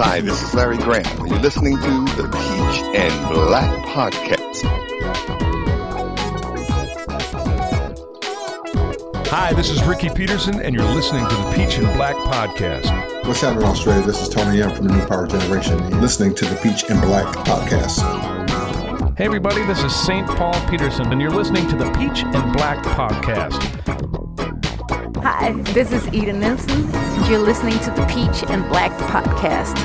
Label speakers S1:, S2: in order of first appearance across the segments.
S1: Hi, this is Larry Graham, and you're listening to the Peach and Black Podcast.
S2: Hi, this is Ricky Peterson, and you're listening to the Peach and Black Podcast.
S3: What's happening, Australia? This is Tony M from the New Power Generation. You're listening to the Peach and Black podcast.
S2: Hey, everybody, this is St. Paul Peterson, and you're listening to the Peach and Black Podcast.
S4: Hi, this is Eden Nelson. You're listening to the Peach and Black podcast.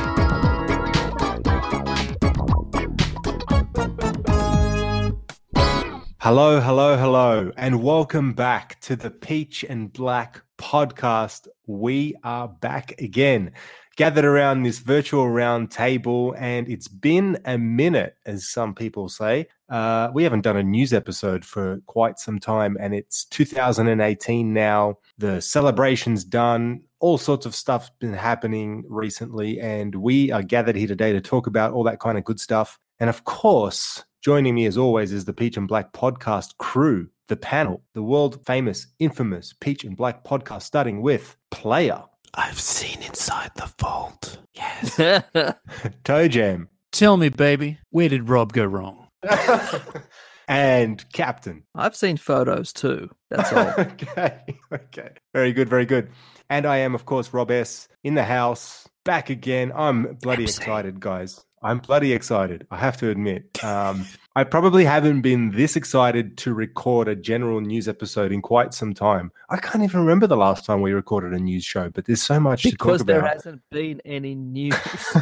S5: Hello, hello, hello, and welcome back to the Peach and Black podcast. We are back again, gathered around this virtual round table, and it's been a minute, as some people say. Uh, we haven't done a news episode for quite some time, and it's 2018 now. The celebration's done. All sorts of stuff's been happening recently, and we are gathered here today to talk about all that kind of good stuff. And of course, Joining me as always is the Peach and Black podcast crew, the panel, the world famous, infamous Peach and Black podcast, starting with Player,
S6: I've seen inside the vault. Yes.
S5: Toe Jam,
S7: Tell me, baby, where did Rob go wrong?
S5: and Captain.
S8: I've seen photos too. That's all.
S5: okay, okay. Very good, very good. And I am, of course, Rob S. in the house, back again. I'm bloody
S6: MC.
S5: excited, guys. I'm bloody excited. I have to admit. Um, I probably haven't been this excited to record a general news episode in quite some time. I can't even remember the last time we recorded a news show, but there's so much
S8: because
S5: to talk about.
S8: Because there hasn't been any news.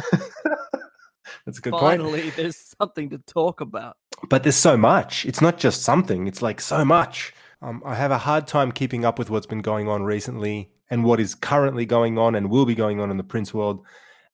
S5: That's a good point.
S8: Finally, there's something to talk about.
S5: But there's so much. It's not just something, it's like so much. Um, I have a hard time keeping up with what's been going on recently and what is currently going on and will be going on in the Prince world.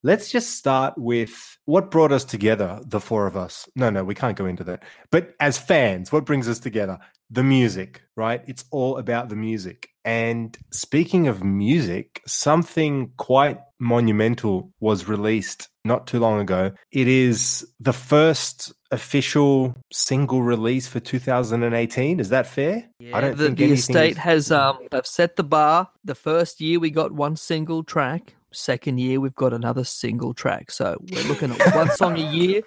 S5: Let's just start with what brought us together, the four of us. No, no, we can't go into that. But as fans, what brings us together? The music, right? It's all about the music. And speaking of music, something quite monumental was released not too long ago. It is the first official single release for 2018. Is that fair? I don't
S8: the,
S5: think
S8: the estate
S5: is-
S8: has um they've set the bar. The first year we got one single track. Second year we've got another single track. So we're looking at one song a year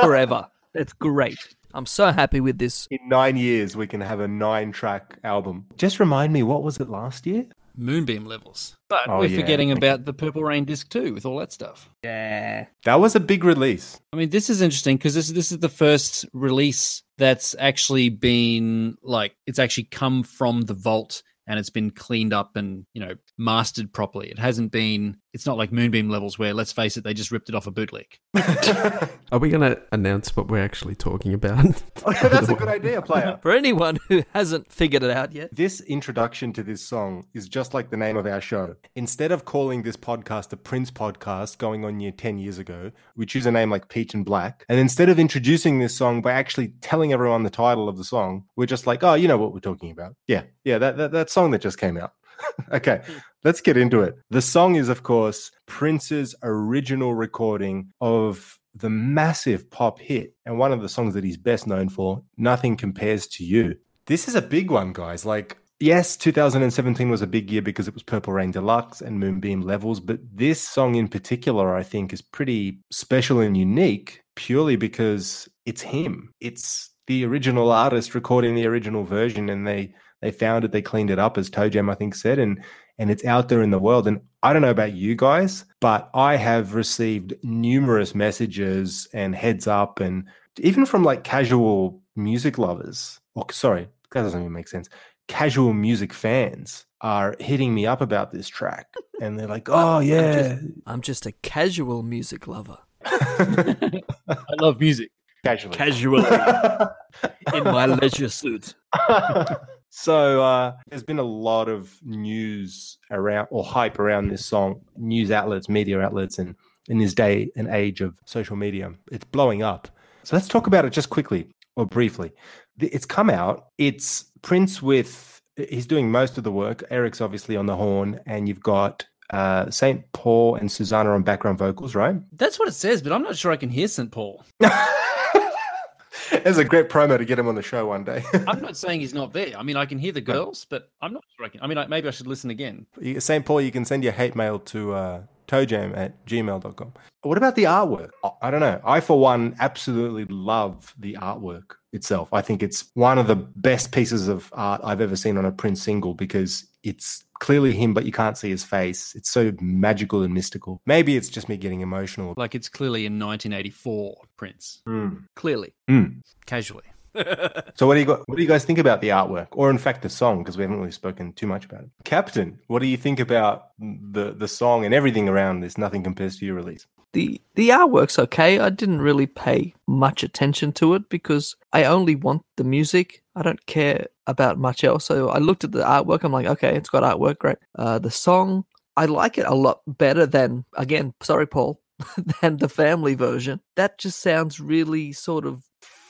S8: forever. That's great. I'm so happy with this.
S5: in nine years we can have a nine track album. Just remind me, what was it last year?
S7: Moonbeam levels. But
S5: Oh,
S7: we're
S5: yeah.
S7: forgetting about the Purple Rain disc too, with all that stuff.
S8: Yeah.
S5: That was a big release.
S7: I mean, this is interesting because this this is the first release that's actually been like it's actually come from the vault and it's been cleaned up and you know mastered properly. It hasn't been. It's not like Moonbeam levels where, let's face it, they just ripped it off a bootleg.
S9: Are we going to announce what we're actually talking about?
S5: That's a good idea, player.
S8: For anyone who hasn't figured it out yet.
S5: This introduction to this song is just like the name of our show. Instead of calling this podcast a Prince podcast going on year 10 years ago, we choose a name like Peach and Black. And instead of introducing this song by actually telling everyone the title of the song, we're just like, oh, you know what we're talking about. Yeah, yeah, that, that, that song that just came out. okay, let's get into it. The song is, of course, Prince's original recording of the massive pop hit and one of the songs that he's best known for, Nothing Compares to You. This is a big one, guys. Like, yes, 2017 was a big year because it was Purple Rain Deluxe and Moonbeam Levels, but this song in particular, I think, is pretty special and unique purely because it's him. It's the original artist recording the original version, and they they found it, they cleaned it up, as Toe Jam I think said, and and it's out there in the world. And I don't know about you guys, but I have received numerous messages and heads up, and even from like casual music lovers. Or sorry, that doesn't even make sense. Casual music fans are hitting me up about this track, and they're like, "Oh yeah,
S8: I'm just a casual music lover.
S7: I love music.
S5: casually."
S8: Casually in my leisure suit.
S5: So uh, there's been a lot of news around or hype around this song, news outlets, media outlets, and in this day and age of social media. It's blowing up. So let's talk about it just quickly or briefly. It's come out. It's Prince with, he's doing most of the work. Eric's obviously on the horn, and you've got uh, St. Paul and Susannah on background vocals, right?
S10: That's what it says, but I'm not sure I can hear St. Paul.
S5: It's a great promo to get him on the show one day.
S10: I'm not saying he's not there. I mean, I can hear the girls, but I'm not sure I can. I mean, I, maybe I should listen again.
S5: St. Paul, you can send your hate mail to uh, toejam at gmail.com. What about the artwork? I don't know. I, for one, absolutely love the artwork itself. I think it's one of the best pieces of art I've ever seen on a Prince single because it's clearly him, but you can't see his face. It's so magical and mystical. Maybe it's just me getting emotional.
S10: Like it's clearly in 1984, Prince.
S8: Clearly.
S5: Mm.
S10: Casually.
S5: So what do you got, what do you guys think about the artwork, or in fact the song? Because we haven't really spoken too much about it. Captain, what do you think about the the song and everything around this? Nothing compares to your release.
S8: the the artwork's okay. I didn't really pay much attention to it because I only want the music. I don't care about much else. So I looked at the artwork. I'm like, okay, it's got artwork, great. Uh, the song, I like it a lot better than again. Sorry, Paul, than the family version. That just sounds really sort of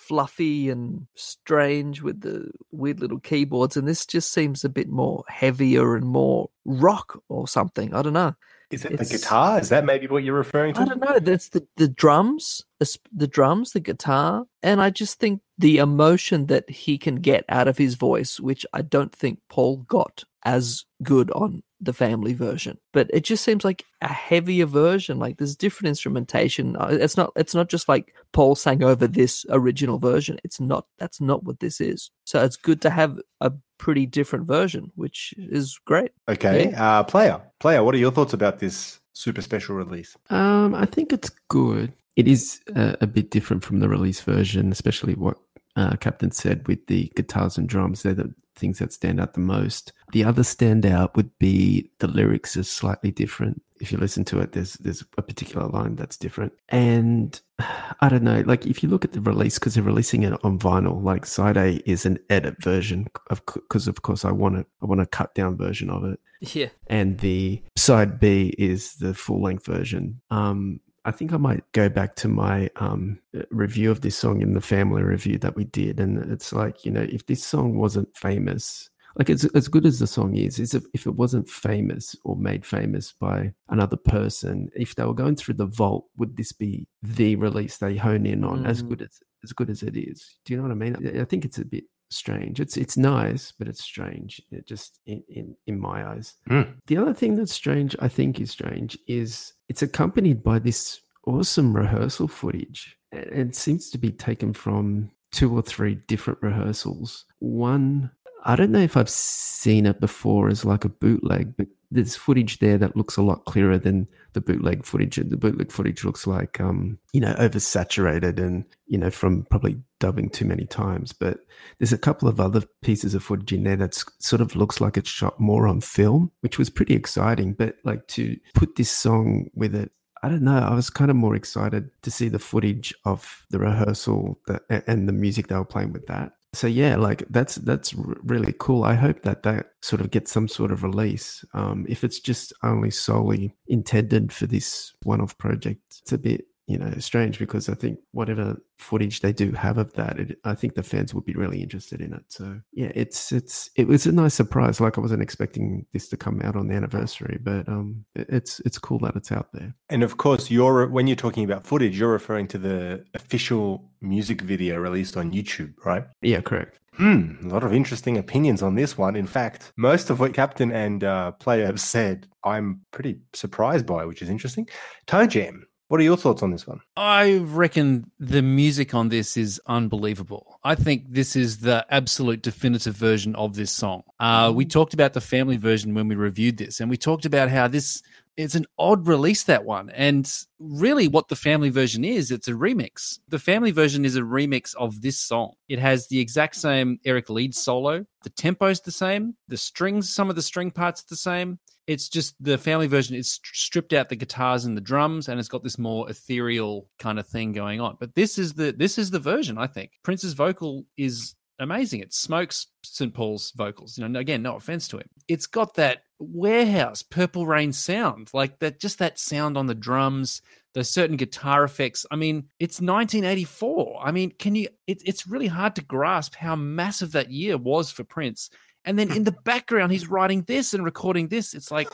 S8: fluffy and strange with the weird little keyboards and this just seems a bit more heavier and more rock or something i don't know
S5: Is it
S8: It's-
S5: the guitar? Is that maybe what you're referring to?
S8: I don't know. That's the the drums, the, the drums, the guitar, and I just think the emotion that he can get out of his voice, which I don't think Paul got as good on the family version. But it just seems like a heavier version. Like there's different instrumentation. Uh, It's not. It's not just like Paul sang over this original version. It's not. That's not what this is. So it's good to have a pretty different version, which is great.
S5: Okay, uh, player, player. What are your thoughts about this super special release?
S9: Um, I think it's good. It is a, a bit different from the release version, especially what uh, Captain said with the guitars and drums. They're the things that stand out the most. The other standout would be the lyrics is slightly different. If you listen to it, there's there's a particular line that's different. And I don't know, like if you look at the release, because they're releasing it on vinyl, like side A is an edit version of because of course I want it, I want a cut down version of it
S8: Yeah.
S9: and the side B is the full length version. Um, I think I might go back to my um, review of this song in the family review that we did, and it's like you know, if this song wasn't famous, like it's as good as the song is, is if, if it wasn't famous or made famous by another person, if they were going through the vault, would this be the release they hone in on as
S8: Mm.
S9: good as as good as it is? Do you know what I mean? I- I think it's a bit strange. It's it's nice, but it's strange. It just in in, in my eyes.
S5: Mm.
S9: The other thing that's strange, I think, is strange, is it's accompanied by this awesome rehearsal footage. and It seems to be taken from two or three different rehearsals. One, I don't know if I've seen it before as like a bootleg, but there's footage there that looks a lot clearer than the bootleg footage. The bootleg footage looks like, um, you know, oversaturated and, you know, from probably dubbing too many times. But there's a couple of other pieces of footage in there that sort of looks like it's shot more on film, which was pretty exciting. But like to put this song with it, I don't know. I was kind of more excited to see the footage of the rehearsal that, and the music they were playing with that. So yeah, like that's that's really cool. I hope that that sort of gets some sort of release. Um, if it's just only solely intended for this one-off project, it's a bit you know strange because I think whatever footage they do have of that, it, I think the fans would be really interested in it. So yeah, it's it's it was a nice surprise. Like I wasn't expecting this to come out on the anniversary, but um, it's it's cool that it's out there.
S5: And of course, you're when you're talking about footage, you're referring to the official music video released on YouTube, right?
S9: Yeah, correct.
S5: Hmm, a lot of interesting opinions on this one. In fact, most of what Captain and uh, Player have said, I'm pretty surprised by, which is interesting. Toe Jam, what are your thoughts on this one?
S10: I reckon the music on this is unbelievable. I think this is the absolute definitive version of this song. Uh, we talked about the family version when we reviewed this, and we talked about how this it's an odd release that one. And really what the family version is it's a remix. The family version is a remix of this song. It has the exact same eric lead solo. The tempo's the same. The strings some of the string parts are the same it's just the family version is st- stripped out the guitars and the drums and it's got this more ethereal kind of thing going on but this is the this is the version i think prince's vocal is amazing it smokes st paul's vocals you know again no offense to him it's got that warehouse purple rain sound like that just that sound on the drums There's certain guitar effects. I mean, it's 1984. I mean, can you? It, it's really hard to grasp how massive that year was for Prince. And then in the background, he's writing this and recording this. It's like,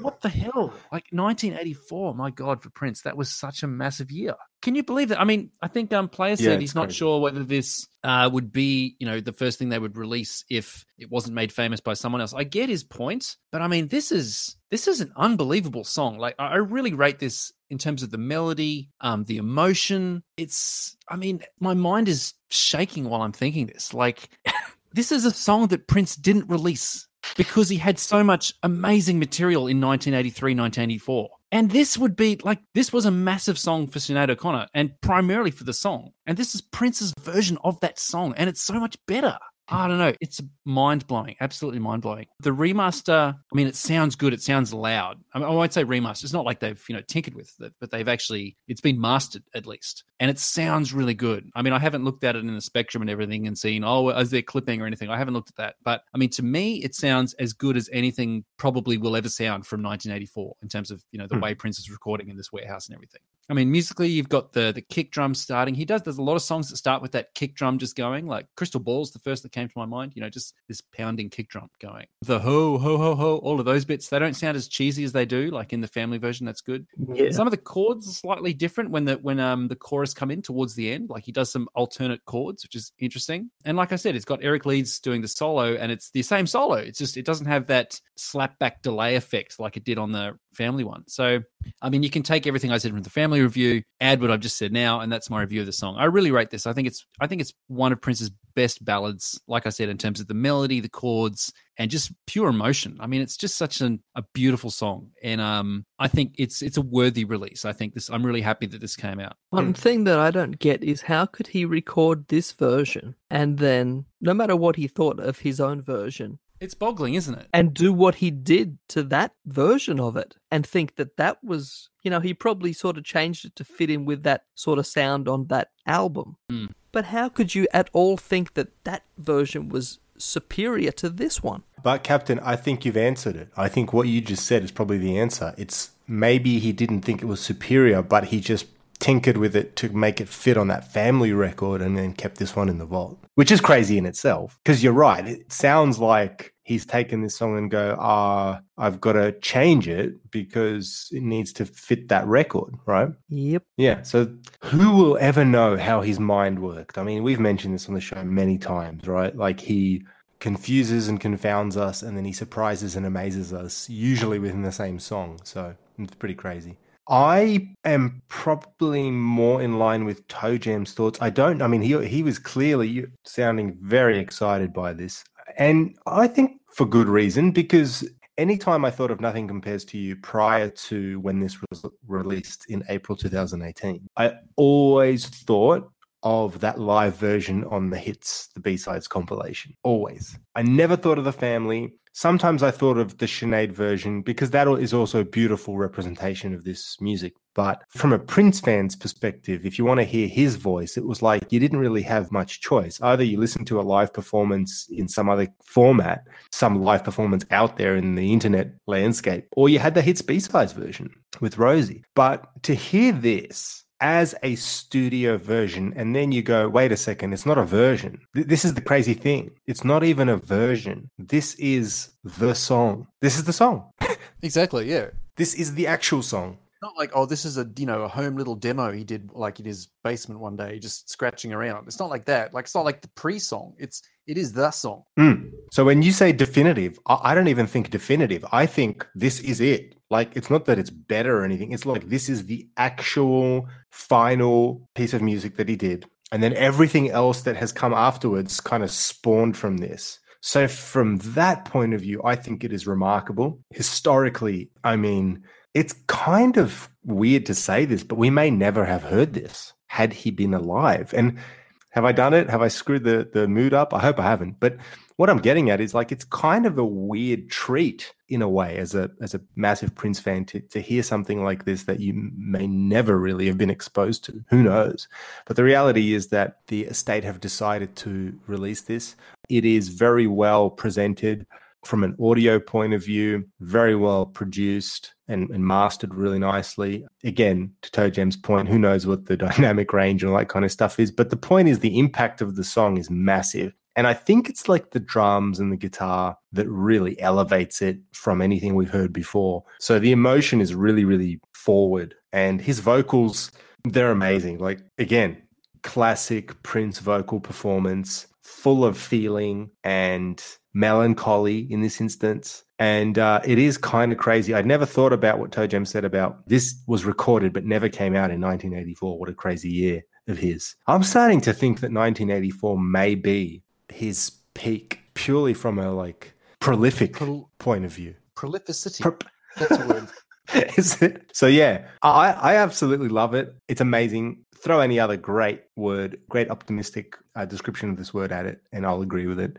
S10: what the hell? Like 1984. My God, for Prince, that was such a massive year. Can you believe that? I mean, I think um, Player said
S5: it's
S10: he's not
S5: crazy.
S10: sure whether this uh, would be, you know, the first thing they would release if it wasn't made famous by someone else. I get his point, but I mean, this is this is an unbelievable song. Like, I I really rate this in terms of the melody, um, the emotion. It's, I mean, my mind is shaking while I'm thinking this. Like, this is a song that Prince didn't release because he had so much amazing material in 1983, 1984. And this would be like, this was a massive song for Sinead O'Connor and primarily for the song. And this is Prince's version of that song. And it's so much better. I don't know. It's mind blowing, absolutely mind blowing. The remaster, I mean, it sounds good. It sounds loud. I, mean, I won't say remaster. It's not like they've you know tinkered with it, but they've actually it's been mastered at least, and it sounds really good. I mean, I haven't looked at it in the spectrum and everything and seen oh, is there clipping or anything? I haven't looked at that, but I mean, to me, it sounds as good as anything probably will ever sound from 1984 in terms of you know the
S5: Hmm.
S10: way Prince is recording in this warehouse and everything. I mean, musically, you've got the the kick drum starting. He does. There's a lot of songs that start with that kick drum just going. Like Crystal Ball's the first that came to my mind. You know, just this pounding kick drum going. The ho ho ho ho. All of those bits. They don't sound as cheesy as they do. Like in the family version, that's good.
S11: Yeah.
S10: Some of the chords are slightly different when the when um the chorus come in towards the end. Like he does some alternate chords, which is interesting. And like I said, it's got Eric Leeds doing the solo, and it's the same solo. It's just it doesn't have that slapback delay effect like it did on the family one. So I mean, you can take everything I said from the family review, add what I've just said now, and that's my review of the song. I really rate this. I think it's I think it's one of Prince's best ballads, like I said, in terms of the melody, the chords, and just pure emotion. I mean, it's just such an, a beautiful song, and um, I think it's it's a worthy release. I think this. I'm really happy that this came out.
S8: One thing that I don't get is how could he record this version and then, no matter what he thought of his own version,
S10: It's boggling, isn't it?
S8: and do what he did to that version of it and think that that was, you know, he probably sort of changed it to fit in with that sort of sound on that album.
S10: Hmm.
S8: But how could you at all think that that version was superior to this one?
S5: But Captain, I think you've answered it. I think what you just said is probably the answer. It's maybe he didn't think it was superior, but he just tinkered with it to make it fit on that family record and then kept this one in the vault. Which is crazy in itself. Because you're right. It sounds like he's taken this song and go, ah, I've got to change it because it needs to fit that record, right?
S8: Yep.
S5: Yeah. So who will ever know how his mind worked? I mean, we've mentioned this on the show many times, right? Like he confuses and confounds us and then he surprises and amazes us, usually within the same song. So it's pretty crazy. I am probably more in line with Toe Jam's thoughts. I don't, I mean, he, he was clearly sounding very excited by this. And I think for good reason, because anytime I thought of Nothing Compares to You prior to when this was released in April 2018, I always thought of that live version on the hits, the B sides compilation. Always. I never thought of the family. Sometimes I thought of the Sinead version because that is also a beautiful representation of this music. But from a Prince fan's perspective, if you want to hear his voice, it was like you didn't really have much choice. Either you listen to a live performance in some other format, some live performance out there in the internet landscape, or you had the hits B sides version with Rosie. But to hear this, as a studio version, and then you go, wait a second, it's not a version. Th- This is the crazy thing. It's not even a version. This is the song. This is the song.
S12: Exactly, yeah.
S5: This is the actual song.
S12: Not like, oh, this is a you know a home little demo he did like in his basement one day, just scratching around. It's not like that. Like it's not like the pre-song. It's it is the song.
S5: Mm. So when you say definitive, I, I don't even think definitive. I think this is it. Like it's not that hmm. it's better or anything. It's like this is the actual final piece of music that he did. And then everything else that has come afterwards kind of spawned from this. So from that point of view, I think it is remarkable. Historically, I mean, it's kind of weird to say this, but we may never have heard this had he been alive. And have I done it? Have I screwed the, the mood up? I hope I haven't. But what I'm getting at is like it's kind of a weird treat in a way as a as a massive Prince fan to, to hear something like this that you may never really have been exposed to. Who knows? But the reality is that the estate have decided to release this. It is very well presented. from an audio point of view, very well produced and, and mastered really nicely. Again, to Toe Jam's point, who knows what the dynamic range and all that kind of stuff is. But the point is, the impact of the song is massive. And I think it's like the drums and the guitar that really elevates it from anything we've heard before. So the emotion is really, really forward. And his vocals, they're amazing. Like, again, classic Prince vocal performance, full of feeling and melancholy in this instance. And uh, it is kind of crazy. I'd never thought about what Toe Jam said about this was recorded but never came out in 1984. What a crazy year of his. I'm starting to think that 1984 may be his peak purely from a like prolific
S10: Prol-
S5: point of view.
S10: Prolificity.
S5: Pro-
S10: That's a word.
S5: Is it? So yeah, I I absolutely love it. It's amazing. Throw any other great word, great optimistic uh, description of this word at it, and I'll agree with it.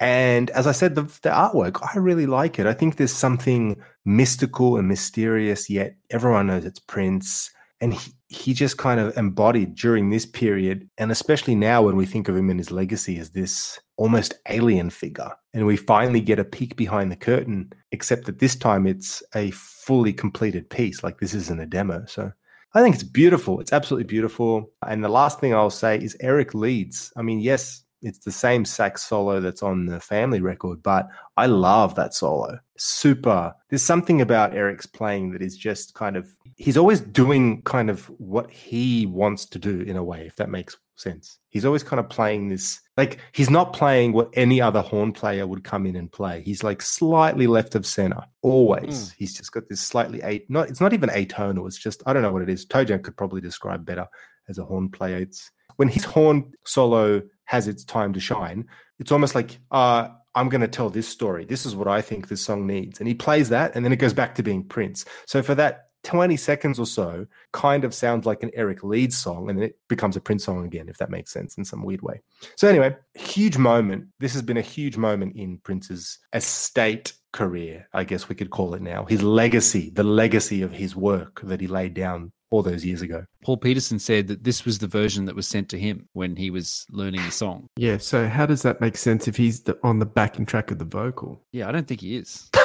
S5: And as I said, the, the artwork, I really like it. I think there's something mystical and mysterious, yet everyone knows it's Prince. And he, he just kind of embodied during this period, and especially now when we think of him and his legacy as this almost alien figure. And we finally get a peek behind the curtain, except that this time it's a fully completed piece. Like this isn't a demo. So I think it's beautiful. It's absolutely beautiful. And the last thing I'll say is Eric Leeds. I mean, yes, it's the same sax solo that's on the family record, but I love that solo. Super. There's something about Eric's playing that is just kind of, he's always doing kind of what he wants to do in a way, if that makes sense. He's always kind of playing this, like, he's not playing what any other horn player would come in and play. He's like slightly left of center, always.
S10: Mm.
S5: He's just got this slightly, a, not, it's not even atonal. It's just, I don't know what it is. Toe Jam could probably describe better as a horn player. It's, when his horn solo has its time to shine, it's almost like, uh, I'm going to tell this story. This is what I think this song needs. And he plays that, and then it goes back to being Prince. So for that 20 seconds or so, kind of sounds like an Eric Leeds song, and it becomes a Prince song again, if that makes sense in some weird way. So anyway, huge moment. This has been a huge moment in Prince's estate career, I guess we could call it now. His legacy, the legacy of his work that he laid down all those years ago.
S7: Paul Peterson said that this was the version that was sent to him when he was learning the song.
S9: Yeah, so how does that make sense if he's the, on the backing track of the vocal?
S7: Yeah, I don't think he is.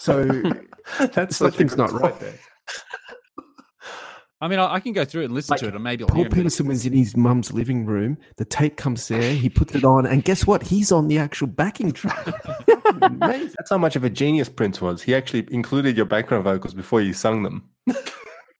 S9: So
S5: That's such
S9: something's not
S5: point.
S9: right there.
S7: I mean, I, I can go through it and listen
S9: Like,
S7: to it, and maybe I'll
S9: Paul
S7: hear him.
S9: Peterson was in his mum's living room. The tape comes there. He puts it on, and guess what? He's on the actual backing track.
S5: That's how much of a genius Prince was. He actually included your background vocals before you sung them.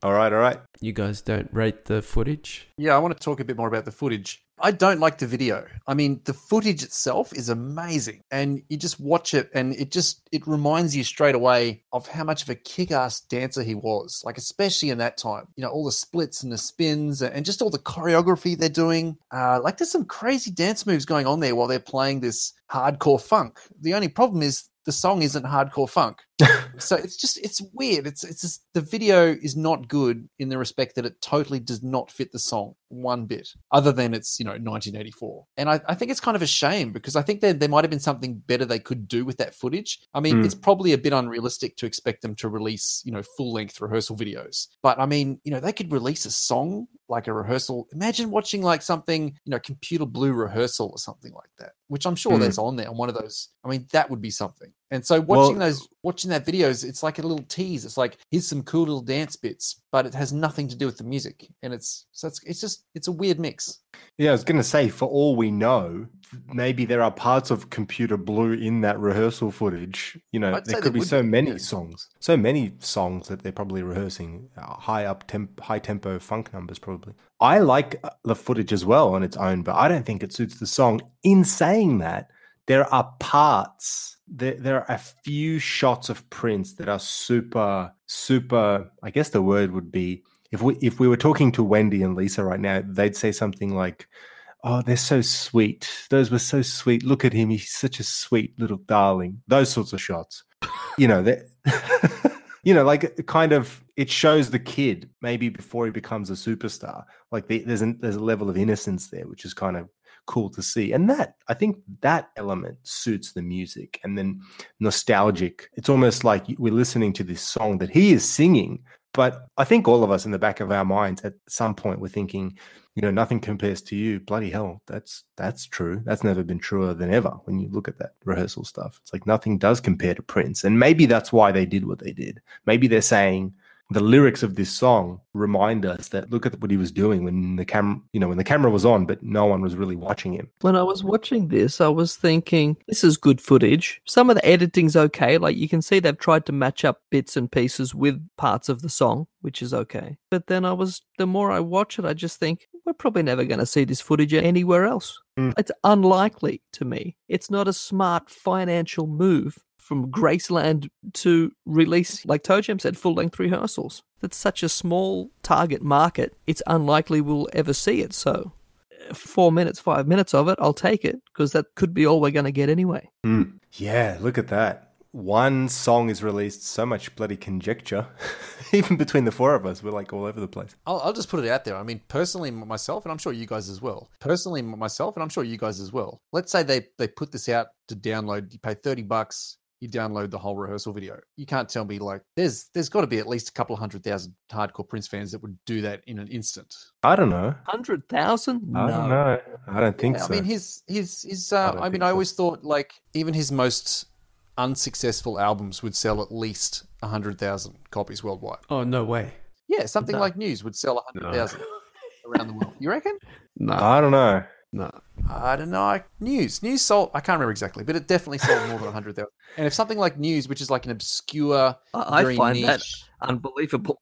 S5: All right, all right.
S9: You guys don't rate the footage?
S10: Yeah, I want to talk a bit more about the footage. I don't like the video. I mean, the footage itself is amazing, and you just watch it, and it just it reminds you straight away of how much of a kick-ass dancer he was. Like especially in that time, you know, all the splits and the spins, and just all the choreography they're doing. Uh, like there's some crazy dance moves going on there while they're playing this hardcore funk. The only problem is the song isn't hardcore funk. So it's just it's weird. It's it's just the video is not good in the respect that it totally does not fit the song one bit, other than it's you know 1984. And I, I think it's kind of a shame because I think there there might have been something better they could do with that footage. I mean,
S5: Mm.
S10: it's probably a bit unrealistic to expect them to release you know full length rehearsal videos, but I mean you know they could release a song like a rehearsal. Imagine watching like something you know computer blue rehearsal or something like that, which I'm sure
S5: Mm.
S10: there's on there on one of those. I mean that would be something. And so watching
S5: Well-
S10: those watching that videos, it's like a little tease. It's like here's some cool little dance bits, but it has nothing to do with the music. And it's so it's it's just it's a weird mix.
S5: Yeah, I was going to say, for all we know, maybe there are parts of Computer Blue in that rehearsal footage. You know,
S10: I'd
S5: there could be
S10: would
S5: so many
S10: yeah.
S5: songs, so many songs that they're probably rehearsing uh, high up temp, high tempo funk numbers. Probably, I like uh, the footage as well on its own, but I don't think it suits the song. In saying that, there are parts. There, there are a few shots of Prince that are super, super. I guess the word would be if we if we were talking to Wendy and Lisa right now, they'd say something like, "Oh, they're so sweet. Those were so sweet. Look at him. He's such a sweet little darling." Those sorts of shots. You know that. you know, like kind of it shows the kid maybe before he becomes a superstar. Like the, there's an, there's a level of innocence there, which is kind of cool to see. And that I think that element suits the music and then nostalgic. It's almost like we're listening to this song that he is singing, but I think all of us in the back of our minds at some point we're thinking, you know, nothing compares to you. Bloody hell, that's that's true. That's never been truer than ever. When you look at that rehearsal stuff, it's like nothing does compare to Prince, and maybe that's why they did what they did. Maybe they're saying the lyrics of this song remind us that look at what he was doing when the camera, you know, when the camera was on, but no one was really watching him.
S8: When I was watching this, I was thinking, this is good footage. Some of the editing's okay. Like you can see they've tried to match up bits and pieces with parts of the song, which is okay. But then I was, the more I watch it, I just think, we're probably never going to see this footage anywhere else.
S5: Mm.
S8: It's unlikely to me. It's not a smart financial move from Graceland to release, like Toe Jam said, full length rehearsals. That's such a small target market, it's unlikely we'll ever see it. So, four minutes, five minutes of it, I'll take it because that could be all we're going to get anyway.
S5: Mm. Yeah, look at that. One song is released, so much bloody conjecture. Even between the four of us, we're like all over the place.
S10: I'll, I'll just put it out there. I mean, personally, myself, and I'm sure you guys as well. Personally, myself, and I'm sure you guys as well. Let's say they they put this out to download. You pay thirty bucks. You download the whole rehearsal video. You can't tell me like there's there's got to be at least a couple of hundred thousand hardcore Prince fans that would do that in an instant.
S5: I don't know.
S8: Hundred thousand?
S5: I don't know. I don't think
S10: Yeah,
S5: so.
S10: I mean, his his his. Uh,
S5: don't
S10: I, mean,
S5: think
S10: I
S5: so.
S10: always thought like even his most unsuccessful albums would sell at least hundred thousand copies worldwide.
S9: Oh no way.
S10: Yeah, something
S9: No.
S10: like News would sell hundred thousand around the world. You reckon?
S9: No,
S5: I don't know.
S9: No.
S10: I don't know. I- News, News sold. I can't remember exactly, but it definitely sold more than hundred thousand. And if something like News, which is like an obscure,
S8: I, I
S10: very
S8: find that unbelievable.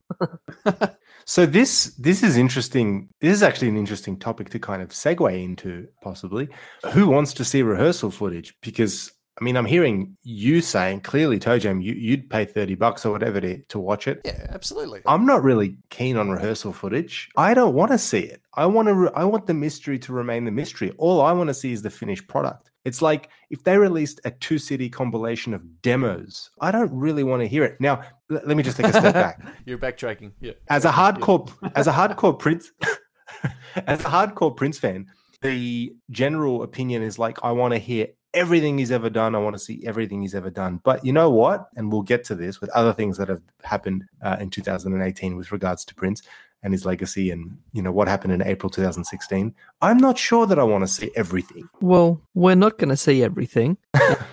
S5: So this this is interesting. This is actually an interesting topic to kind of segue into, possibly. Who wants to see rehearsal footage? Because I mean, I'm hearing you saying clearly, Toe Jam, you, you'd pay thirty bucks or whatever to, to watch it.
S10: Yeah, absolutely.
S5: I'm not really keen on rehearsal footage. I don't want to see it. I want to. Re- I want the mystery to remain the mystery. All I want to see is the finished product. It's like if they released a two city compilation of demos. I don't really want to hear it. Now, l- let me just take a step back.
S10: You're backtracking. Yeah.
S5: As a hardcore, as a hardcore Prince, as a hardcore Prince fan, the general opinion is like, I want to hear everything he's ever done. I want to see everything he's ever done. But you know what? And we'll get to this with other things that have happened uh, in 2018 with regards to Prince and his legacy, and you know what happened in April 2016. I'm not sure that I want to see everything.
S8: well, we're not going to see everything.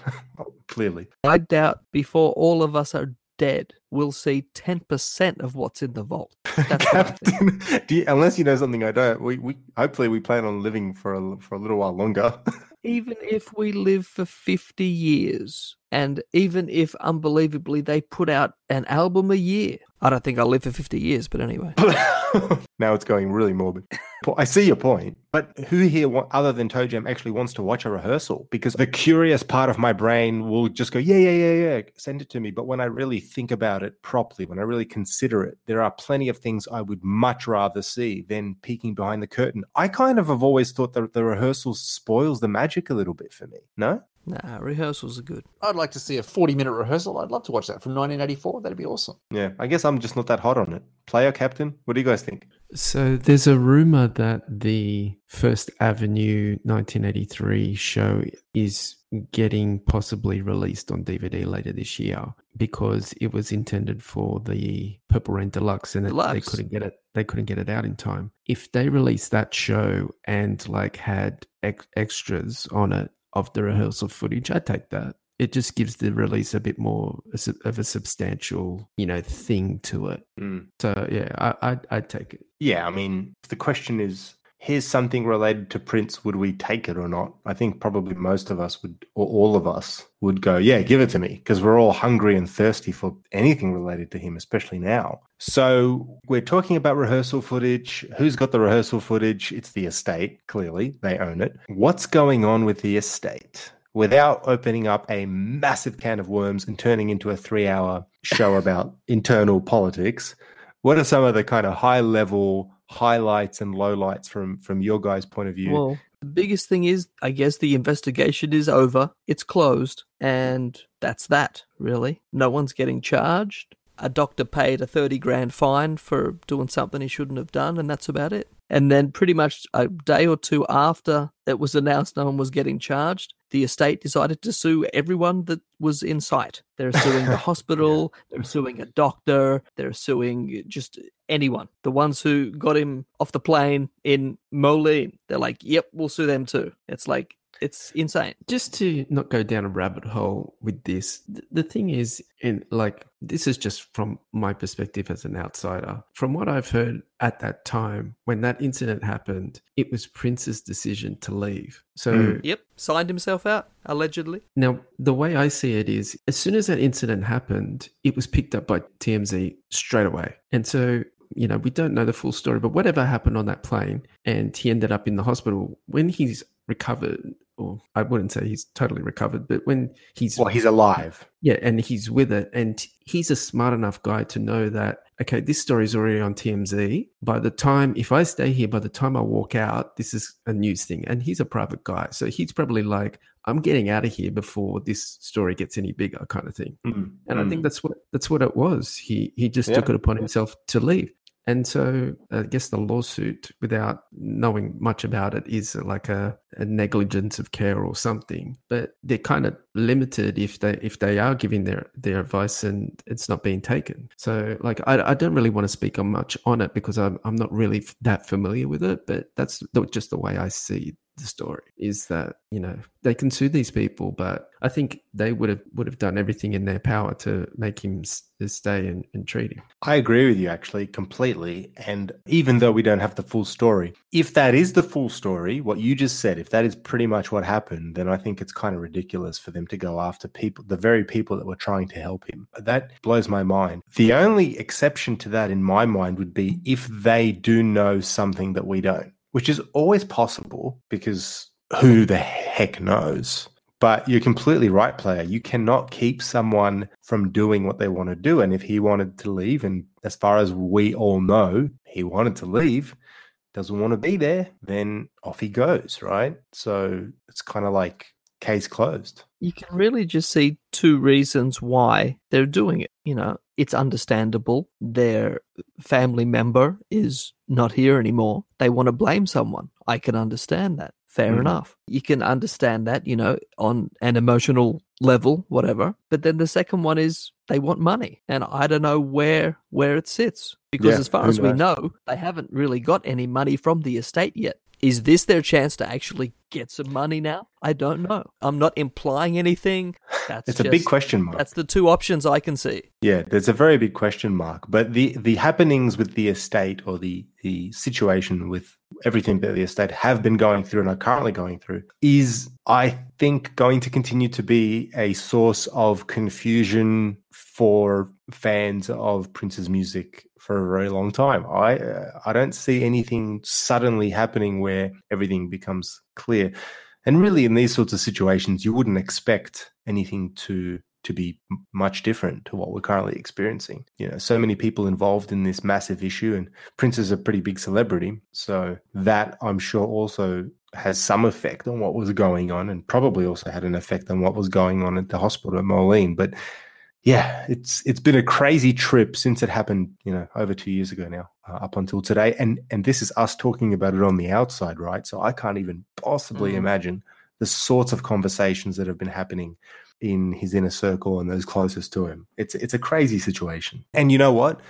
S5: Clearly,
S8: I doubt before all of us are dead, we'll see 10% of what's in the vault. That's what I think.
S5: Captain. You, unless you know something I don't, we, we hopefully we plan on living for a, for a little while longer.
S8: even if we live for 50 years and even if unbelievably they put out an album a year i don't think i'll live for 50 years but anyway
S5: now it's going really morbid. I see your point, but who here, other than Toe Jam, actually wants to watch a rehearsal? Because the curious part of my brain will just go, yeah, yeah, yeah, yeah, send it to me. But when I really think about it properly, when I really consider it, there are plenty of things I would much rather see than peeking behind the curtain. I kind of have always thought that the rehearsal spoils the magic a little bit for me. No?
S8: nah rehearsals are good
S10: I'd like to see a 40 minute rehearsal. I'd love to watch that from 1984. That'd be awesome.
S5: Yeah, I guess I'm just not that hot on it. Player captain, what do you guys think?
S9: So there's a rumor that the First Avenue 1983 show is getting possibly released on DVD later this year because it was intended for the Purple Rain Deluxe and it- they couldn't get it they couldn't get it out in time. If they released that show and like had ex- extras on it of the rehearsal footage, I'd take that. It just gives the release a bit more of a substantial, you know, thing to it.
S5: Mm.
S9: So yeah, I, I'd, I'd take it.
S5: Yeah, I mean, the question is here's something related to Prince, would we take it or not? I think probably most of us would, or all of us would go, yeah, give it to me, because we're all hungry and thirsty for anything related to him, especially now. So we're talking about rehearsal footage. Who's got the rehearsal footage? It's the estate, clearly, they own it. What's going on with the estate? Without opening up a massive can of worms and turning into a three hour show about internal politics, what are some of the kind of high level highlights and lowlights from from your guys' point of view?
S8: well the biggest thing is i guess the investigation is over. It's closed. And that's that really. No one's getting charged a doctor paid a 30 grand fine for doing something he shouldn't have done and that's about it and then pretty much a day or two after it was announced no one was getting charged the estate decided to sue everyone that was in sight they're suing the hospital they're suing a doctor they're suing just anyone. The ones who got him off the plane in Moline, they're like, "Yep, we'll sue them too." It's like it's insane.
S9: Just to not go down a rabbit hole with this, th- the thing is, and like this is just from my perspective as an outsider. From what I've heard at that time, when that incident happened, it was Prince's decision to leave. So hmm.
S8: Yep, signed himself out allegedly.
S9: Now, the way I see it is, as soon as that incident happened, it was picked up by TMZ straight away. And so, you know, we don't know the full story, but whatever happened on that plane, and he ended up in the hospital, when he's recovered, or I wouldn't say he's totally recovered, but when he's.
S5: Well, he's alive.
S9: Yeah, and he's with it. And he's a smart enough guy to know that, okay, this story's already on TMZ. By the time, if I stay here, by the time I walk out, this is a news thing. And he's a private guy. So he's probably like, I'm getting out of here before this story gets any bigger, kind of thing.
S5: Mm.
S9: And I think that's what that's what it was. He he just
S5: Yeah.
S9: took it upon himself to leave. And so I guess the lawsuit, without knowing much about it, is like a, a negligence of care or something. But they're kind of limited if they if they are giving their their advice and it's not being taken. So like I, I don't really want to speak on much on it because I'm I'm not really that familiar with it. But that's just the way I see the story is that you know they can sue these people but i think they would have would have done everything in their power to make him stay and, and treat him
S5: I agree with you actually completely. And even though we don't have the full story, if that is the full story, what you just said, if that is pretty much what happened, then I think it's kind of ridiculous for them to go after people, the very people that were trying to help him. That blows my mind. The only exception to that in my mind would be if they do know something that we don't, which is always possible because who the heck knows? But you're completely right, player. You cannot keep someone from doing what they want to do. And if he wanted to leave, and as far as we all know, he wanted to leave, doesn't want to be there, then off he goes, right? So it's kind of like case closed.
S8: You can really just see two reasons why they're doing it. You know, it's understandable. Their family member is not here anymore. They want to blame someone. I can understand that. Fair
S5: Mhm.
S8: enough. You can understand that, you know, on an emotional level, whatever. But then the second one is they want money. And I don't know where where it sits. Because
S5: Yeah,
S8: as far as we know, they haven't really got any money from the estate yet. Is this their chance to actually get some money now? I don't know. I'm not implying anything. That's
S5: It's a big question mark.
S8: That's the two options I can see.
S5: Yeah, there's a very big question mark. But the the happenings with the estate or the the situation with everything that the estate have been going through and are currently going through is, I think, going to continue to be a source of confusion for fans of Prince's music for a very long time. I uh, I don't see anything suddenly happening where everything becomes clear. And really, in these sorts of situations, you wouldn't expect anything to to be much different to what we're currently experiencing. You know, so many people involved in this massive issue, and Prince is a pretty big celebrity, so that I'm sure also has some effect on what was going on, and probably also had an effect on what was going on at the hospital at Moline. But yeah, it's it's been a crazy trip since it happened. You know, over two years ago now, uh, up until today, and and this is us talking about it on the outside, right? So I can't even possibly
S8: Mm.
S5: imagine the sorts of conversations that have been happening in his inner circle and those closest to him. It's it's a crazy situation, and you know what?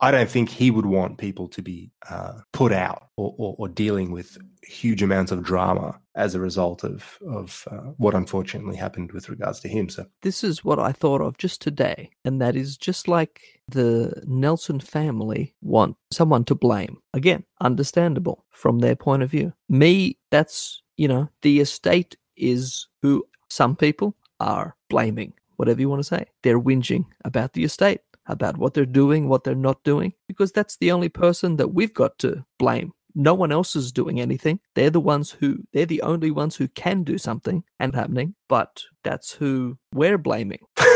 S5: I don't think he would want people to be uh, put out or, or, or dealing with huge amounts of drama as a result of of uh, what unfortunately happened with regards to him. So
S8: This is what I thought of just today, and that is just like the Nelson family want someone to blame. Again, understandable from their point of view. Me, that's, you know, the estate is who some people are blaming, whatever you want to say. They're whinging about the estate, about what they're doing, what they're not doing, because that's the only person that we've got to blame. No one else is doing anything. They're the ones who, they're the only ones who can do something and happening, but that's who we're blaming.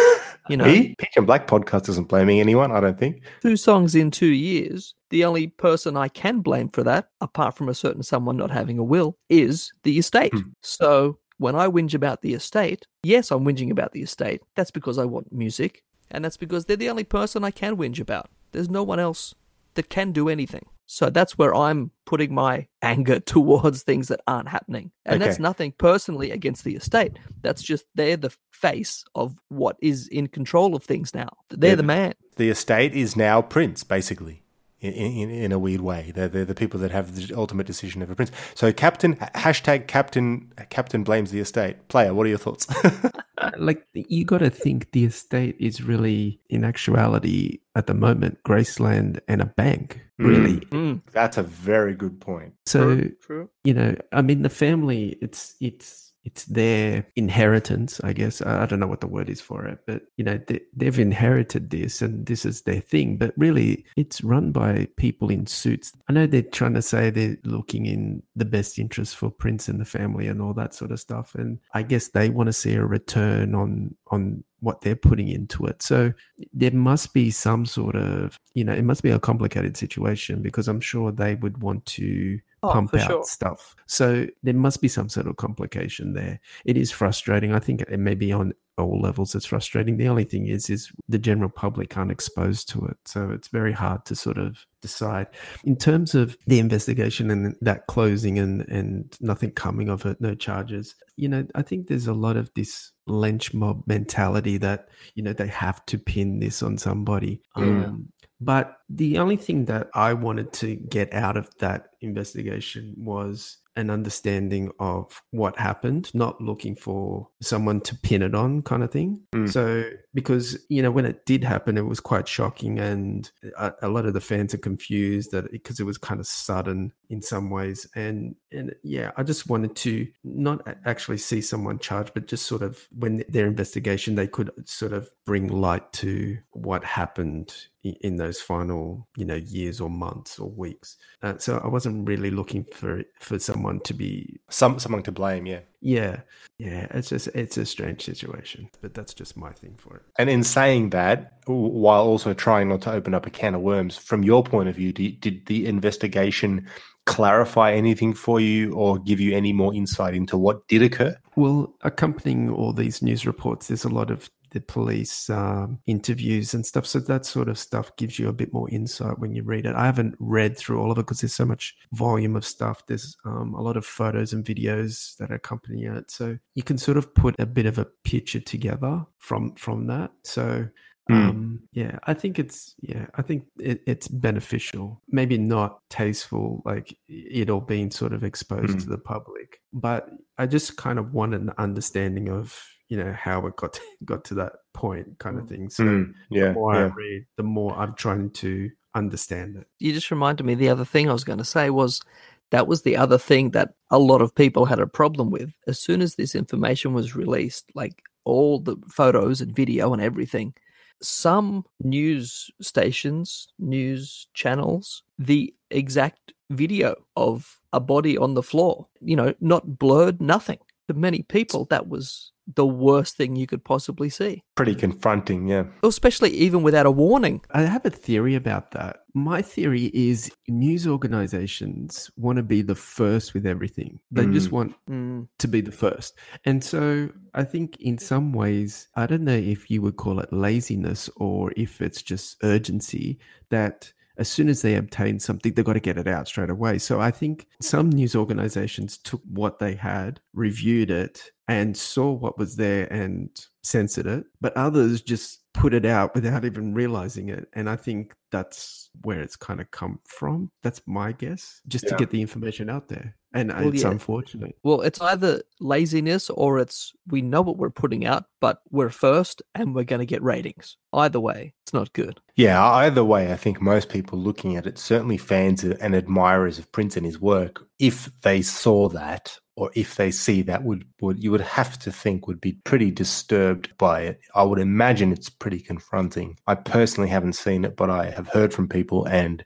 S8: You know,
S5: he, Peach and Black podcast isn't blaming anyone. I don't think.
S8: two songs in two years, the only person I can blame for that, apart from a certain someone not having a will, is the estate.
S5: Hmm.
S8: So when I whinge about the estate, yes, I'm whinging about the estate. That's because I want music, and that's because they're the only person I can whinge about. There's no one else that can do anything. So that's where I'm putting my anger towards things that aren't happening. And that's nothing personally against the estate. That's just they're the face of what is in control of things now. They're
S5: Yeah,
S8: the man.
S5: The estate is now Prince, basically. In, in, in a weird way. They're, they're the people that have the ultimate decision over Prince. So Captain hashtag Captain Captain blames the estate. Player, what are your thoughts?
S9: like you got to think the estate is really in actuality at the moment graceland and a bank really
S5: Mm. That's a very good point.
S9: so
S8: True, true.
S9: you know i mean the family it's it's it's their inheritance i guess. I don't know what the word is for it but you know they, they've inherited this and this is their thing. But really it's run by people in suits. I know they're trying to say they're looking in the best interest for prince and the family and all that sort of stuff. And i guess they want to see a return on on what they're putting into it. So there must be some sort of, you know, it must be a complicated situation because I'm sure they would want to
S8: Oh,
S9: pump
S8: for
S9: out
S8: sure.
S9: stuff. So there must be some sort of complication there. It is frustrating. I think it may be on all levels it's frustrating. The only thing is is the general public aren't exposed to it. So it's very hard to sort of decide. In terms of the investigation and that closing and and nothing coming of it, no charges. You know, I think there's a lot of this lynch mob mentality that, you know, they have to pin this on somebody.
S8: Yeah.
S9: Um but the only thing that I wanted to get out of that investigation was an understanding of what happened, not looking for someone to pin it on, kind of thing.
S5: Mm.
S9: So, because, you know, when it did happen, it was quite shocking. And a, a lot of the fans are confused that because it was kind of sudden in some ways. And, and yeah, I just wanted to not actually see someone charged, but just sort of when their investigation, they could sort of bring light to what happened in those final, you know, years or months or weeks. Uh, so I wasn't really looking for for someone to be,
S5: Some someone to blame, yeah.
S9: yeah, yeah. It's just it's a strange situation, but that's just my thing for it.
S5: And in saying that, while also trying not to open up a can of worms, from your point of view, did, did the investigation clarify anything for you or give you any more insight into what did occur?
S9: Well, accompanying all these news reports, there's a lot of the police um, interviews and stuff. So that sort of stuff gives you a bit more insight when you read it. I haven't read through all of it because there's so much volume of stuff. There's um, a lot of photos and videos that accompany it, so you can sort of put a bit of a picture together from from that. So.
S5: Mm.
S9: Um, yeah, I think it's yeah, I think it, it's beneficial. Maybe not tasteful, like it all being sort of exposed
S5: Mm.
S9: to the public, but I just kind of want an understanding of you know how it got got to that point, kind of thing. So
S5: Mm, yeah,
S9: the more I read, the more I'm trying to understand it.
S8: You just reminded me the other thing I was going to say was that was the other thing that a lot of people had a problem with. As soon as this information was released, like all the photos and video and everything, some news stations, news channels, the exact video of a body on the floor, you know, not blurred, nothing. To many people, that was the worst thing you could possibly see,
S5: Pretty confronting, yeah.
S8: especially even without a warning.
S9: I have a theory about that. My theory is news organizations want to be the first with everything. They just
S5: Mm.
S9: want
S8: Mm.
S9: to be the first. And so I think in some ways, I don't know if you would call it laziness or if it's just urgency that as soon as they obtain something, they've got to get it out straight away. So I think some news organizations took what they had, reviewed it, and saw what was there and censored it, but others just put it out without even realizing it. And I think that's where it's kind of come from. That's my guess, just to get the information out there. And
S8: Well,
S9: it's
S8: yeah.
S9: unfortunate.
S8: Well, it's either laziness or it's we know what we're putting out, but we're first and we're going to get ratings. Either way, it's not good.
S5: Yeah, either way, I think most people looking at it, certainly fans and admirers of Prince and his work, if they saw that or if they see that, would, would you would have to think would be pretty disturbed by it. I would imagine it's pretty confronting. I personally haven't seen it, but I have heard from people, and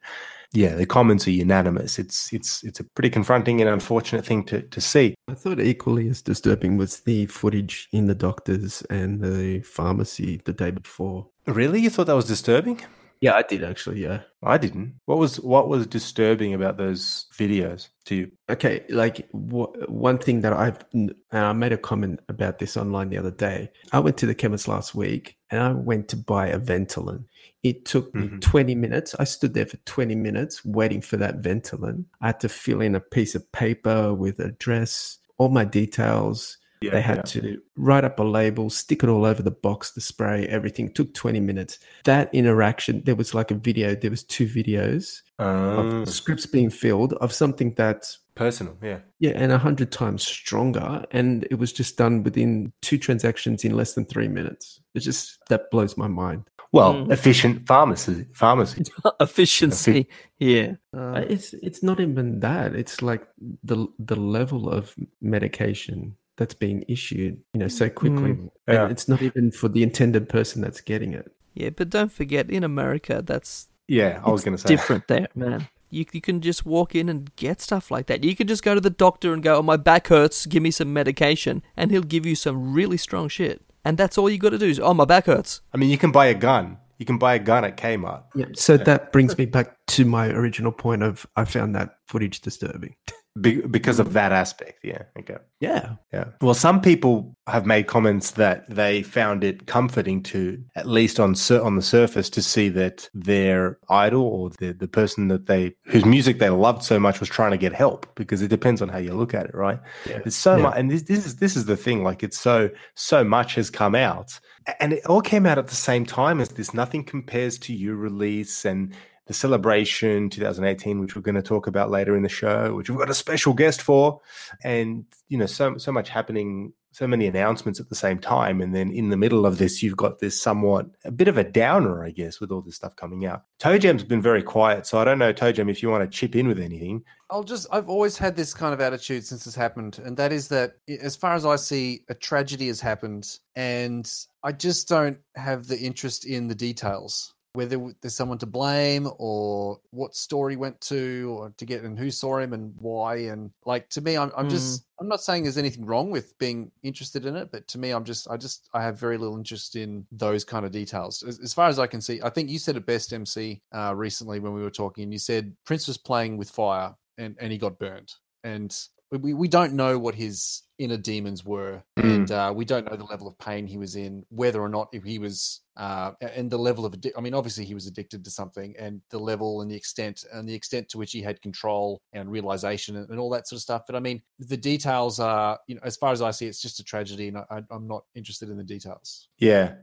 S5: yeah, the comments are unanimous. It's it's it's a pretty confronting and unfortunate thing to to see.
S9: I thought equally as disturbing was the footage in the doctors and the pharmacy the day before.
S5: Really, you thought that was disturbing?
S9: Yeah, I did actually. Yeah.
S5: I didn't. What was what was disturbing about those videos to you?
S9: Okay, like one thing that I've and I made a comment about this online the other day. I went to the chemist last week and I went to buy a Ventolin. It took me
S5: Mhm.
S9: 20 minutes. I stood there for 20 minutes waiting for that Ventolin. I had to fill in a piece of paper with address, all my details.
S5: Yeah,
S9: they had
S5: yeah.
S9: to write up a label, stick it all over the box, the spray, everything. took 20 minutes. That interaction, there was like a video, there was two videos
S5: Um,
S9: of scripts being filled of something that's
S5: personal, yeah.
S9: yeah, and a hundred times stronger. And it was just done within two transactions in less than three minutes. It just that blows my mind.
S5: Well,
S8: Mm.
S5: efficient pharmacy. Pharmacy.
S8: Efficiency. Yeah.
S9: Uh, it's it's not even that. It's like the the level of medication that's being issued, you know, so quickly.
S8: Mm.
S5: Yeah.
S9: And it's not even for the intended person that's getting it.
S8: yeah, but don't forget, in America, that's
S5: Yeah, I was going to say.
S8: different there, man. You, you can just walk in and get stuff like that. You can just go to the doctor and go, "Oh, my back hurts. Give me some medication," and he'll give you some really strong shit. And that's all you got to do is, "Oh, my back hurts."
S5: I mean, you can buy a gun. You can buy a gun at Kmart.
S9: Yeah. So that brings me back to my original point of I found that footage disturbing.
S5: Be- because of that aspect. Yeah. Okay.
S9: Yeah.
S5: Yeah. Well, some people have made comments that they found it comforting to, at least on sur- on the surface, to see that their idol or the the person that they whose music they loved so much was trying to get help. Because it depends on how you look at it, right?
S9: Yeah.
S5: It's so
S9: Yeah.
S5: much, and this this is this is the thing. Like it's so so much has come out, and it all came out at the same time as this. Nothing compares to you release and the celebration 2018, which we're going to talk about later in the show, which we've got a special guest for, and you know so so much happening. So many announcements at the same time, and then in the middle of this, you've got this somewhat a bit of a downer, I guess, with all this stuff coming out. Toe Jam's been very quiet, so I don't know, Toe Jam, if you want to chip in with anything.
S10: I'll just, I've always had this kind of attitude since this happened. And that is that, as far as I see, a tragedy has happened. And I just don't have the interest in the details, whether there's someone to blame or what story went to or to get and who saw him and why. And like, to me, I'm, I'm just, I'm not saying there's anything wrong with being interested in it, but to me, I'm just, I just, I have very little interest in those kind of details. As, as far as I can see, I think you said it best, MC, uh, recently when we were talking, and you said Prince was playing with fire and, and he got burned. And we, we don't know what his inner demons were, and uh, we don't know the level of pain he was in, whether or not if he was, uh, and the level of addic- I mean, obviously he was addicted to something, and the level and the extent and the extent to which he had control and realization and, and all that sort of stuff. But I mean, the details are, you know, as far as I see, it's just a tragedy, and I, I'm not interested in the details.
S5: Yeah.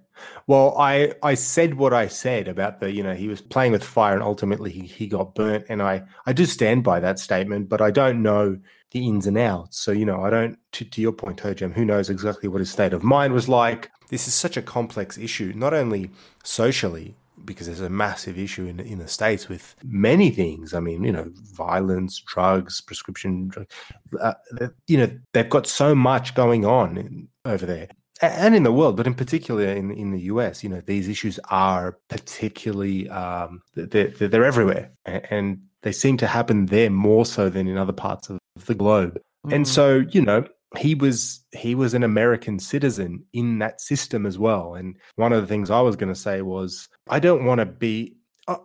S5: Well, I I said what I said about the, you know, he was playing with fire and ultimately he, he got burnt. And I, I do stand by that statement, but I don't know the ins and outs. So, you know, I don't, to, to your point, Toe Jam, who knows exactly what his state of mind was like. This is such a complex issue, not only socially, because there's a massive issue in, in the States with many things. I mean, you know, violence, drugs, prescription, drug, uh, you know, they've got so much going on in, over there and in the world, but in particular in in the US, you know, these issues are particularly um, they're they're everywhere, and they seem to happen there more so than in other parts of the globe. And
S8: Mm.
S5: so, you know, he was he was an American citizen in that system as well. And one of the things I was going to say was, I don't want to be. I-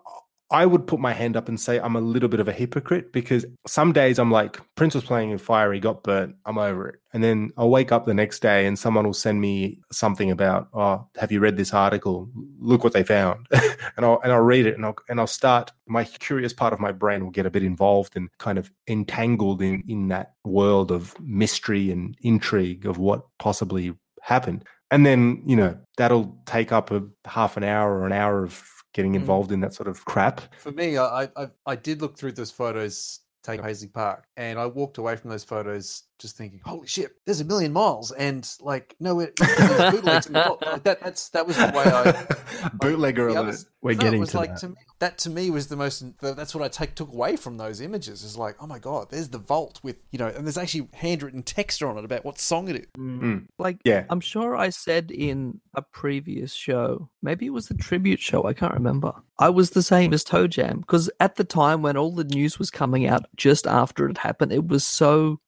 S5: I would put my hand up and say I'm a little bit of a hypocrite because some days I'm like, Prince was playing in fire, he got burnt, I'm over it. And then I'll wake up the next day and someone will send me something about, oh, have you read this article? Look what they found. and I'll and I'll read it and I'll and I'll start my curious part of my brain will get a bit involved and kind of entangled in in that world of mystery and intrigue of what possibly happened. And then, you know, that'll take up a half an hour or an hour of getting mm. involved in that sort of crap.
S10: For me, I, I I did look through those photos taken at Paisley Park, and I walked away from those photos just thinking, "Holy shit, there's a million miles!" And like, no, it, there's bootlegs involved. Like, that that's that was the way I
S5: bootlegger
S10: the
S5: alert.
S10: others-
S9: We're
S10: no,
S9: getting
S10: was
S9: to
S10: like
S9: that.
S10: to me that to me was the most that's what I take took away from those images is like oh my god there's the vault with you know and there's actually handwritten text on it about what song it is
S5: Mm.
S8: Like,
S5: Yeah.
S8: I'm sure I said in a previous show, maybe it was the tribute show, I can't remember. I was the same as Toe Jam because at the time when all the news was coming out just after it happened, it was so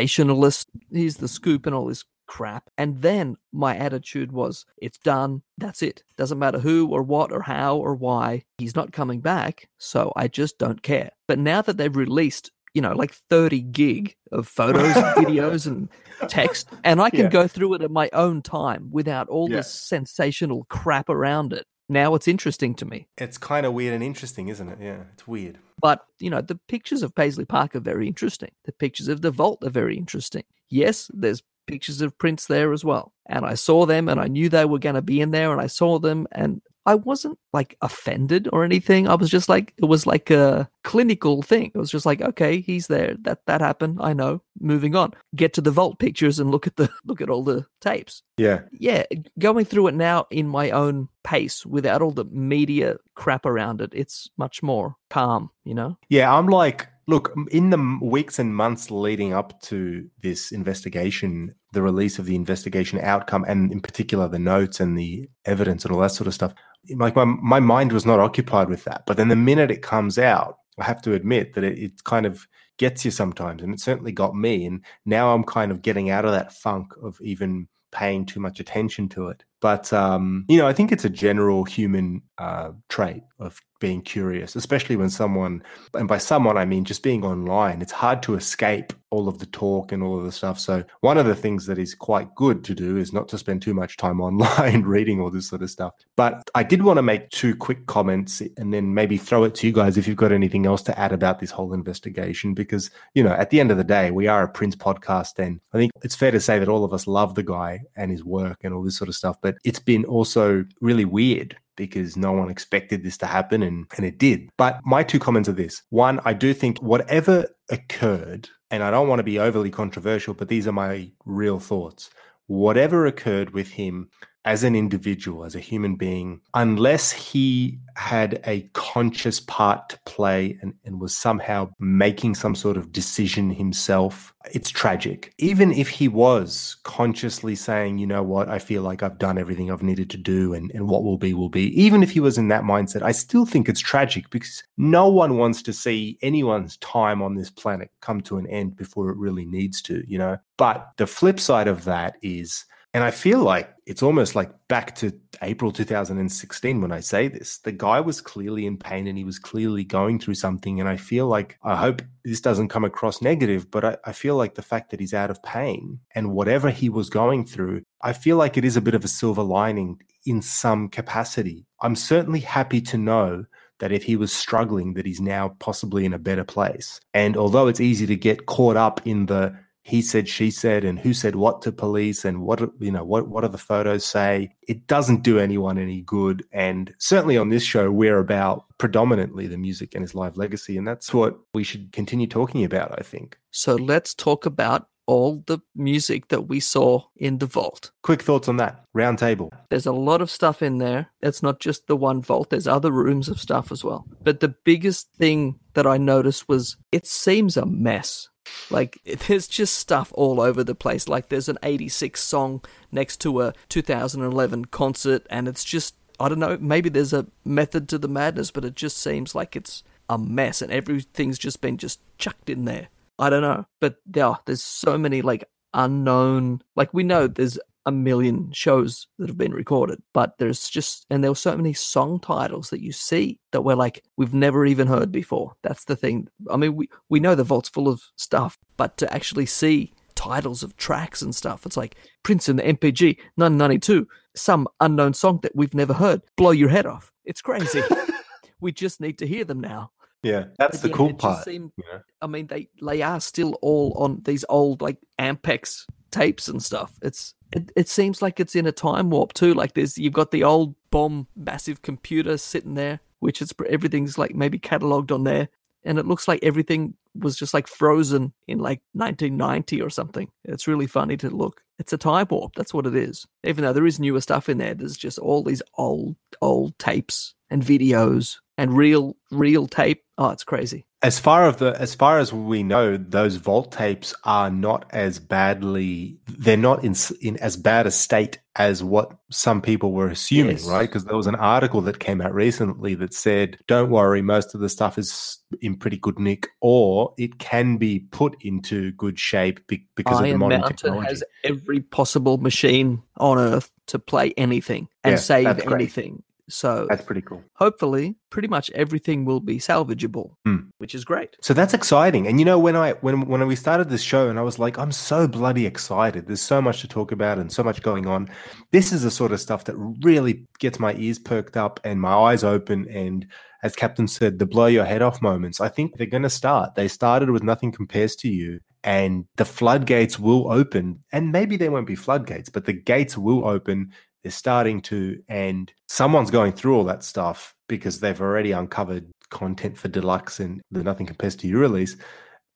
S8: sensationalist. Here's the scoop and all this crap. And then my attitude was, it's done. That's it. Doesn't matter who or what or how or why. He's not coming back. So I just don't care. But now that they've released, you know, like 30 gig of photos, and videos, and text, and I can
S5: Yeah.
S8: go through it at my own time without all
S5: Yeah.
S8: this sensational crap around it. Now it's interesting to me.
S5: It's kind of weird and interesting, isn't it? Yeah, it's weird.
S8: But, you know, the pictures of Paisley Park are very interesting. The pictures of the vault are very interesting. Yes, there's pictures of Prince there as well. And I saw them and I knew they were going to be in there and I saw them and I wasn't like offended or anything. I was just like it was like a clinical thing. It was just like, okay, he's there. That that happened. I know. Moving on. Get to the vault pictures and look at the look at all the tapes.
S5: Yeah.
S8: Yeah, going through it now in my own pace without all the media crap around it. It's much more calm, you know?
S5: Yeah, I'm like, look, in the weeks and months leading up to this investigation, the release of the investigation outcome, and in particular the notes and the evidence and all that sort of stuff, like my, my mind was not occupied with that. But then the minute it comes out, I have to admit that it, it kind of gets you sometimes, and it certainly got me. And now I'm kind of getting out of that funk of even paying too much attention to it. But um, you know, I think it's a general human uh, trait of being curious, especially when someone, and by someone I mean just being online. It's hard to escape all of the talk and all of the stuff. So one of the things that is quite good to do is not to spend too much time online reading all this sort of stuff. But I did want to make two quick comments and then maybe throw it to you guys if you've got anything else to add about this whole investigation. Because you know, at the end of the day, we are a Prince podcast, and I think it's fair to say that all of us love the guy and his work and all this sort of stuff. But it's been also really weird because no one expected this to happen and, and it did. But my two comments are this one, I do think whatever occurred, and I don't want to be overly controversial, but these are my real thoughts. Whatever occurred with him as an individual, as a human being, unless he had a conscious part to play and, and, was somehow making some sort of decision himself, it's tragic. Even if he was consciously saying, you know what, I feel like I've done everything I've needed to do and, and what will be will be, even if he was in that mindset, I still think it's tragic because no one wants to see anyone's time on this planet come to an end before it really needs to, you know? But the flip side of that is, and I feel like it's almost like back to April 2016 when I say this. The guy was clearly in pain and he was clearly going through something. And I feel like, I hope this doesn't come across negative, but I, I, feel like the fact that he's out of pain and whatever he was going through, I feel like it is a bit of a silver lining in some capacity. I'm certainly happy to know that if he was struggling, that he's now possibly in a better place. And although it's easy to get caught up in the he said she said and who said what to police and what you know what what do the photos say it doesn't do anyone any good and certainly on this show we're about predominantly the music and his live legacy and that's what we should continue talking about i think
S8: so let's talk about all the music that we saw in the vault.
S5: Quick thoughts on that round table.
S8: There's a lot of stuff in there. It's not just the one vault, there's other rooms of stuff as well. But the biggest thing that I noticed was it seems a mess. Like there's just stuff all over the place. Like there's an 86 song next to a 2011 concert, and it's just I don't know. Maybe there's a method to the madness, but it just seems like it's a mess, and everything's just been just chucked in there. I don't know, but yeah, there's so many like unknown. Like we know there's a million shows that have been recorded, but there's just, and there were so many song titles that you see that we're like, we've never even heard before. That's the thing. I mean, we, we know the vault's full of stuff, but to actually see titles of tracks and stuff, it's like Prince in the NPG 1992, some unknown song that we've never heard, blow your head off. It's crazy. we just need to hear them now.
S5: Yeah, that's the cool part.
S8: Seemed, yeah. I mean, they they are still all on these old like Ampex tapes and stuff. It's it, it seems like it's in a time warp too. Like there's you've got the old bomb massive computer sitting there, which is everything's like maybe cataloged on there, and it looks like everything was just like frozen in like 1990 or something. It's really funny to look. It's a time warp. That's what it is. Even though there is newer stuff in there, there's just all these old old tapes and videos and real real tape. Oh, it's crazy
S5: as far of the as far as we know, those vault tapes are not as badly. They're not in in as bad a state as what some people were assuming, yes. right? Because there was an article that came out recently that said, "Don't worry, most of the stuff is in pretty good nick, or it can be put into good shape because Iron of the modern
S8: Mountain
S5: technology."
S8: Has every possible machine on Earth to play anything and yeah, save anything. So
S5: that's pretty cool.
S8: Hopefully, pretty much everything will be salvageable,
S5: mm.
S8: which is great.
S5: So that's exciting. And you know, when I when when we started this show, and I was like, I'm so bloody excited. There's so much to talk about and so much going on. This is the sort of stuff that really gets my ears perked up and my eyes open. And as Captain said, the blow your head off moments. I think they're going to start. They started with nothing compares to you, and the floodgates will open. And maybe there won't be floodgates, but the gates will open. They're starting to, and someone's going through all that stuff because they've already uncovered content for deluxe and the Nothing Compares to You release.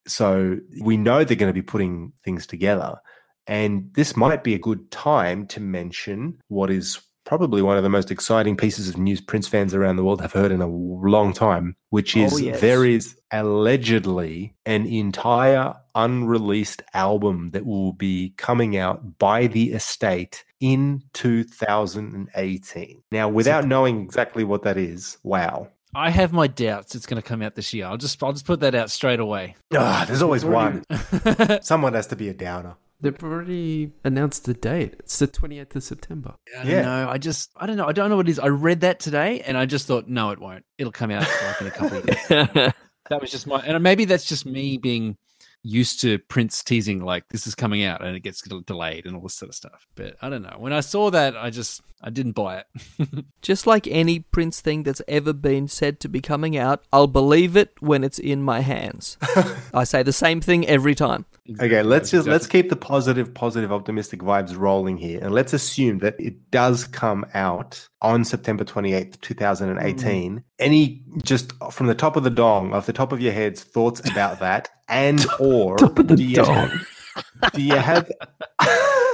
S5: So we know they're going to be putting things together. And this might be a good time to mention what is probably one of the most exciting pieces of news Prince fans around the world have heard in a long time, which oh, is
S8: Oh, yes.
S5: there is allegedly an entire unreleased album that will be coming out by the estate in 2018. Now, without knowing exactly what that is, wow.
S7: I have my doubts it's going to come out this year. I'll just I'll just put that out straight away.
S5: Ah, there's always one. Someone has to be a downer.
S9: They've already announced the date. It's the 28th of September.
S7: I don't know. I just I don't know. I don't know what it is. I read that today and I just thought, no, it won't. It'll come out like in a couple of years. that was just my and maybe that's just me being used to Prince teasing like this is coming out and it gets delayed and all this sort of stuff. But I don't know. When I saw that, I just I didn't buy it.
S8: Just like any Prince thing that's ever been said to be coming out, I'll believe it when it's in my hands. I say the same thing every time.
S5: Okay, let's just let's keep the positive, positive, optimistic vibes rolling here, and let's assume that it does come out on September mm. twenty eighth, two thousand and eighteen. Any just from the top of the dong, off the top of your heads, thoughts about that, and or
S9: Top of the
S5: do you,
S9: dong.
S5: do you have?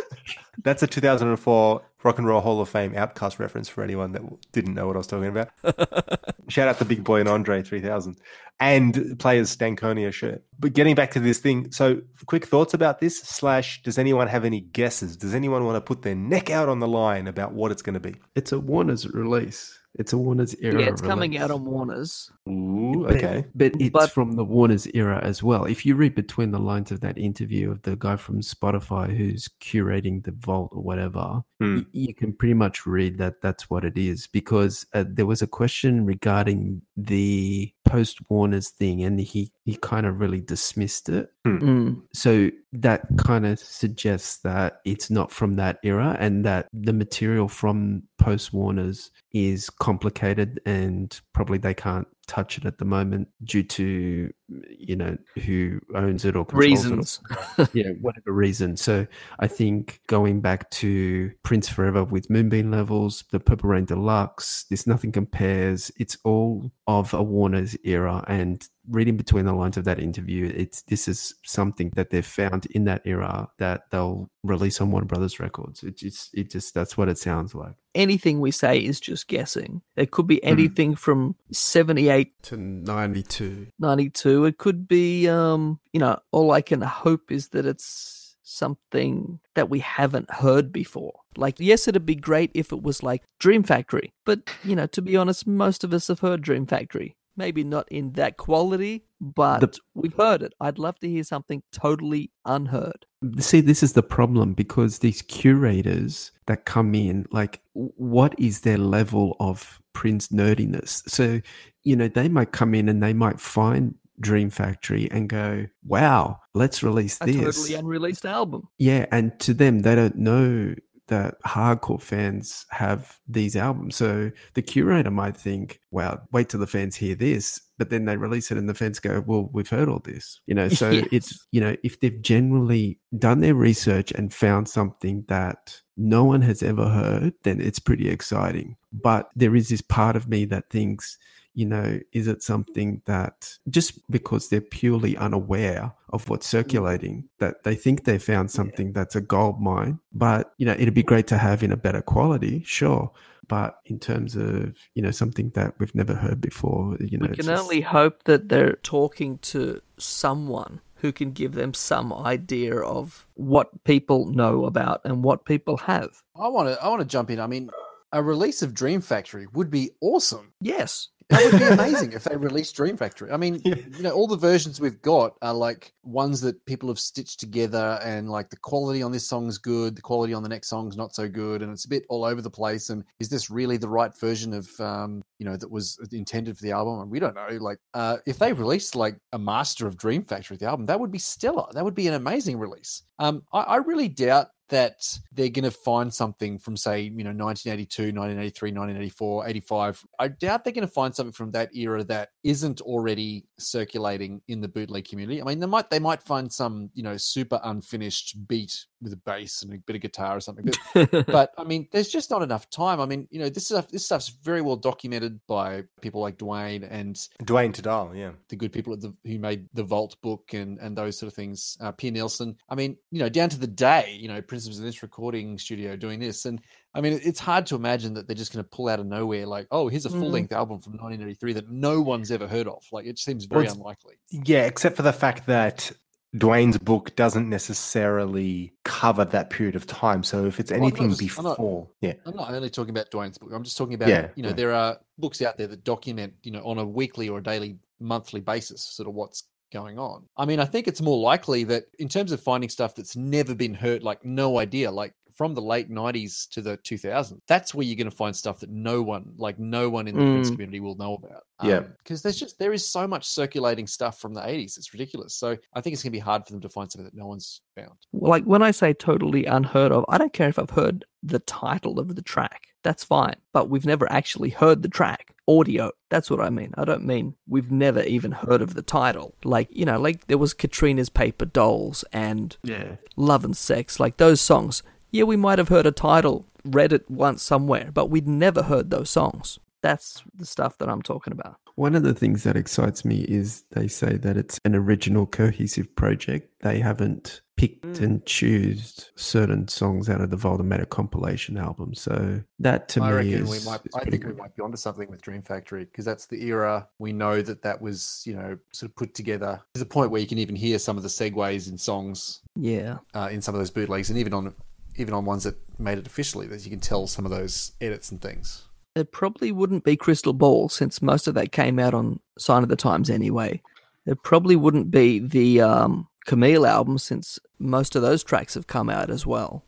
S5: That's a two thousand and four Rock and Roll Hall of Fame OutKast reference for anyone that didn't know what I was talking about. Shout out to Big Boi and Andre 3000 and players Stankonia shirt. But getting back to this thing, so quick thoughts about this slash does anyone have any guesses? Does anyone want to put their neck out on the line about what it's going to be?
S9: It's a Warner's release. It's a Warner's era.
S8: yeah, it's coming out on Warner's.
S5: Ooh,
S9: But-
S5: okay.
S9: But it's
S8: But-
S9: from the Warner's era as well. If you read between the lines of that interview of the guy from Spotify who's curating the vault or whatever,
S5: Hmm.
S9: y- you can pretty much read that that's what it is because uh, there was a question regarding the post Warner's thing and he, he kind of really dismissed it.
S8: Mm.
S9: So that kind of suggests that it's not from that era and that the material from post Warner's is complicated and probably they can't touch it at the moment due to you know who owns it or
S8: Reasons.
S9: it whatever reason so i think going back to prince forever with moonbeam levels the purple rain deluxe this nothing compares it's all of a warner's era and reading between the lines of that interview it's this is something that they've found in that era that they'll release on warner brothers records it just it just that's what it sounds like
S8: Anything we say is just guessing. It could be hmm. anything from 78
S9: to 92
S8: 92. It could be, um, you know, all I can hope is that it's something that we haven't heard before. Like, yes, it'd be great if it was like Dream Factory, but, you know, to be honest, most of us have heard Dream Factory. Maybe not in that quality, but we've heard it. I'd love to hear something totally unheard.
S9: see this is the problem because these curators that come in like what is their level of prince nerdiness so you know they might come in and they might find dream factory and go wow let's release
S8: A
S9: this
S8: totally unreleased album.
S9: yeah and to them they don't know that hardcore fans have these albums so the curator might think wow wait till the fans hear this but then they release it and the fans go well we've heard all this you know so
S8: Yes.
S9: it's you know if they've generally done their research and found something that no one has ever heard then it's pretty exciting but there is this part of me that thinks you know, is it something that just because they're purely unaware of what's mm. circulating, that they think they found something that's a gold mine? But, you know, it'd be great to have in a better quality, sure. But in terms of, you know, something that we've never heard before, you know,
S8: We
S9: it's
S8: can
S9: just-
S8: only hope that they're talking to someone who can give them some idea of what people know about and what people have.
S10: I want to. I want to jump in. I mean, a release of Dream Factory would be awesome.
S8: Yes.
S10: That would be amazing if they released Dream Factory. I mean, you know, all the versions we've got are like ones that people have stitched together, and like the quality on this song's good, the quality on the next song's not so good, and it's a bit all over the place. And is this really the right version of, um, you know, that was intended for the album? And we don't know. Like, uh, if they released like a master of Dream Factory, the album, that would be stellar. That would be an amazing release. Um, I, I really doubt that they're going to find something from, say, you know, 1982, 1983, 1984, 85. I doubt they're going to find something from that era that isn't already circulating in the bootleg community. I mean, they might they might find some, you know, super unfinished beat with a bass and a bit of guitar or something. But, but I mean, there's just not enough time. I mean, you know, this stuff this stuff's very well documented by people like Duane and
S5: Duane Tudahl, yeah,
S10: the good people at the who made the Vault book and and those sort of things. Uh, Per Nilsen. I mean, you know, down to the day, you know, Prince was in this recording studio doing this, and I mean, it's hard to imagine that they're just going to pull out of nowhere, like, oh, here's a full length album from 1983 that no one's ever heard of. Like, it seems very
S5: Well,
S10: unlikely.
S5: Yeah, except for the fact that Duane's book doesn't necessarily cover that period of time. So if it's
S10: Well, I'm not
S5: anything
S10: I'm not-
S5: before, yeah,
S10: I'm not only talking about Duane's book. I'm just talking about,
S5: Yeah,
S10: you know,
S5: yeah.
S10: there are books out there that document, you know, on a weekly or a daily, monthly basis, sort of what's going on. I mean, I think it's more likely that in terms of finding stuff that's never been heard, like no idea, like from the late 90s to the 2000s, that's where you're going to find stuff that no one, like no one in the Prince
S8: Mm.
S10: community will know about.
S5: Yeah.
S10: Because there's just, there is so much circulating stuff from the 80s. It's ridiculous. So I think it's going to be hard for them to find something that no one's found.
S8: like when I say totally unheard of, I don't care if I've heard the title of the track. That's fine. But we've never actually heard the track. Audio. That's what I mean. I don't mean we've never even heard of the title. Like, you know, like there was Katrina's Paper Dolls and
S9: Yeah.
S8: Love and Sex, like those songs. Yeah, we might have heard a title, read it once somewhere, but we'd never heard those songs. That's the stuff that I'm talking about.
S9: One of the things that excites me is they say that it's an original cohesive project. They haven't picked
S8: Mm.
S9: and choose certain songs out of the Voldemort compilation album. So that to
S10: I
S9: me
S10: reckon
S9: is,
S10: we might.
S9: is
S10: I
S9: pretty
S10: think we might be onto something with Dream Factory because that's the era we know that that was, you know, sort of put together. There's a point where you can even hear some of the segues in songs
S8: Yeah.
S10: uh, in some of those bootlegs, and even on even on ones that made it officially, that you can tell some of those edits and things.
S8: It probably wouldn't be Crystal Ball since most of that came out on Sign of the Times anyway. It probably wouldn't be the um, Camille album since most of those tracks have come out as well.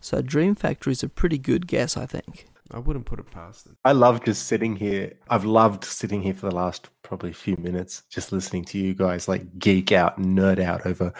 S8: So Dream Factory is a pretty good guess, I think.
S9: I wouldn't put it past them.
S5: I love just sitting here. I've loved sitting here for the last probably few minutes, just listening to you guys like geek out nerd out over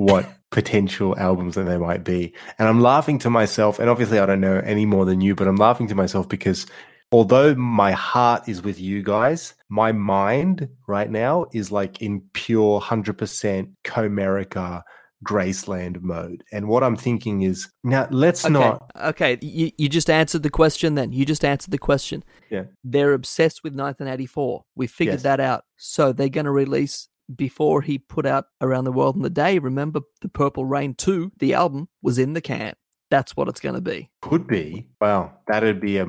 S5: what potential albums that they might be. And I'm laughing to myself. And obviously, I don't know any more than you, but I'm laughing to myself because although my heart is with you guys, my mind right now is like in pure 100% Comerica Graceland mode. And what I'm thinking is now let's
S8: Okay,
S5: not.
S8: okay. You, you just answered the question then. You just answered the question.
S5: Yeah.
S8: They're obsessed with 1984. We figured
S5: Yes.
S8: that out. So they're going to release before he put out Around the World in the Day. Remember, the Purple Rain 2, the album, was in the can. That's what it's going to be.
S5: Could be. Wow, that'd be a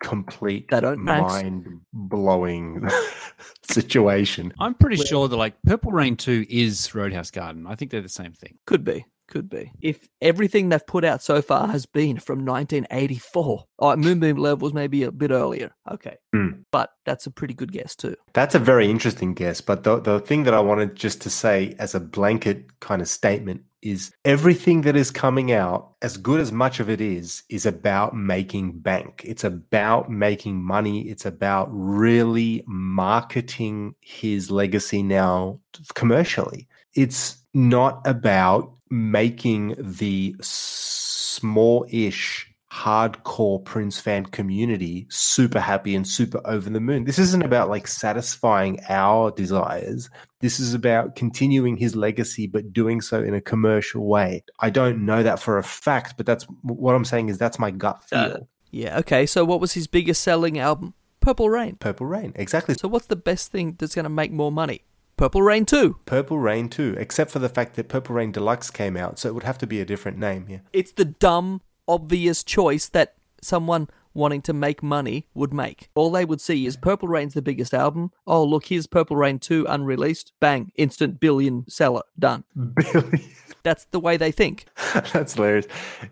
S5: complete
S8: That don't
S5: mind blowing situation.
S7: I'm pretty sure that like Purple Rain 2 is Roadhouse Garden. I think they're the same thing.
S8: Could be. Could be. If everything they've put out so far has been from 1984. Oh, Moonbeam Levels was maybe a bit earlier. Okay.
S5: Hmm.
S8: But that's a pretty good guess, too.
S5: That's a very interesting guess. But the, the thing that I wanted just to say as a blanket kind of statement is everything that is coming out, as good as much of it is, is about making bank. It's about making money. It's about really marketing his legacy now commercially. It's not about making the small ish hardcore Prince fan community super happy and super over the moon. This isn't about like satisfying our desires. This is about continuing his legacy, but doing so in a commercial way. I don't know that for a fact, but that's what I'm saying is that's my gut feel.
S8: Uh, yeah. Okay. So, what was his biggest selling album? Purple Rain.
S5: Purple Rain, exactly.
S8: So, what's the best thing that's going to make more money? Purple Rain 2.
S5: Purple Rain too, except for the fact that Purple Rain Deluxe came out, so it would have to be a different name. Yeah.
S8: It's the dumb, obvious choice that someone wanting to make money would make. All they would see is Purple Rain's the biggest album. Oh, look, here's Purple Rain 2 unreleased. Bang, instant billion seller. Done.
S5: Billion.
S8: That's the way they think.
S5: That's hilarious.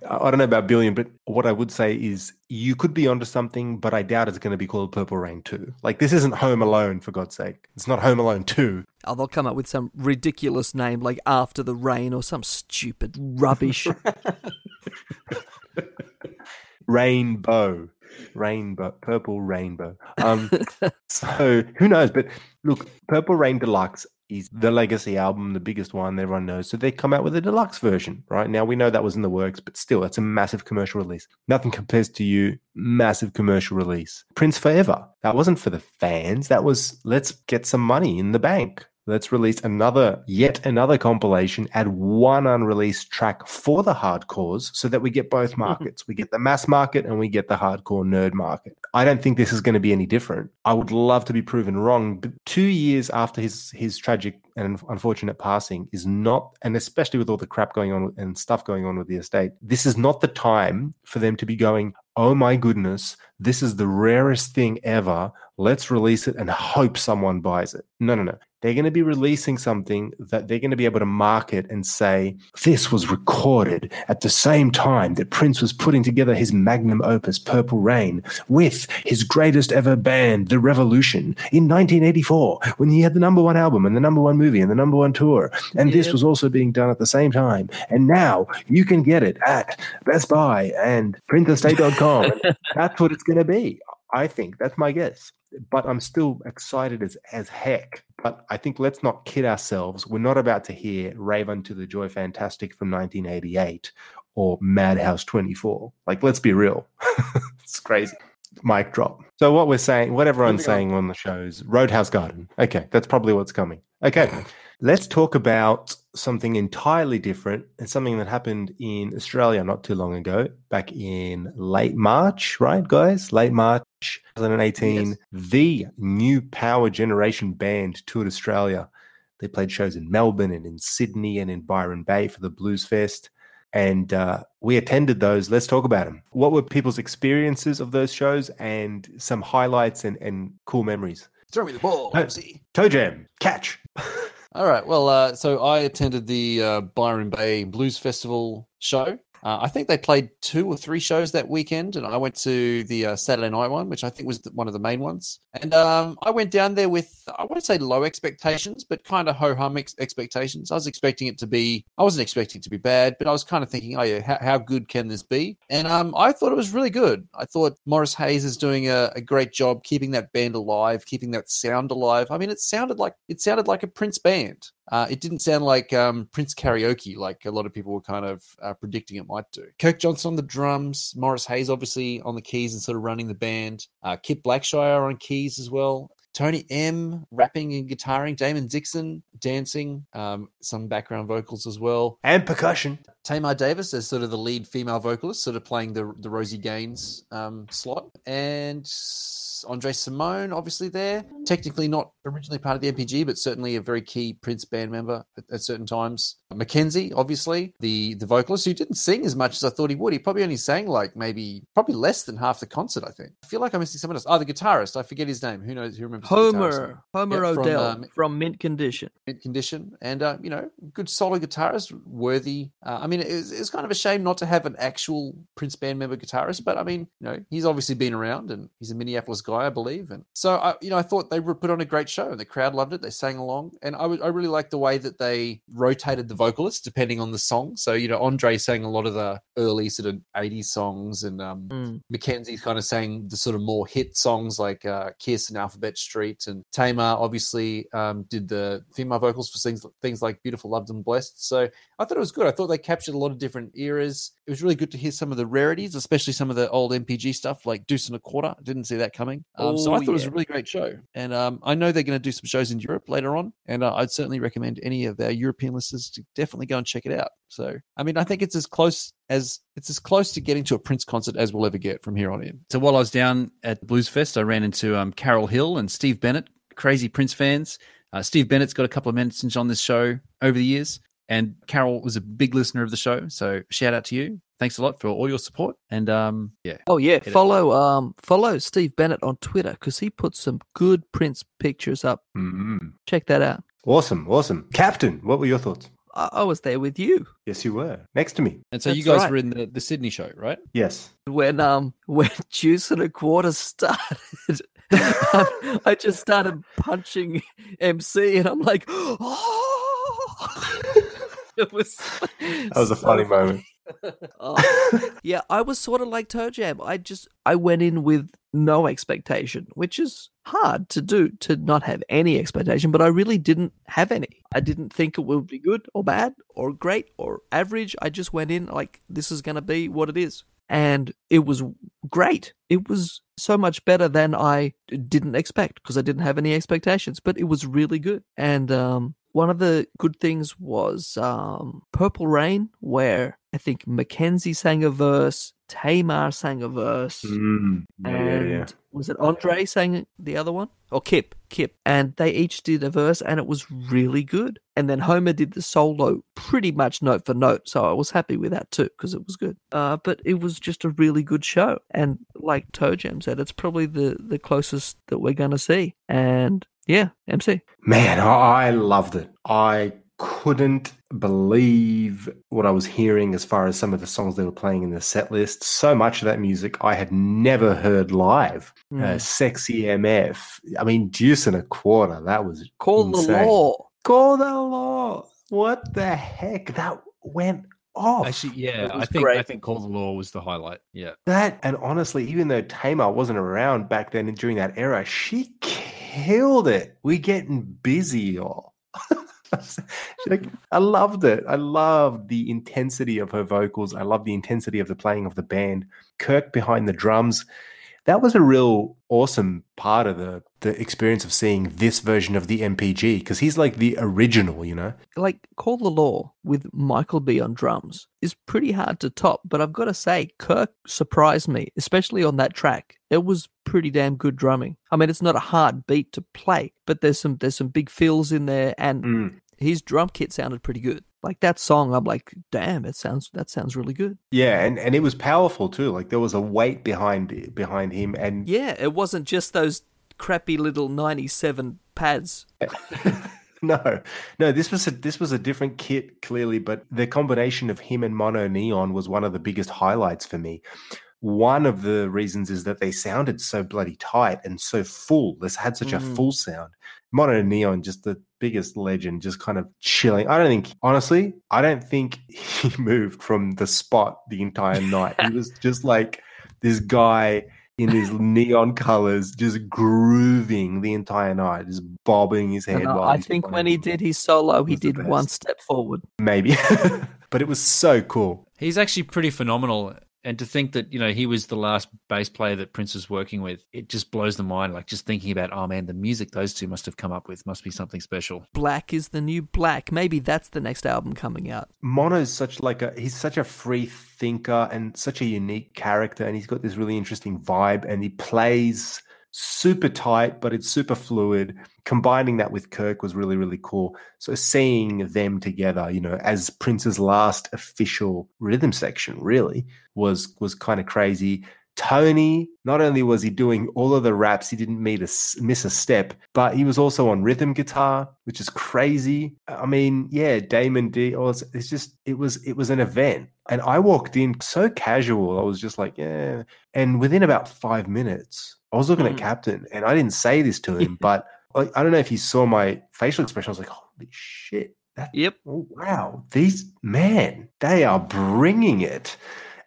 S5: I don't know about billion, but what I would say is you could be onto something, but I doubt it's going to be called Purple Rain 2. Like, this isn't Home Alone, for God's sake. It's not Home Alone 2.
S8: Oh, they'll come up with some ridiculous name like After the Rain or some stupid rubbish.
S5: Rainbow. Rainbow. Purple Rainbow. Um, so, who knows? But look, Purple Rain Deluxe, is the legacy album, the biggest one everyone knows. So they come out with a deluxe version, right? Now we know that was in the works, but still, that's a massive commercial release. Nothing compares to you, massive commercial release. Prince Forever. That wasn't for the fans. That was let's get some money in the bank. Let's release another, yet another compilation, add one unreleased track for the hardcores so that we get both markets. we get the mass market and we get the hardcore nerd market. I don't think this is going to be any different. I would love to be proven wrong, but two years after his his tragic and unfortunate passing is not, and especially with all the crap going on and stuff going on with the estate, this is not the time for them to be going, oh my goodness, this is the rarest thing ever. Let's release it and hope someone buys it. No, no, no. They're going to be releasing something that they're going to be able to market and say, this was recorded at the same time that Prince was putting together his magnum opus, Purple Rain, with his greatest ever band, The Revolution, in 1984, when he had the number one album and the number one movie and the number one tour. And this was also being done at the same time. And now you can get it at Best Buy and printestate.com. And that's what it's going to be. I think that's my guess. But I'm still excited as, as heck. But I think let's not kid ourselves. We're not about to hear Rave Un2 the Joy Fantastic from 1988 or Madhouse 24. Like, let's be real. it's crazy. Mic drop. So, what we're saying, what everyone's saying on the show is Roadhouse Garden. Okay, that's probably what's coming. Okay, let's talk about something entirely different and something that happened in Australia not too long ago, back in late March, right, guys? Late March 2018.
S10: Yes.
S5: The new Power Generation band toured Australia. They played shows in Melbourne and in Sydney and in Byron Bay for the Blues Fest. And uh, we attended those. Let's talk about them. What were people's experiences of those shows and some highlights and, and cool memories?
S10: Throw me the ball,
S5: Hey.
S10: MC.
S5: Toe Jam, catch.
S10: All right. Well, uh, so I attended the uh, Byron Bay Blues Festival show. Uh, I think they played two or three shows that weekend, and I went to the uh, Saturday night one, which I think was one of the main ones. And um, I went down there with I wouldn't say low expectations, but kind of ho hum ex- expectations. I was expecting it to be. I wasn't expecting it to be bad, but I was kind of thinking, oh yeah, how, how good can this be? And um, I thought it was really good. I thought Morris Hayes is doing a, a great job keeping that band alive, keeping that sound alive. I mean, it sounded like it sounded like a Prince band. Uh, it didn't sound like um, Prince karaoke, like a lot of people were kind of uh, predicting it might do. Kirk Johnson on the drums, Morris Hayes obviously on the keys and sort of running the band. Uh, Kip Blackshire on keys as well. Tony M rapping and guitaring. Damon Dixon dancing. Um, some background vocals as well.
S5: And percussion.
S10: Tamar Davis as sort of the lead female vocalist, sort of playing the the Rosie Gaines um, slot, and Andre Cymone obviously there. Technically not originally part of the NPG, but certainly a very key Prince band member at, at certain times. Mackenzie, obviously the the vocalist who didn't sing as much as I thought he would. He probably only sang like maybe probably less than half the concert. I think. I feel like I'm missing someone else. Oh, the guitarist. I forget his name. Who knows? Who remembers?
S8: Homer, Homer
S10: Yeah, from,
S8: O'Dell
S10: um,
S8: from Mint Condition.
S10: mint condition and uh, you know good solid guitarist worthy uh, i mean it was, it kind of a shame not to have an actual prince band member guitarist but i mean you know he's obviously been around and he's a minneapolis guy i believe and so i you know i thought they were put on a great show and the crowd loved it they sang along and i, I really liked the way that they rotated the vocalists depending on the song so you know andre sang a lot of the early sort of 80s songs and um,
S8: Mm.
S10: Mackenzie kind of sang the sort of more hit songs like uh, Kiss and Alphabet Street, and Tamar obviously um, did the female vocals for things things like Beautiful, Loved, and Blessed. So I thought it was good. I thought they captured a lot of different eras. It was really good to hear some of the rarities, especially some of the old NPG stuff like Deuce and a Quarter. Didn't see that coming. Um, so
S8: Oh,
S10: I thought it was a really great show. And um, I know they're going to do some shows in Europe later on. And uh, I'd certainly recommend any of our European listeners to definitely go and check it out. So, I mean, I think it's as close as it's as close to getting to a Prince concert as we'll ever get from here on in.
S7: So while I was down at Blues Fest, I ran into um, Carol Hill and Steve Bennett, crazy Prince fans. Uh, Steve Bennett's got a couple of mentions on this show over the years, and Carol was a big listener of the show. So shout out to you. Thanks a lot for all your support. And um, yeah,
S8: Oh yeah,
S7: it.
S8: follow um follow Steve Bennett on Twitter because he puts some good Prince pictures up.
S5: Mhm.
S8: Check that out.
S5: Awesome, awesome. Captain, what were your thoughts?
S8: I, I was there with you
S5: Yes, you were. Next to me.
S7: and so you guys
S8: right.
S7: were in the, the Sydney show, right?
S5: Yes.
S8: when um when Deuce and a Quarter started. I, I just started punching MC, and I'm like, oh. it was
S5: That was a funny moment.
S8: Oh, yeah, I was sort of like Toe Jam. I just I went in with no expectation, which is hard to do to not have any expectation, but I really didn't have any. I didn't think it would be good or bad or great or average. I just went in like this is going to be what it is. And it was great. It was so much better than I didn't expect because I didn't have any expectations, but it was really good. And um, one of the good things was um, Purple Rain, where I think Mackenzie sang a verse, Tamar sang a verse,
S5: Mm, yeah,
S8: and
S5: yeah.
S8: was it Andre sang the other one? Or Kip, Kip. And they each did a verse and it was really good. And then Homer did the solo pretty much note for note. So I was happy with that too because it was good. Uh, but it was just a really good show. And like Toe Jam said, it's probably the, the closest that we're going to see. And yeah, MC.
S5: Man, I I loved it. I couldn't believe what I was hearing as far as some of the songs they were playing in the set list. So much of that music I had never heard live. Uh,
S8: Mm.
S5: Sexy MF. I mean, Deuce and a Quarter. That was
S8: Call the law.
S5: Call the law. What the heck? That went off.
S7: Actually, yeah, I
S8: was
S7: think I think Call the Law was the highlight. Yeah.
S5: That and honestly, even though Tamar wasn't around back then during that era, she killed it. We're getting busy, y'all. Like, I loved it. I loved the intensity of her vocals. I love the intensity of the playing of the band. Kirk behind the drums. That was a real awesome part of the the experience of seeing this version of the NPG because he's like the original, you know.
S8: like Call the Law with Michael B on drums is pretty hard to top, but I've got to say, Kirk surprised me, especially on that track. It was pretty damn good drumming. I mean, it's not a hard beat to play, but there's some there's some big fills in there, and
S5: Mm.
S8: his drum kit sounded pretty good. Like that song, I'm like, damn, it sounds that sounds really good.
S5: Yeah, and, and it was powerful too. Like there was a weight behind behind him, and
S8: Yeah, it wasn't just those crappy little '97 pads.
S5: no, no, this was a this was a different kit clearly, but the combination of him and Mono Neon was one of the biggest highlights for me. One of the reasons is that they sounded so bloody tight and so full. This had such a
S8: Mhm.
S5: full sound. Mono Neon, just the biggest legend, just kind of chilling. I don't think, honestly, I don't think he moved from the spot the entire night. he was just like this guy in his neon colors, just grooving the entire night, just bobbing his head.
S8: And,
S5: while
S8: I think when he did his solo, he did one step forward.
S5: maybe, but it was so cool.
S7: He's actually pretty phenomenal. And to think that, you know, he was the last bass player that Prince was working with, it just blows the mind. Like just thinking about, oh man, the music those two must have come up with must be something special.
S8: Black is the new black. Maybe that's the next album coming out.
S5: Mono's such like a he's such a free thinker and such a unique character, and he's got this really interesting vibe, and he plays super tight, but it's super fluid. Combining that with Kirk was really, really cool. So seeing them together, you know, as Prince's last official rhythm section, really was was kind of crazy. Tony, not only was he doing all of the raps, he didn't meet a miss a step, but he was also on rhythm guitar, which is crazy. I mean, yeah, Damon D. oh, it's, just it was it was an event, and I walked in so casual. I was just like, yeah, and within about five minutes, I was looking at
S8: Mm.
S5: Captain, and I didn't say this to him, but like, I don't know if he saw my facial expression. I was like, holy shit, that
S8: Yep.
S5: oh, wow, these man, they are bringing it.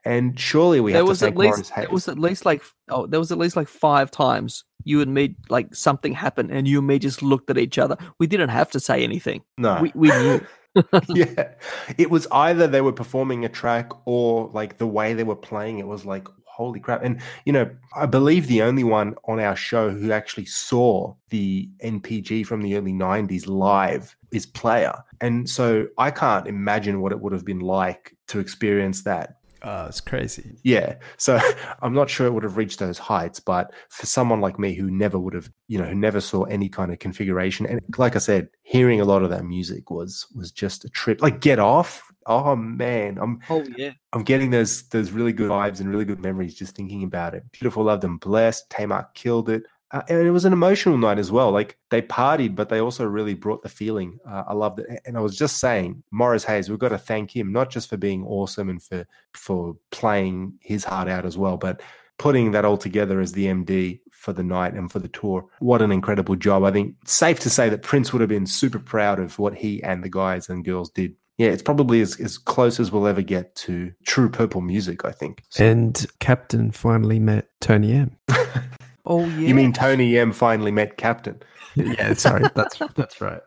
S5: And surely we
S8: there
S5: have to
S8: was
S5: thank
S8: at least
S5: Morris
S8: there was at least like oh there was at least like five times you and me like something happened and you and me just looked at each other. We didn't have to say anything.
S5: no,
S8: We we knew.
S5: yeah, it was either they were performing a track or like the way they were playing it was like holy crap. And you know, I believe the only one on our show who actually saw the NPG from the early '90s live is Player, and so I can't imagine what it would have been like to experience that
S9: Oh, it's crazy.
S5: Yeah. So I'm not sure it would have reached those heights, but for someone like me who never would have, you know, who never saw any kind of configuration, and like I said, hearing a lot of that music was was just a trip. Like Get Off. Oh man, I'm
S8: Oh yeah.
S5: I'm getting those those really good vibes and really good memories just thinking about it. Beautiful, loved and blessed. Tamar killed it. Uh, and it was an emotional night as well. Like they partied, but they also really brought the feeling. Uh, I loved it. And I was just saying, Morris Hayes, we've got to thank him not just for being awesome and for for playing his heart out as well, but putting that all together as the MD for the night and for the tour. What an incredible job! I think safe to say that Prince would have been super proud of what he and the guys and girls did Yeah, it's probably as, as close as we'll ever get to true purple music, I think.
S9: And Captain finally met Tony M.
S8: Oh yeah.
S5: You mean Tony M finally met Captain?
S9: yeah, sorry, that's that's right.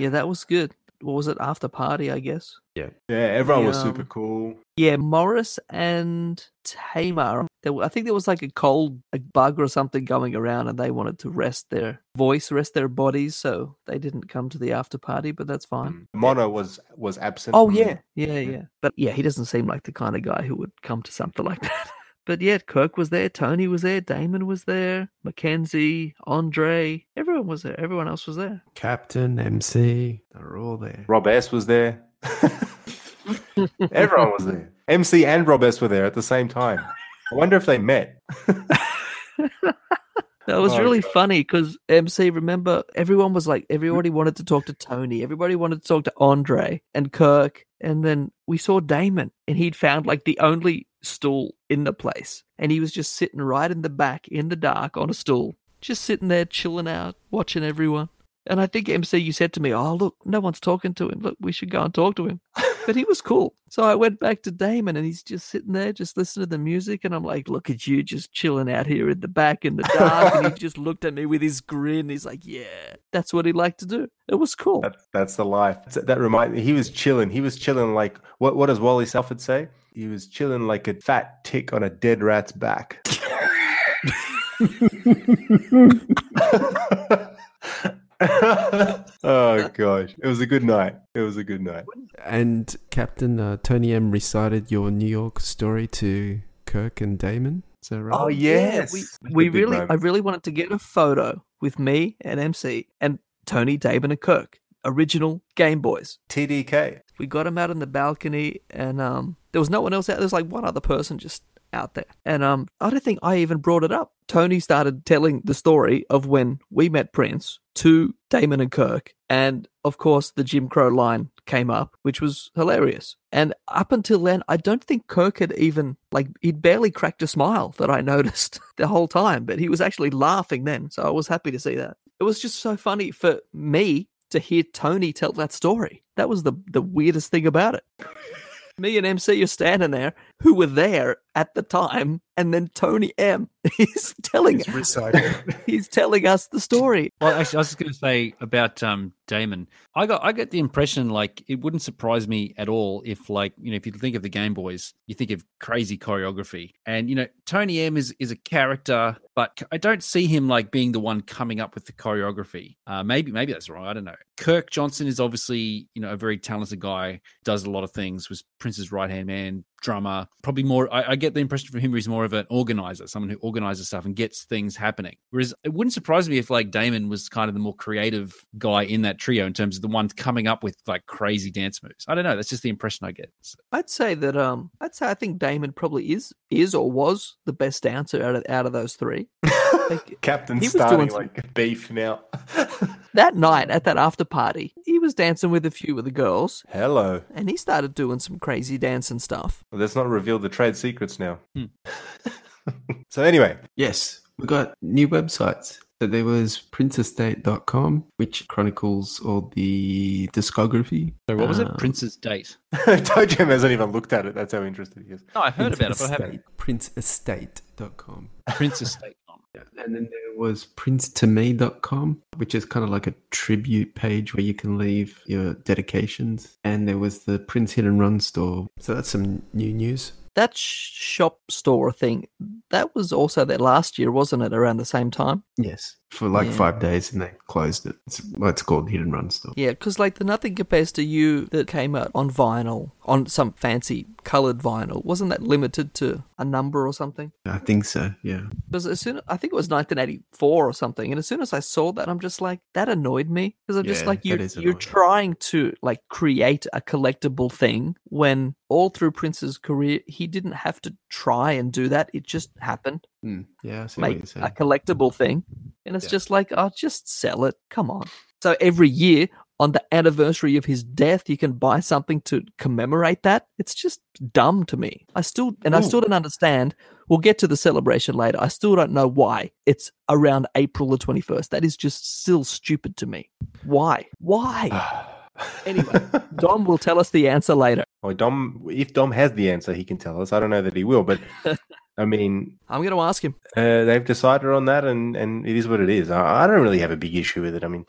S8: Yeah, that was good. What was it? After party, I guess.
S9: Yeah.
S5: Yeah, everyone was super
S8: um,
S5: cool.
S8: Yeah, Morris and Tamar. There, I think there was like a cold, a bug or something going around, and they wanted to rest their voice, rest their bodies, so they didn't come to the after party. But that's fine.
S5: Mono was was absent.
S8: Oh yeah, yeah, yeah. But yeah, he doesn't seem like the kind of guy who would come to something like that. But yet, Kirk was there, Tony was there, Damon was there, Mackenzie, Andre, everyone was there. Everyone else was there.
S9: Captain, MC, they're all there.
S5: Rob S was there. Everyone was there. MC and Rob S were there at the same time. I wonder if they met.
S8: That was
S5: Oh,
S8: really funny because MC, remember, everyone was like, everybody wanted to talk to Tony, everybody wanted to talk to Andre and Kirk. And then we saw Damon, and he'd found like the only stool in the place. And he was just sitting right in the back in the dark on a stool, just sitting there chilling out, watching everyone. And I think MC, you said to me, "Oh, look, no one's talking to him. Look, we should go and talk to him." But he was cool. So I went back to Damon, and he's just sitting there, just listening to the music. And I'm like, "Look at you, just chilling out here in the back in the dark." and he just looked at me with his grin. He's like, "Yeah, that's what he liked to do." It was cool.
S5: That, that's the life. That remind me. He was chilling. He was chilling like what? What does Wally Safford say? He was chilling like a fat tick on a dead rat's back. oh gosh, it was a good night. It was a good night.
S9: And Captain uh, Tony M recited your New York story to Kirk and Damon. Is that right?
S5: Oh yes,
S8: we, we
S5: big
S8: really, I really wanted to get a photo with me and MC and Tony, Damon, and Kirk, original Game Boyz.
S5: TDK.
S8: We got him out on the balcony, and um, there was no one else out. There was like one other person just out there, and um, I don't think I even brought it up. Tony started telling the story of when we met Prince to Damon and Kirk, and of course the Jim Crow line came up, which was hilarious. And up until then, I don't think Kirk had even like he'd barely cracked a smile that I noticed the whole time, but he was actually laughing then, so I was happy to see that. It was just so funny for me to hear Tony tell that story. That was the the weirdest thing about it. Me and MC are standing there, who were there at the time, and then Tony M is telling he's telling us the story.
S7: Well, actually, I was just going to say about um, Damon. I got I get the impression like it wouldn't surprise me at all if like you know if you think of the Game Boyz, you think of crazy choreography, and you know Tony M is is a character, but I don't see him like being the one coming up with the choreography. Uh, maybe maybe that's wrong. I don't know. Kirk Johnson is obviously you know a very talented guy, does a lot of things, was Prince's right hand man, drummer. Probably more. I, I get the impression from him he's more of an organizer, someone who organizes stuff and gets things happening. Whereas it wouldn't surprise me if like Damon was kind of the more creative guy in that trio in terms of the one coming up with like crazy dance moves. I don't know. That's just the impression I get. So-
S8: I'd say that um I'd say I think Damon probably is is or was the best dancer out of out of those three. Like,
S5: Captain's
S8: he was
S5: starting
S8: doing some-
S5: like beef now.
S8: that night at that after party, he was dancing with a few of the girls,
S5: Hello.
S8: and he started doing some crazy dance and stuff.
S5: Well, let's not reveal the trade secrets now.
S7: Hmm.
S5: so anyway,
S9: Yes, we got new websites. So there was princesdate.com, which chronicles all the discography.
S7: So what was it?
S9: Um,
S7: Prince's date.
S5: Toe Jam hasn't even looked at it. That's how interested he is.
S7: No, I heard about it, but I haven't.
S9: Estate, princesestate.com.
S7: Prince's date.
S9: Yeah, And then there was princetome.com, which is kind of like a tribute page where you can leave your dedications. And there was the Prince Hit and Run store. So that's some new news.
S8: That shop store thing, that was also there last year, wasn't it? Around the same time.
S9: Yes. For like
S8: Yeah.
S9: five days and they closed it. It's, well, it's called Hit and Run store.
S8: Yeah, because like the Nothing Compares to You that came out on vinyl, on some fancy coloured vinyl, wasn't that limited to a number or something?
S9: I think so, yeah.
S8: Because as soon I think it was 1984 or something, and as soon as I saw that, I'm just like that annoyed me because I'm just like you you're trying to like create a collectible thing when all through Prince's career he didn't have to try and do that; it just happened.
S9: Hmm, yeah, I see what
S8: Make a collectible thing, and it's
S9: Yeah.
S8: just like oh, just sell it. Come on. So every year on the anniversary of his death, you can buy something to commemorate that. It's just dumb to me. I still and I still don't understand. We'll get to the celebration later. I still don't know why it's around April the twenty first. That is just still stupid to me. Why? Why? Anyway, Dom will tell us the answer later.
S5: Well, Dom, if Dom has the answer, he can tell us. I don't know that he will, but I mean,
S8: I'm going to ask him.
S5: uh, they've decided on that, and, and it is what it is. I, I don't really have a big issue with it. I mean,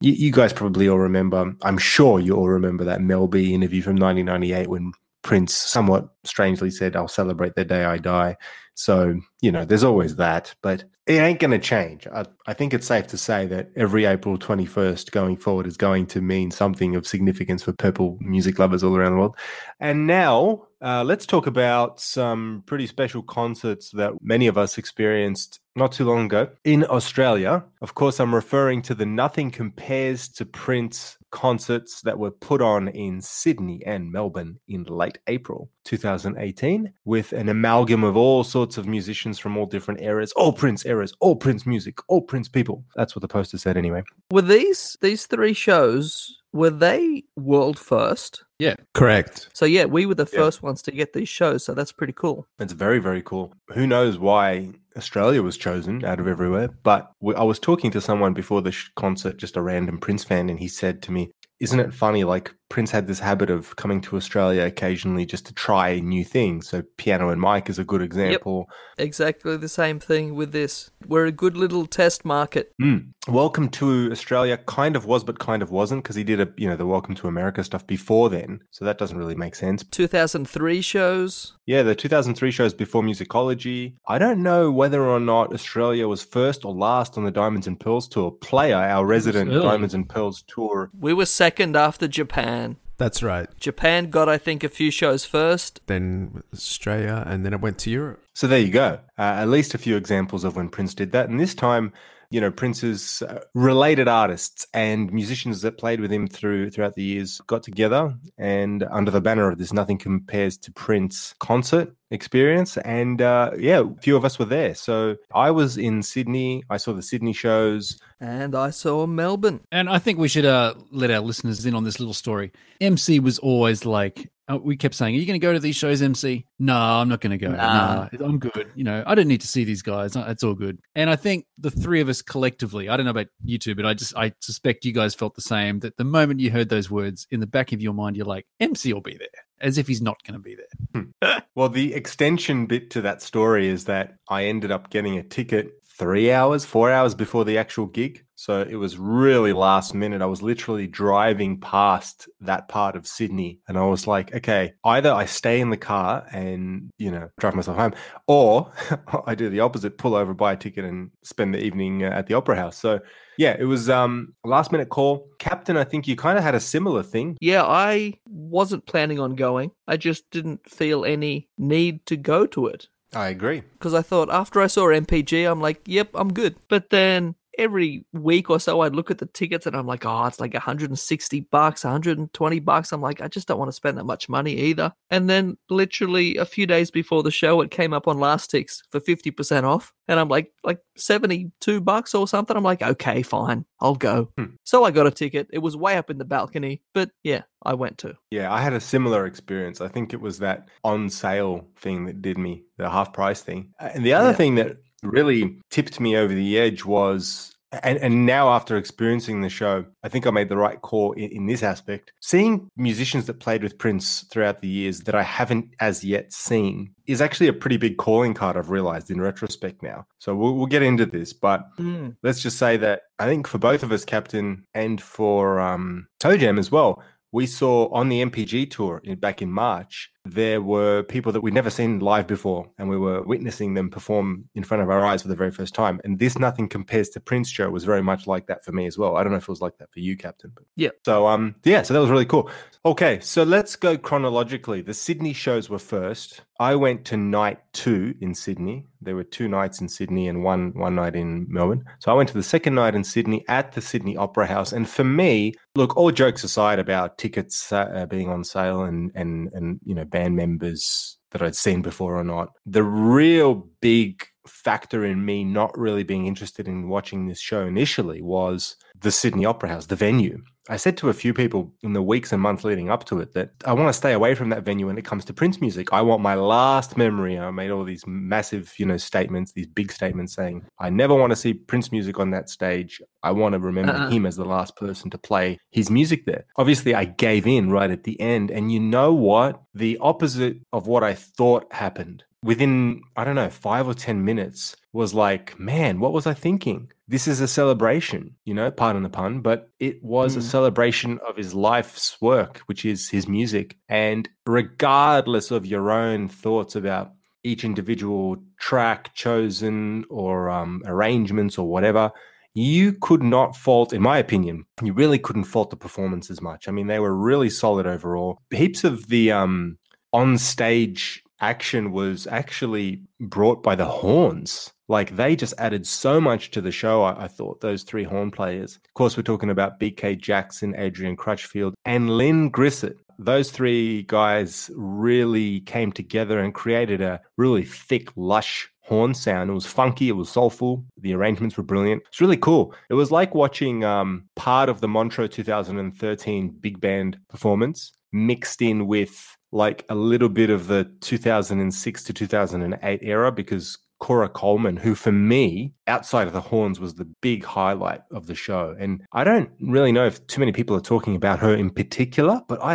S5: you, you guys probably all remember, I'm sure you all remember that Mel B interview from 1998 when Prince somewhat strangely said, I'll celebrate the day I die. So, you know, there's always that, but it ain't going to change. I, I think it's safe to say that every April 21st going forward is going to mean something of significance for purple music lovers all around the world. And now uh, let's talk about some pretty special concerts that many of us experienced not too long ago in Australia. Of course, I'm referring to the Nothing Compares to Prince concerts that were put on in Sydney and Melbourne in late April 2018 with an amalgam of all sorts of musicians from all different eras, all Prince eras, all Prince music, all Prince people. That's what the poster said anyway.
S8: Were these these three shows were they world first?
S7: Yeah.
S9: Correct.
S8: So yeah, we were the
S5: Yeah.
S8: first ones to get these shows, so that's pretty cool.
S5: It's very, very cool. Who knows why Australia was chosen out of everywhere? But we, I was talking to someone before the sh- concert, just a random Prince fan, and he said to me, Isn't it funny? Like, Prince had this habit of coming to Australia occasionally just to try new things. So, Piano and Mike is a good example.
S8: Exactly the same thing with this. We're a good little test market.
S5: Mm. Welcome to Australia kind of was, but kind of wasn't because he did a, you know, the Welcome to America stuff before then. So that doesn't really make sense.
S8: 2003 shows.
S5: Yeah, the 2003 shows before Musicology. I don't know whether or not Australia was first or last on the Diamonds and Pearls tour. Player, our resident
S7: early.
S5: Diamonds and Pearls tour.
S8: We were second after Japan.
S9: That's right.
S8: Japan got, I think, a few shows first.
S9: Then Australia, and then it went to Europe.
S5: So there you go. Uh, at least a few examples of when Prince did that. And this time, you know, Prince's uh, related artists and musicians that played with him through throughout the years got together and under the banner of this Nothing Compares to Prince concert experience. And uh, yeah, a few of us were there. So I was in Sydney. I saw the Sydney shows.
S8: And I saw Melbourne.
S7: And I think we should uh, let our listeners in on this little story. MC was always like, uh, we kept saying, Are you going to go to these shows, MC? No, I'm not going to go.
S8: Nah.
S7: Nah, I'm good. You know, I don't need to see these guys. It's all good. And I think the three of us collectively, I don't know about you two, but I just, I suspect you guys felt the same that the moment you heard those words in the back of your mind, you're like, MC will be there, as if he's not going to be there.
S5: Well, the extension bit to that story is that I ended up getting a ticket three hours, four hours before the actual gig. So it was really last minute. I was literally driving past that part of Sydney and I was like, okay, either I stay in the car and, you know, drive myself home, or I do the opposite, pull over, buy a ticket and spend the evening uh, at the Opera House. So yeah, it was um last minute call. Captain, I think you kind of had a similar thing.
S8: Yeah, I wasn't planning on going. I just didn't feel any need to go to it.
S5: I agree.
S8: Because I thought after I saw NPG, I'm like, yep, I'm good. But then every week or so, I'd look at the tickets and I'm like, oh, it's like 160 bucks, 120 bucks. I'm like, I just don't want to spend that much money either. And then literally a few days before the show, it came up on Last Ticks for 50% off. And I'm like, like 72 bucks or something. I'm like, okay, fine, I'll go. Hmm. So I got a ticket. It was way up in the balcony, but yeah, I went to.
S5: Yeah, I had a similar experience. I think it was that on sale thing that did me, the half price thing. And the other
S8: Yeah.
S5: thing that really tipped me over the edge was and, and now after experiencing the show, I think I made the right call in, in this aspect. Seeing musicians that played with Prince throughout the years that I haven't as yet seen is actually a pretty big calling card I've realized in retrospect now. So we'll, we'll get into this, but
S8: Mm.
S5: let's just say that I think for both of us, Captain, and for um, Toe Jam as well, we saw on the NPG tour in, back in March, there were people that we'd never seen live before, and we were witnessing them perform in front of our eyes for the very first time. And this Nothing Compares to Prince show was very much like that for me as well. I don't know if it was like that for you, Captain. But
S8: Yeah.
S5: so um yeah, so that was really cool. Okay, so let's go chronologically. The Sydney shows were first. I went to night two in Sydney. There were two nights in Sydney and one one night in Melbourne. So I went to the second night in Sydney at the Sydney Opera House. And for me, look, all jokes aside about tickets uh, being on sale and and and you know band members that I'd seen before or not, the real big factor in me not really being interested in watching this show initially was the Sydney Opera House, the venue. I said to a few people in the weeks and months leading up to it that I want to stay away from that venue when it comes to Prince music. I want my last memory. I made all these massive, you know, statements, these big statements saying, I never want to see Prince music on that stage. I want to remember
S8: Uh-uh.
S5: him as the last person to play his music there. Obviously, I gave in right at the end. And you know what? The opposite of what I thought happened within, I don't know, five or 10 minutes was like, man, what was I thinking? This is a celebration, you know, pardon the pun, but it was a
S8: Mm.
S5: celebration of his life's work, which is his music. And regardless of your own thoughts about each individual track chosen or um, arrangements or whatever, you could not fault, in my opinion, you really couldn't fault the performance as much. I mean, they were really solid overall. Heaps of the um, on stage action was actually brought by the horns. Like they just added so much to the show, I, I thought, those three horn players. Of course, we're talking about BK Jackson, Adrian Crutchfield, and Lynn Grissett. Those three guys really came together and created a really thick, lush horn sound. It was funky, it was soulful, the arrangements were brilliant. It's really cool. It was like watching um, part of the Montreux 2013 big band performance mixed in with like a little bit of the 2006 to 2008 era because Cora Coleman, who for me, outside of the horns, was the big highlight of the show. And I don't really know if too many people are talking about her in particular, but I,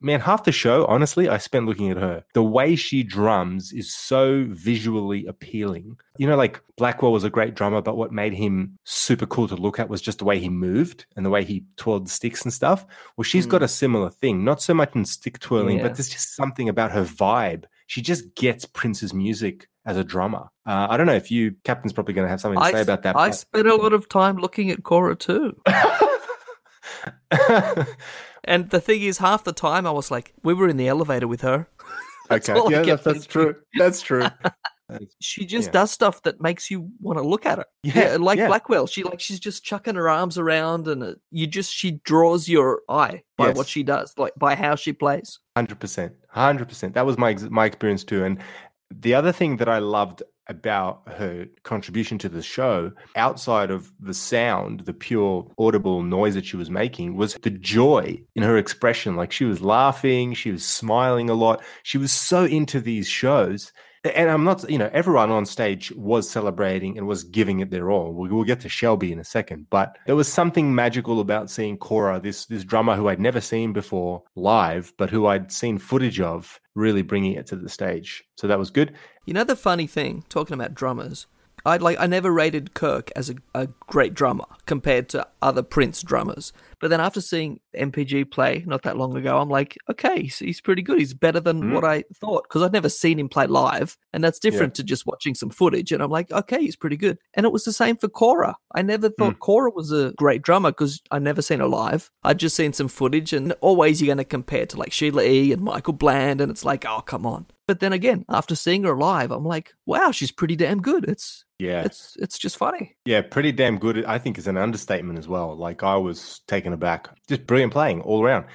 S5: man, half the show, honestly, I spent looking at her. The way she drums is so visually appealing. You know, like Blackwell was a great drummer, but what made him super cool to look at was just the way he moved and the way he twirled the sticks and stuff. Well, she's got a similar thing, not so much in stick twirling,
S8: Yeah.
S5: but there's just something about her vibe. She just gets Prince's music as a drummer. Uh, I don't know if you, Captain's probably going to have something to
S8: I,
S5: say about that.
S8: I
S5: but-
S8: spent a lot of time looking at Cora too. and the thing is, half the time I was like, we were in the elevator with her. That's
S5: okay, yeah, that's, true. That's true.
S8: She just
S5: Yeah.
S8: does stuff that makes you want to look at her.
S5: Yeah,
S8: like
S5: yeah.
S8: Blackwell. She like she's just chucking her arms around, and uh, you just she draws your eye by
S5: Yes.
S8: what she does, like by how she plays.
S5: Hundred percent, hundred percent. That was my my experience too. And the other thing that I loved about her contribution to the show, outside of the sound, the pure audible noise that she was making, was the joy in her expression. Like she was laughing, she was smiling a lot. She was so into these shows. And I'm not, you know, everyone on stage was celebrating and was giving it their all. We'll, we'll get to Shelby in a second, but there was something magical about seeing Cora, this this drummer who I'd never seen before live, but who I'd seen footage of, really bringing it to the stage. So that was good.
S8: You know the funny thing, talking about drummers, I like I never rated Kirk as a, a great drummer compared to other Prince drummers. But then after seeing NPG play not that long ago, I'm like, okay, he's, he's pretty good. He's better than
S5: Mm.
S8: what I thought because I'd never seen him play live, and that's different to just watching some footage. And I'm like, okay, he's pretty good. And it was the same for Cora. I never thought
S5: Mm.
S8: Cora was a great drummer because I'd never seen her live. I'd just seen some footage, and always you're going to compare to like Sheila E. and Michael Bland, and it's like, oh, come on. But then again, after seeing her live, I'm like, wow, she's pretty damn good. It's
S5: Yeah.
S8: it's it's just funny.
S5: Yeah, pretty damn good. I think is an understatement as well. Like I was taken aback. Just brilliant playing all around.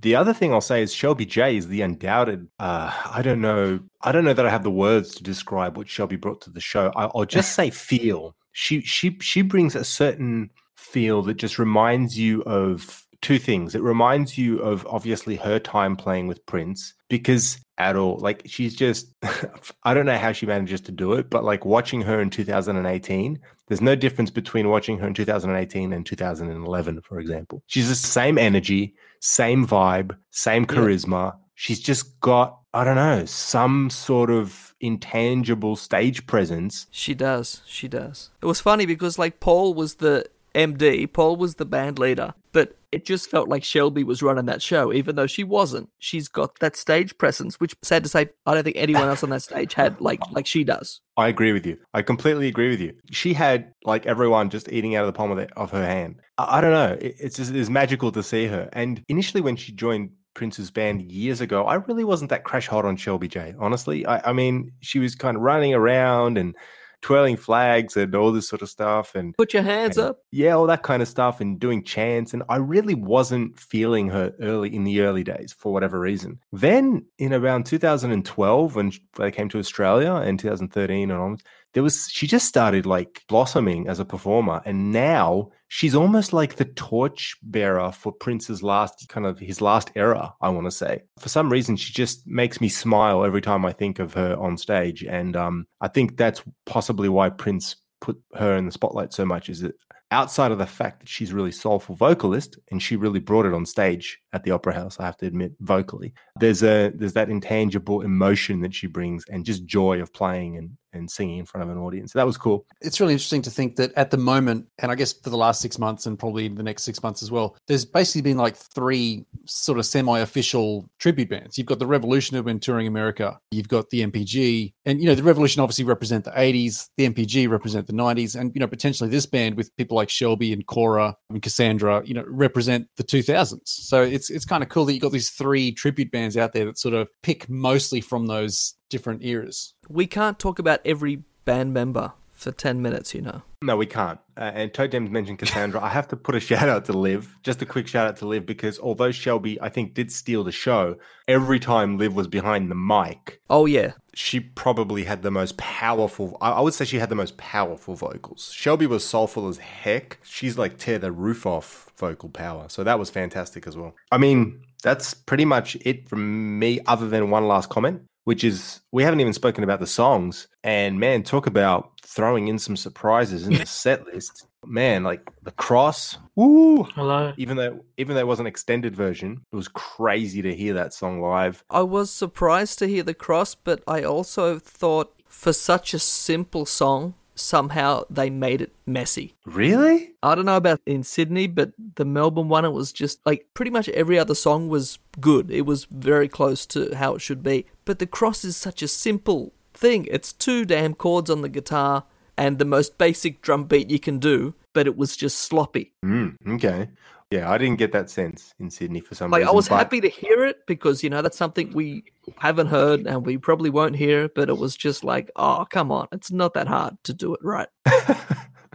S5: The other thing I'll say is Shelby J is the undoubted. Uh, I don't know. I don't know that I have the words to describe what Shelby brought to the show. I, I'll just say feel. She she she brings a certain feel that just reminds you of two things. It reminds you of obviously her time playing with Prince because at all like she's just I don't know how she manages to do it, but like watching her in 2018, there's no difference between watching her in 2018 and 2011, for example. She's the same energy, same vibe, same
S8: Yeah.
S5: charisma. She's just got, I don't know, some sort of intangible stage presence.
S8: She does. She does. It was funny because like Paul was the MD, Paul was the band leader, but it just felt like Shelby was running that show, even though she wasn't. She's got that stage presence, which sad to say, I don't think anyone else on that stage had like like she does.
S5: I agree with you. I completely agree with you. She had like everyone just eating out of the palm of, the, of her hand. I, I don't know. It, it's just it's magical to see her. And initially, when she joined Prince's band years ago, I really wasn't that crash hot on Shelby J. Honestly, I, I mean, she was kind of running around and twirling flags and all this sort of stuff, and
S8: Put your hands
S5: and-
S8: up.
S5: yeah, all that kind of stuff, and doing chants. And I really wasn't feeling her early in the early days for whatever reason. Then in around 2012, when they came to Australia in 2013 and onwards, there was she just started like blossoming as a performer, and now she's almost like the torch bearer for Prince's last kind of his last era. I want to say for some reason she just makes me smile every time I think of her on stage, and um, I think that's possibly why Prince put her in the spotlight so much. Is that outside of the fact that she's really soulful vocalist and she really brought it on stage at the opera house i have to admit vocally there's a there's that intangible emotion that she brings and just joy of playing and and singing in front of an audience. That was cool.
S10: It's really interesting to think that at the moment, and I guess for the last six months and probably the next six months as well, there's basically been like three sort of semi official tribute bands. You've got the Revolution who've been touring America, you've got the NPG, and you know, the Revolution obviously represent the 80s, the NPG represent the 90s, and you know, potentially this band with people like Shelby and Cora and Cassandra, you know, represent the 2000s. So it's it's kind of cool that you've got these three tribute bands out there that sort of pick mostly from those different eras.
S8: We can't talk about every band member for 10 minutes, you know.
S5: no we can't uh, and totems mentioned cassandra i have to put a shout out to liv just a quick shout out to liv because although shelby i think did steal the show every time liv was behind the mic
S8: Oh, yeah.
S5: she probably had the most powerful I I would say she had the most powerful vocals. Shelby was soulful as heck. She's like tear the roof off vocal power. So that was fantastic as well. I mean, that's pretty much it from me other than one last comment, which is we haven't even spoken about the songs. And man, talk about throwing in some surprises in the set list. Man, like the cross, woo!
S13: Hello.
S5: Even though even though it was an extended version, it was crazy to hear that song live.
S8: I was surprised to hear the cross, but I also thought for such a simple song, somehow they made it messy.
S5: Really?
S8: I don't know about in Sydney, but the Melbourne one, it was just like pretty much every other song was good. It was very close to how it should be. But the cross is such a simple thing. It's two damn chords on the guitar and the most basic drum beat you can do, but it was just sloppy.
S5: Mm, okay. Yeah, I didn't get that sense in Sydney for some
S8: Like
S5: reason.
S8: I was
S5: but-
S8: happy to hear it because you know that's something we haven't heard and we probably won't hear. But it was just like, oh come on, it's not that hard to do it right.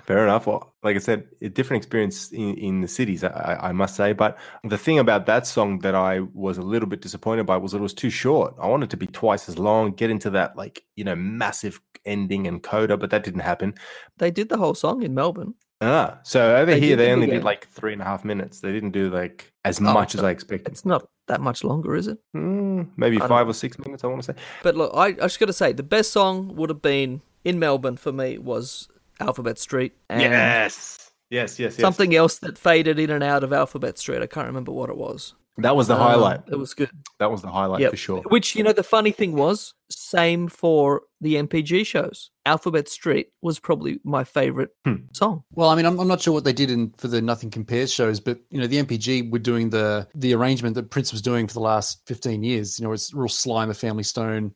S5: Fair enough. Well, like I said, a different experience in, in the cities, I, I must say. But the thing about that song that I was a little bit disappointed by was that it was too short. I wanted it to be twice as long, get into that like you know massive ending and coda, but that didn't happen.
S8: They did the whole song in Melbourne.
S5: Ah, so over
S8: They
S5: here they only did like three and a half minutes. They didn't do like as
S8: Oh,
S5: much as I expected.
S8: It's not that much longer, is it?
S5: Mm, maybe
S8: I
S5: five or six minutes. I want to say.
S8: But look, I, I just got to say, the best song would have been in Melbourne for me was Alphabet Street.
S5: Yes, yes, yes, yes.
S8: Something else that faded in and out of Alphabet Street. I can't remember what it was.
S5: that was the
S8: Um,
S5: highlight.
S8: It was good.
S5: That was the highlight
S8: Yep.
S5: for sure.
S8: Which, you know, the funny thing was, same for the NPG shows. Alphabet Street was probably my favorite
S5: Hmm.
S8: song.
S10: Well, I mean, I'm, I'm not sure what they did in for the Nothing Compares shows, but you know, the NPG were doing the the arrangement that Prince was doing for the last 15 years. You know, it's real slime of Family Stone,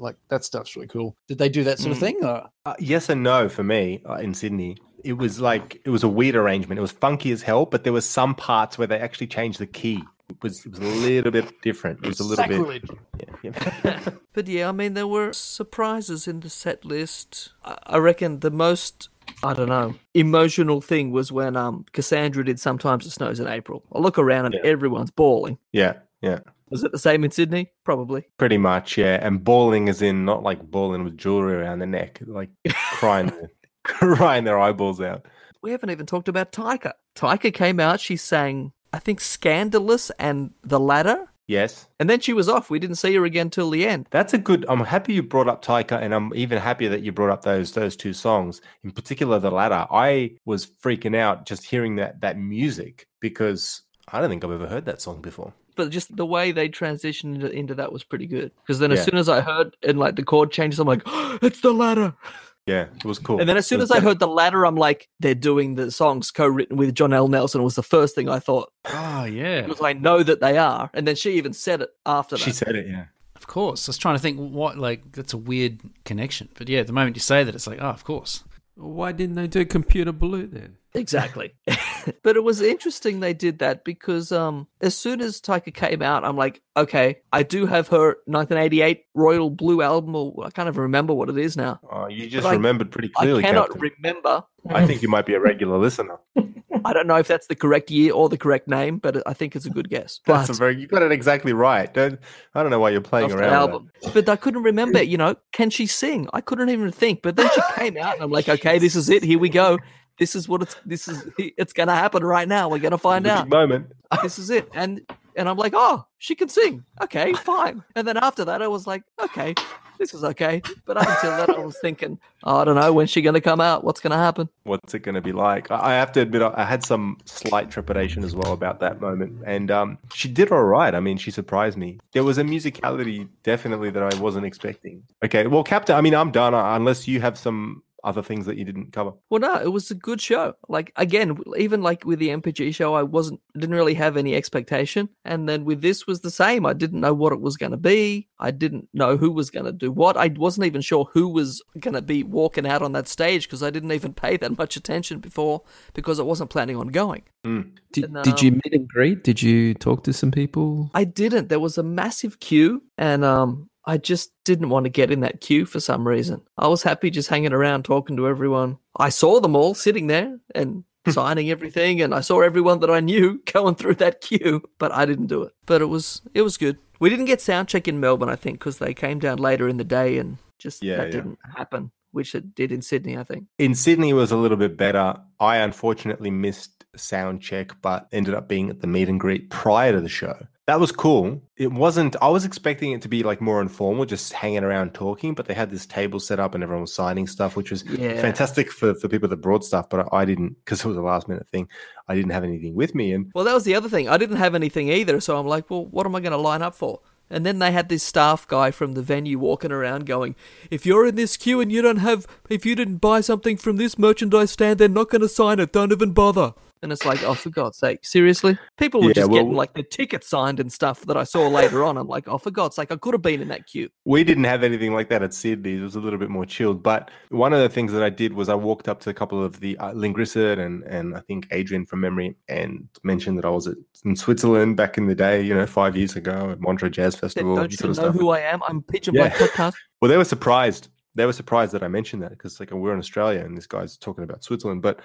S10: like that stuff's really cool. Did they do that sort of
S5: Mm.
S10: thing? Or?
S5: Uh, yes and no for me uh, in Sydney. It was like it was a weird arrangement. It was funky as hell, but there were some parts where they actually changed the key. Was was a little bit different. It was a little
S10: Sacrilege.
S5: bit. Yeah, yeah.
S8: But yeah, I mean, there were surprises in the set list. I I reckon the most, I don't know, emotional thing was when um Cassandra did Sometimes It Snows in April. I look around and
S5: Yeah.
S8: everyone's bawling.
S5: yeah, yeah.
S8: Was it the same in Sydney? Probably.
S5: Pretty much, yeah. And bawling is in not like bawling with jewelry around the neck, like crying, crying their eyeballs out.
S8: We haven't even talked about Tyka. Tyka came out, she sang, I think, Scandalous and The Ladder.
S5: Yes,
S8: And then she was off. We didn't see her again till the end.
S5: that's a good. I'm happy you brought up Tyka, and I'm even happier that you brought up those those two songs, in particular the latter. I was freaking out just hearing that that music because I don't think I've ever heard that song before.
S8: But just the way they transitioned into, into that was pretty good. Because then as soon as I heard and like the chord changes, I'm like, it's the ladder.
S5: Yeah, it was cool.
S8: And then as soon as I heard the latter, I'm like, they're doing the songs co-written with John L. Nelson. It was the first thing I thought
S7: Oh yeah,
S8: because I know that they are. And then she even said it after that.
S5: She said it, yeah.
S7: of course. I was trying to think what like that's a weird connection, but yeah, the moment you say that, it's like, oh, of course.
S9: Why didn't they do Computer Blue then?
S8: Exactly. but it was interesting they did that because um as soon as Tyka came out, I'm like, okay, I do have her 1988 Royal Blue album, or I can't even remember what it is now.
S5: Oh, you just
S8: But I-
S5: remembered pretty clearly.
S8: I cannot
S5: Captain.
S8: remember.
S5: I think you might be a regular listener.
S8: I don't know if that's the correct year or the correct name, but I think it's a good guess.
S5: That's
S8: But
S5: a very you got it exactly right. Don't I don't know why you're playing around.
S8: album. But I couldn't remember, you know, can she sing? I couldn't even think. But then she came out and I'm like, okay, this is it. Here we go. This is what it's this is it's gonna happen right now. We're gonna find out.
S5: Moment.
S8: This is it. And and I'm like, oh, she can sing. Okay, fine. And then after that I was like, okay, this is okay. But up until that I was thinking, oh, I don't know, when's she gonna come out? What's gonna happen?
S5: What's it going to be like? I have to admit, I I had some slight trepidation as well about that moment, and um, she did all right. I mean, she surprised me. There was a musicality definitely that I wasn't expecting. Okay, well, Captain, I mean, I'm done uh, unless you have some other things that you didn't cover.
S8: Well, no, it was a good show. Like again, even like with the NPG show, I wasn't didn't really have any expectation, and then with this was the same. I didn't know what it was going to be. I didn't know who was going to do what. I wasn't even sure who was going to be walking out on that stage because I didn't even pay that much attention before because I wasn't planning on going.
S9: Did,
S8: And,
S9: did you
S8: um,
S9: meet and greet? Did you talk to some people?
S8: I didn't. There was a massive queue, and um, I just didn't want to get in that queue for some reason. I was happy just hanging around, talking to everyone. I saw them all sitting there and hmm. signing everything, and I saw everyone that I knew going through that queue, but I didn't do it. But it was it was good. We didn't get sound check in Melbourne, I think, because they came down later in the day, and just
S5: Yeah,
S8: that
S5: yeah.
S8: didn't happen, which it did in Sydney, I think.
S5: In Sydney, it was a little bit better. I unfortunately missed sound check, but ended up being at the meet and greet prior to the show. That was cool. It wasn't. I was expecting it to be like more informal, just hanging around talking. But they had this table set up, and everyone was signing stuff, which was
S8: Yeah.
S5: fantastic for, for people that brought stuff. But I didn't because it was a last minute thing. I didn't have anything with me, and
S8: Well, that was the other thing. I didn't have anything either, so I'm like, well, what am I going to line up for? And then they had this staff guy from the venue walking around going, if you're in this queue and you don't have, if you didn't buy something from this merchandise stand, they're not going to sign it. Don't even bother. And it's like, oh, for God's sake, seriously? People were
S5: Yeah,
S8: just
S5: well-
S8: getting like their tickets signed and stuff that I saw later on. I'm like, oh, for God's sake, I could have been in that queue.
S5: We didn't have anything like that at Sydney. It was a little bit more chilled. But one of the things that I did was I walked up to a couple of the uh, Lynn Grissett and and I think Adrian from memory and mentioned that I was at, in Switzerland back in the day, you know, five years ago at Montreux Jazz Festival.
S8: Don't you
S5: sort of
S8: know
S5: stuff.
S8: who I am? I'm Peach and
S5: Yeah.
S8: Black Podcast.
S5: Well, they were surprised. They were surprised that I mentioned that because like we're in Australia and this guy's talking about Switzerland. But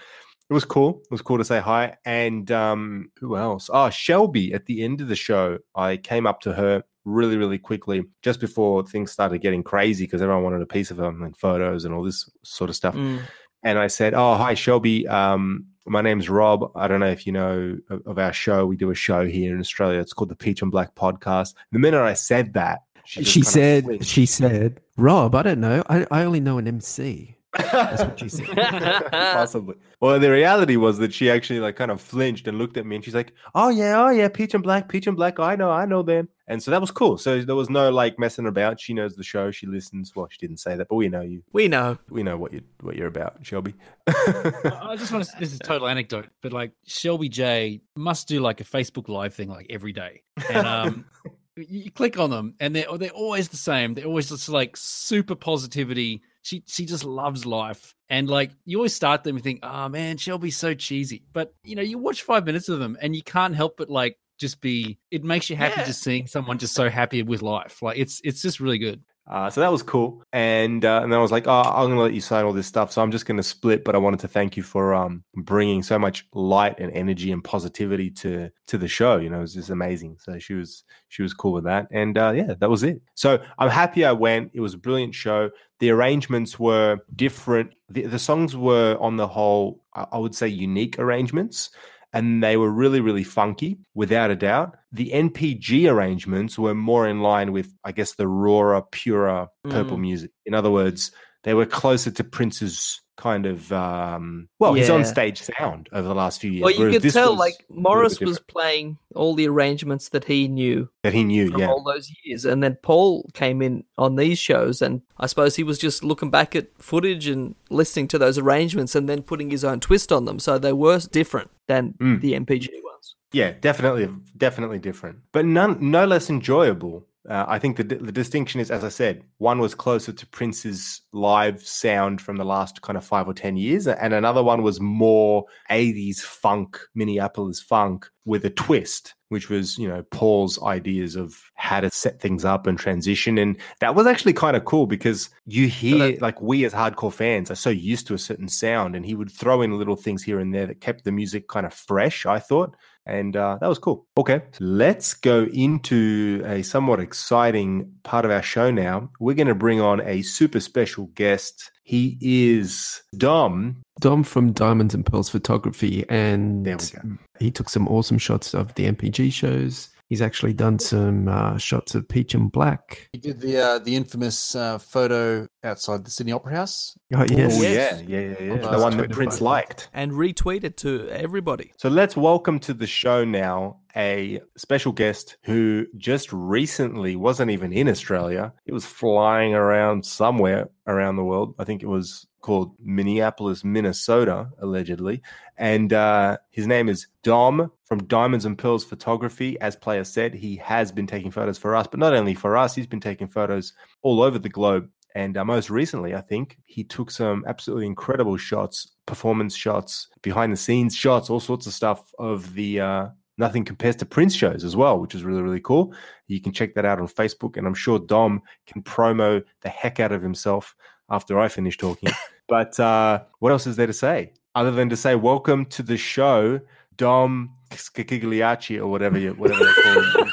S5: it was cool. It was cool to say hi. And um, who else? Oh, Shelby. At the end of the show, I came up to her really, really quickly just before things started getting crazy because everyone wanted a piece of her and photos and all this sort of stuff.
S8: Mm.
S5: And I said, "Oh, hi, Shelby. Um, my name's Rob. I don't know if you know of, of our show. We do a show here in Australia. It's called the Peach and Black Podcast." The minute I said that, she,
S9: She said, she said, Rob, I don't know. I, I only know an MC. That's what she said.
S5: Possibly. Well, the reality was that she actually like kind of flinched and looked at me and she's like, "Oh yeah, oh yeah, Peach and Black, Peach and Black. I know, I know them." And so that was cool. So there was no like messing about. She knows the show. She listens. Well, she didn't say that, but we know you.
S8: We know.
S5: We know what you what you're about, Shelby.
S7: I just want to. This is a total anecdote, but like Shelby J must do like a Facebook Live thing like every day, and um, you you click on them, and they're they're always the same. They're always just like super positivity. She she just loves life, and like you always start them and think, oh man, Shelby's so cheesy. But you know, you watch five minutes of them, and you can't help but like just be. It makes you happy
S8: Yeah.
S7: just seeing someone just so happy with life. Like it's it's just really good.
S5: Uh, so that was cool. And uh, and I was like, oh, I'm gonna let you sign all this stuff. So I'm just gonna split. But I wanted to thank you for um bringing so much light and energy and positivity to to the show. You know, it was just amazing. So she was she was cool with that. And uh, yeah, that was it. So I'm happy I went. It was a brilliant show. The arrangements were different. The, the songs were on the whole, I would say, unique arrangements. And they were really, really funky, without a doubt. The NPG arrangements were more in line with, I guess, the rawer, purer purple
S8: Mm.
S5: music. In other words, they were closer to Prince's kind of um well his
S8: Yeah.
S5: on stage sound over the last few years.
S8: Well, you could tell,
S5: was
S8: like
S5: a little bit
S8: Morris was playing all the arrangements that he knew
S5: that he knew,
S8: from
S5: yeah.
S8: all those years, and then Paul came in on these shows, and I suppose he was just looking back at footage and listening to those arrangements, and then putting his own twist on them, so they were different than
S5: Mm.
S8: the NPG ones.
S5: Yeah, definitely, definitely different, but none, no less enjoyable Uh, I think the the distinction is, as I said, one was closer to Prince's live sound from the last kind of five or ten years, and another one was more '80s funk, Minneapolis funk with a twist, which was you know Paul's ideas of how to set things up and transition, and that was actually kind of cool because you hear like we as hardcore fans are so used to a certain sound, and he would throw in little things here and there that kept the music kind of fresh. I thought and uh, that was cool. Okay, let's go into a somewhat exciting part of our show now. We're going to bring on a super special guest. He is Dom.
S9: Dom from Diamonds and Pearls Photography, and
S5: There we go.
S9: he took some awesome shots of the NPG shows. He's actually done some uh, shots of Peach and Black.
S10: He did the uh, the infamous uh, photo outside the Sydney Opera House.
S9: Oh, yes.
S5: Oh,
S8: Yes.
S5: yeah, yeah, yeah, yeah. The one that Prince liked.
S8: And retweeted to everybody.
S5: So let's welcome to the show now a special guest who just recently wasn't even in Australia. He was flying around somewhere around the world. I think it was called Minneapolis, Minnesota, allegedly. And uh, his name is Dom from Diamonds and Pearls Photography. As Player said, he has been taking photos for us, but not only for us, he's been taking photos all over the globe. And uh, most recently, I think he took some absolutely incredible shots, performance shots, behind the scenes shots, all sorts of stuff of the uh, Nothing Compares to Prince shows as well, which is really, really cool. You can check that out on Facebook. And I'm sure Dom can promo the heck out of himself after I finish talking. but uh, what else is there to say? Other than to say, welcome to the show, Dom Scagliacci or whatever you, whatever they call him.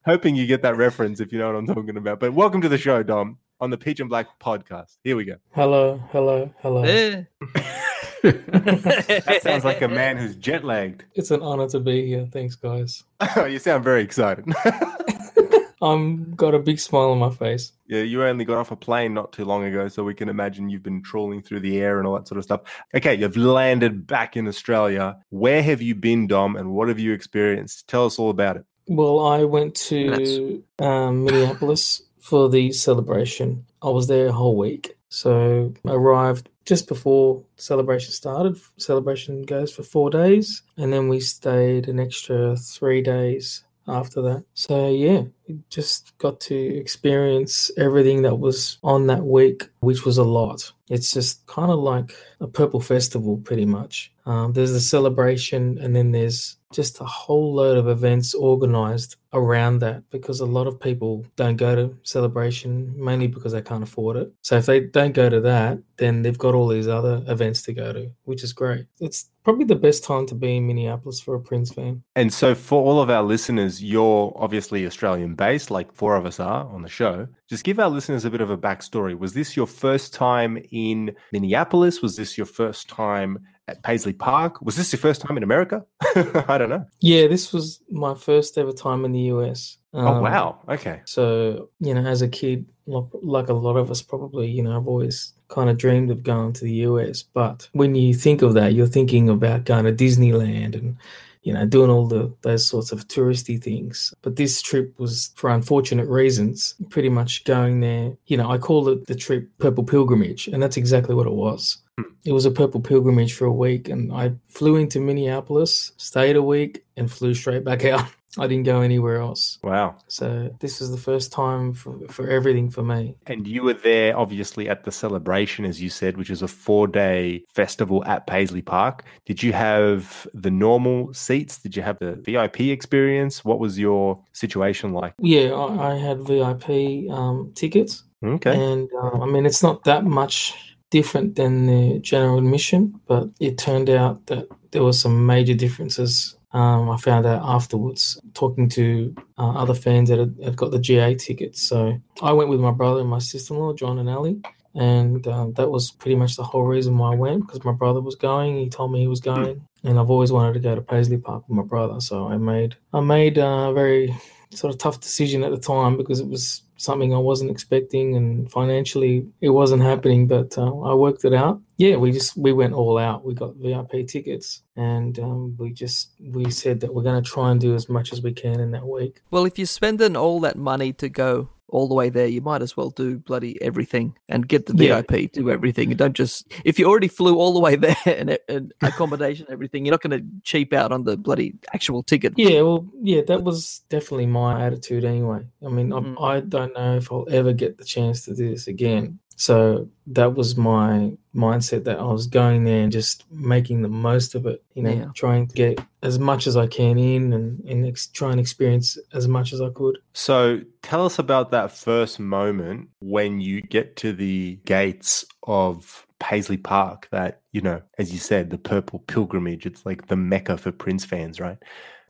S5: Hoping you get that reference if you know what I'm talking about. But welcome to the show, Dom, on the Peach and Black podcast. Here we go.
S13: Hello, hello, hello.
S8: Eh.
S5: That sounds like a man who's jet lagged.
S13: It's an honor to be here. Thanks, guys.
S5: you sound very excited.
S13: I'm got a big smile on my face.
S5: yeah, you only got off a plane not too long ago, so we can imagine you've been trawling through the air and all that sort of stuff. Okay, you've landed back in Australia. Where have you been, Dom, and what have you experienced? Tell us all about it.
S13: Well, I went to um, Minneapolis for the celebration. I was there a whole week. So I arrived just before celebration started. Celebration goes for four days, and then we stayed an extra three days after that. So yeah, just got to experience everything that was on that week, which was a lot. It's just kind of like a purple festival, pretty much. Um, there's a celebration, and then there's just a whole load of events organized around that because a lot of people don't go to celebration mainly because they can't afford it. So if they don't go to that, then they've got all these other events to go to, which is great. It's probably the best time to be in Minneapolis for a Prince fan.
S5: And so, for all of our listeners, you're obviously Australian based, like four of us are on the show. Just give our listeners a bit of a backstory. Was this your first time in Minneapolis? Was this your first time at Paisley Park? Was this your first time in America? I don't know.
S13: Yeah, this was my first ever time in the US.
S5: oh,
S13: Um,
S5: wow. Okay.
S13: So, you know, as a kid, like a lot of us probably, you know, I've always kind of dreamed of going to the US. But when you think of that, you're thinking about going to Disneyland and, you know, doing all the those sorts of touristy things. But this trip was, for unfortunate reasons, pretty much going there. You know, I call it the trip Purple Pilgrimage, and that's exactly what it was. Hmm. It was a purple pilgrimage for a week, and I flew into Minneapolis, stayed a week, and flew straight back out. I didn't go anywhere else.
S5: Wow.
S13: So this was the first time for, for everything for me.
S5: And you were there, obviously, at the celebration, as you said, which is a four day festival at Paisley Park. Did you have the normal seats? Did you have the VIP experience? What was your situation like?
S13: Yeah, I, I had VIP um, tickets,
S5: Okay.
S13: and uh, I mean it's not that much different than the general admission, but it turned out that there were some major differences. Um, I found out afterwards, talking to uh, other fans that had, had got the GA tickets. So I went with my brother and my sister-in-law, John and Ali, and um, that was pretty much the whole reason why I went because my brother was going. He told me he was going, and I've always wanted to go to Paisley Park with my brother. So I made I made a very sort of tough decision at the time because it was something I wasn't expecting, and financially it wasn't happening. But uh, I worked it out. Yeah, we just we went all out. We got VIP tickets, and um, we just we said that we're going to try and do as much as we can in that week.
S8: Well, if you're spending all that money to go all the way there, you might as well do bloody everything and get the
S13: Yeah.
S8: VIP, do everything. And don't just if you already flew all the way there and, and accommodation, everything, you're not going to cheap out on the bloody actual ticket.
S13: Yeah, well, yeah, that was definitely my attitude anyway. I mean, I, I don't know if I'll ever get the chance to do this again. So that was my mindset that I was going there and just making the most of it, you know,
S8: Yeah.
S13: trying to get as much as I can in and, and ex- try and experience as much as I could.
S5: So tell us about that first moment when you get to the gates of Paisley Park that, you know, as you said, the purple pilgrimage, it's like the mecca for Prince fans, right?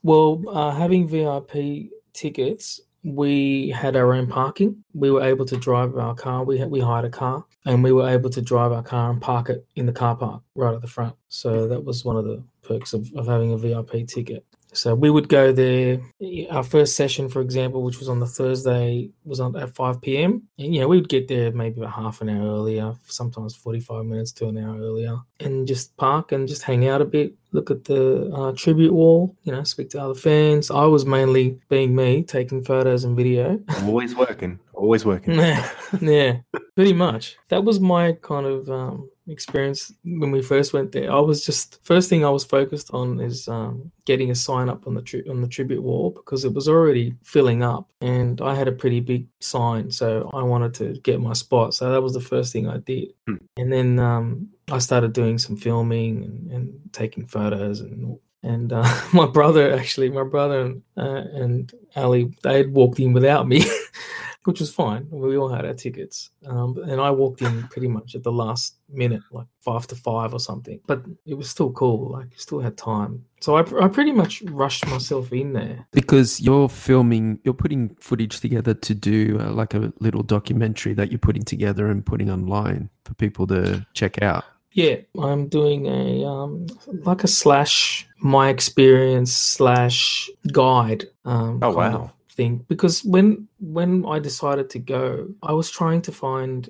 S13: Well, uh, having VIP tickets, we had our own parking. We were able to drive our car. We had, we hired a car, and we were able to drive our car and park it in the car park right at the front. So that was one of the perks of, of having a VIP ticket. So we would go there. Our first session, for example, which was on the Thursday, was on at 5 p.m. And, yeah, we would get there maybe about half an hour earlier, sometimes 45 minutes to an hour earlier, and just park and just hang out a bit, look at the uh, tribute wall, you know, speak to other fans. I was mainly being me, taking photos and video.
S5: Always working, always working.
S13: yeah, yeah, pretty much. That was my kind of um, experience when we first went there. I was just first thing I was focused on is um, getting a sign up on the tri- on the tribute wall because it was already filling up, and I had a pretty big sign, so I wanted to get my spot. So that was the first thing I did,
S5: Hmm.
S13: and then um, I started doing some filming and, and taking photos and. And uh, my brother, actually, my brother and, uh, and Ali, they had walked in without me, which was fine. We all had our tickets, um, and I walked in pretty much at the last minute, like five to five or something. But it was still cool. Like, still had time. So I, I pretty much rushed myself in there.
S9: Because you're filming, you're putting footage together to do uh, like a little documentary that you're putting together and putting online for people to check out.
S13: Yeah, I'm doing a um, like a slash my experience slash guide. Um,
S5: Oh, wow.
S13: of Thing because when when I decided to go, I was trying to find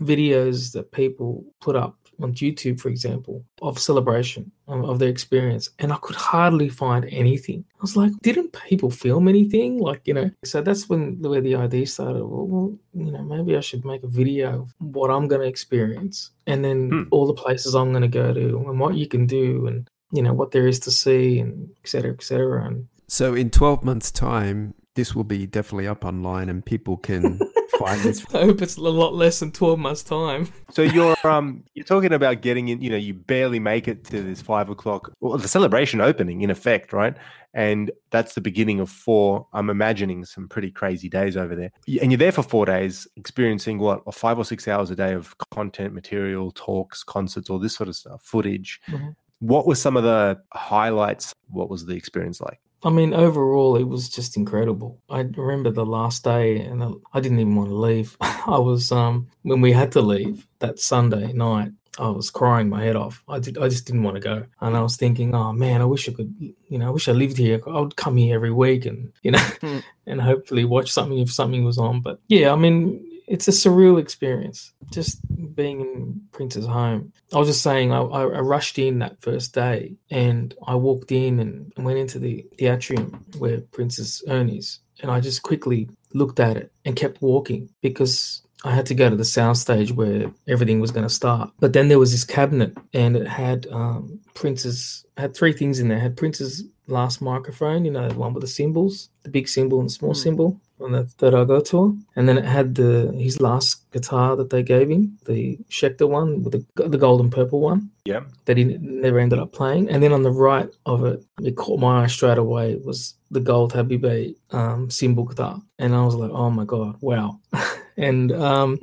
S13: videos that people put up on YouTube, for example, of celebration of their experience, and I could hardly find anything. I was like, didn't people film anything? Like, you know, so that's when where the idea started. Well, well you know, maybe I should make a video of what I'm going to experience, and then hmm. all the places I'm going to go to, and what you can do, and you know what there is to see, and et cetera, et cetera. And
S9: So in 12 months' time, this will be definitely up online and people can find this.
S13: I hope it's a lot less than 12 months' time.
S5: So you're um you're talking about getting in, you know, you barely make it to this five o'clock well the celebration opening in effect, right? And that's the beginning of four. I'm imagining some pretty crazy days over there. And you're there for four days, experiencing what, or five or six hours a day of content, material, talks, concerts, all this sort of stuff, footage.
S13: Mhm.
S5: What were some of the highlights? What was the experience like?
S13: I mean, overall, it was just incredible. I remember the last day, and I- didn't even want to leave. I was um when we had to leave that Sunday night. I was crying my head off. I did. I just didn't want to go, and I was thinking, oh man, I wish I could. You know, I wish I lived here. I would come here every week, and you know,
S8: Hmm.
S13: and hopefully watch something if something was on. But yeah, I mean, it's a surreal experience just being in Prince's home. I was just saying, I, I rushed in that first day and I walked in and went into the, the atrium where Prince's urn is. And I just quickly looked at it and kept walking because I had to go to the sound stage where everything was going to start. But then there was this cabinet and it had um, Prince's, had three things in there. It had Prince's last microphone, you know, the one with the symbols, the big symbol and the small symbol on the Third Eye Girl tour. And then it had the his last guitar that they gave him, the Schecter one with the, the gold and purple one
S5: Yeah.
S13: that he never ended up playing. And then on the right of it, it caught my eye straight away was the gold Habibi um, symbol guitar. And I was like, oh my God, wow. and um,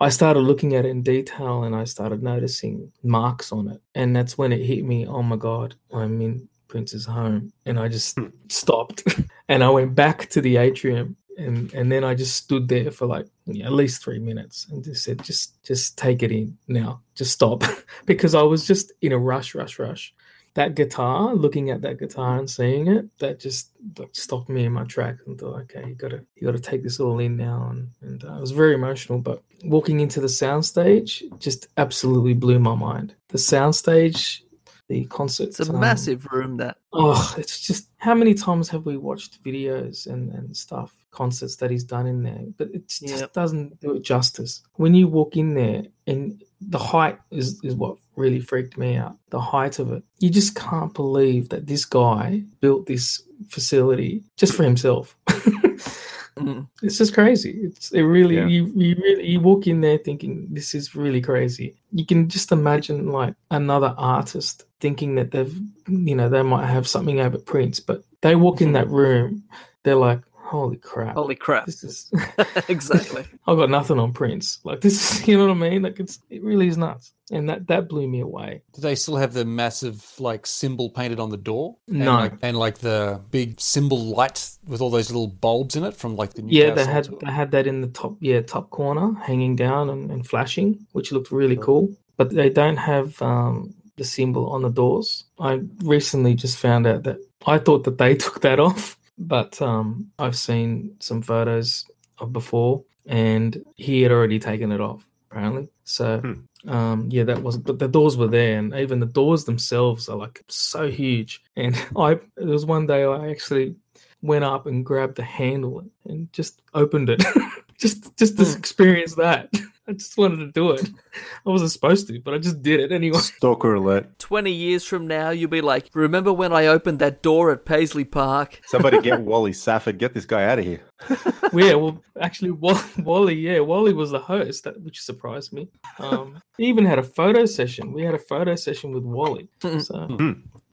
S13: I started looking at it in detail and I started noticing marks on it. And that's when it hit me, oh my God, I'm in Prince's home. And I just stopped and I went back to the atrium. And, and then I just stood there for like yeah, at least three minutes and just said, just just take it in now, just stop, because I was just in a rush, rush, rush. That guitar, looking at that guitar and seeing it, that just like, stopped me in my tracks and thought, okay, you gotta you gotta take this all in now. And and uh, I was very emotional, but walking into the soundstage just absolutely blew my mind. The soundstage the concert.
S8: It's a
S13: um,
S8: massive room that.
S13: Oh, it's just how many times have we watched videos and, and stuff, concerts that he's done in there, but it just
S8: Yep.
S13: doesn't do it justice. When you walk in there and the height is, is what really freaked me out. The height of it. You just can't believe that this guy built this facility just for himself.
S8: Mm.
S13: It's just crazy. It's it really
S2: Yeah.
S13: you you really you walk in there thinking this is really crazy. You can just imagine like another artist thinking that they've you know they might have something over Prince, but they walk in that room, they're like, holy crap,
S8: Holy crap.
S13: this is
S8: exactly.
S13: I've got nothing on Prince. Like this is you know what I mean? Like it's it really is nuts, and that that blew me away.
S10: Do they still have the massive like symbol painted on the door? And,
S13: No.
S10: like, and like the big symbol light with all those little bulbs in it from like the
S13: Yeah, they had
S10: tour?
S13: they had that in the top yeah top corner, hanging down and, and flashing, which looked really cool. But they don't have um, the symbol on the doors. I recently just found out that I thought that they took that off, but um, I've seen some photos of before, and he had already taken it off apparently. So um, yeah, that was. But the doors were there, and even the doors themselves are like so huge. And I there was one day I actually went up and grabbed the handle and just opened it, just just to experience that. I just wanted to do it. I wasn't supposed to, but I just did it anyway.
S5: Stalker alert.
S8: 20 years from now, you'll be like, remember when I opened that door at Paisley Park?
S5: Somebody get Wally Safford. Get this guy out of here.
S13: Well, yeah, well, actually, Wally, yeah, Wally was the host, that, which surprised me. Um, he even had a photo session. We had a photo session with Wally, so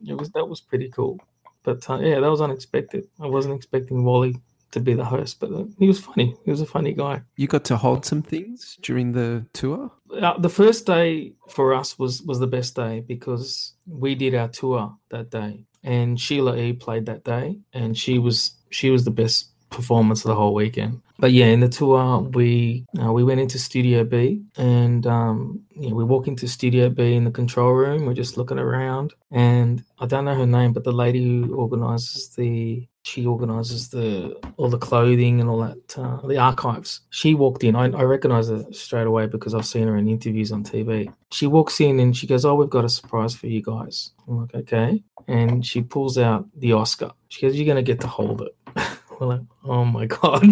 S13: it was that was pretty cool. But uh, yeah, that was unexpected. I wasn't expecting Wally to be the host, but uh, he was funny. He was a funny guy.
S9: You got to hold some things during the tour?
S13: Uh, the first day for us was was the best day because we did our tour that day, and Sheila E played that day, and she was she was the best performance of the whole weekend. But yeah, in the tour we uh, we went into Studio B, and um, we walk into Studio B in the control room. We're just looking around, and I don't know her name, but the lady who organizes the she organizes the all the clothing and all that uh, the archives. She walked in. I, I recognize her straight away because i've seen her in interviews on tv she walks in and she goes oh we've got a surprise for you guys. I'm like okay. And she pulls out the oscar. She goes you're going to get to hold it we're like oh my god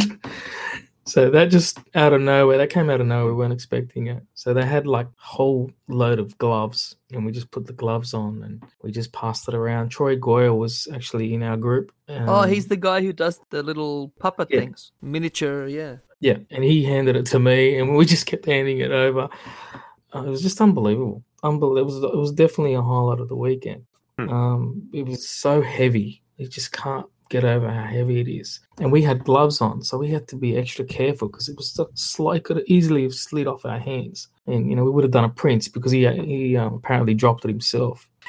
S13: so that just out of nowhere that came out of nowhere we weren't expecting it so they had like whole load of gloves and we just put the gloves on and we just passed it around troy goyle was actually in our group
S8: oh,
S13: um,
S8: he's the guy who does the little puppet
S13: Yeah.
S8: things. Miniature, yeah.
S13: Yeah, and he handed it to me, and we just kept handing it over. Uh, it was just unbelievable. Unbelievable. It was, it was definitely a highlight of the weekend. Um, it was so heavy. You just can't get over how heavy it is. And we had gloves on, so we had to be extra careful because it was so slight. Could easily have slid off our hands, and you know we would have done a Prince because he he um, apparently dropped it himself.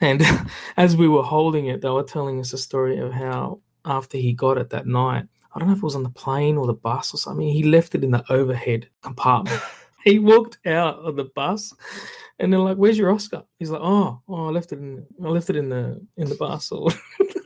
S13: And as we were holding it, they were telling us a story of how after he got it that night, I don't know if it was on the plane or the bus or something, he left it in the overhead compartment. he walked out of the bus and they're like, Where's your Oscar? He's like, Oh, oh, I left it in I left it in the in the bus or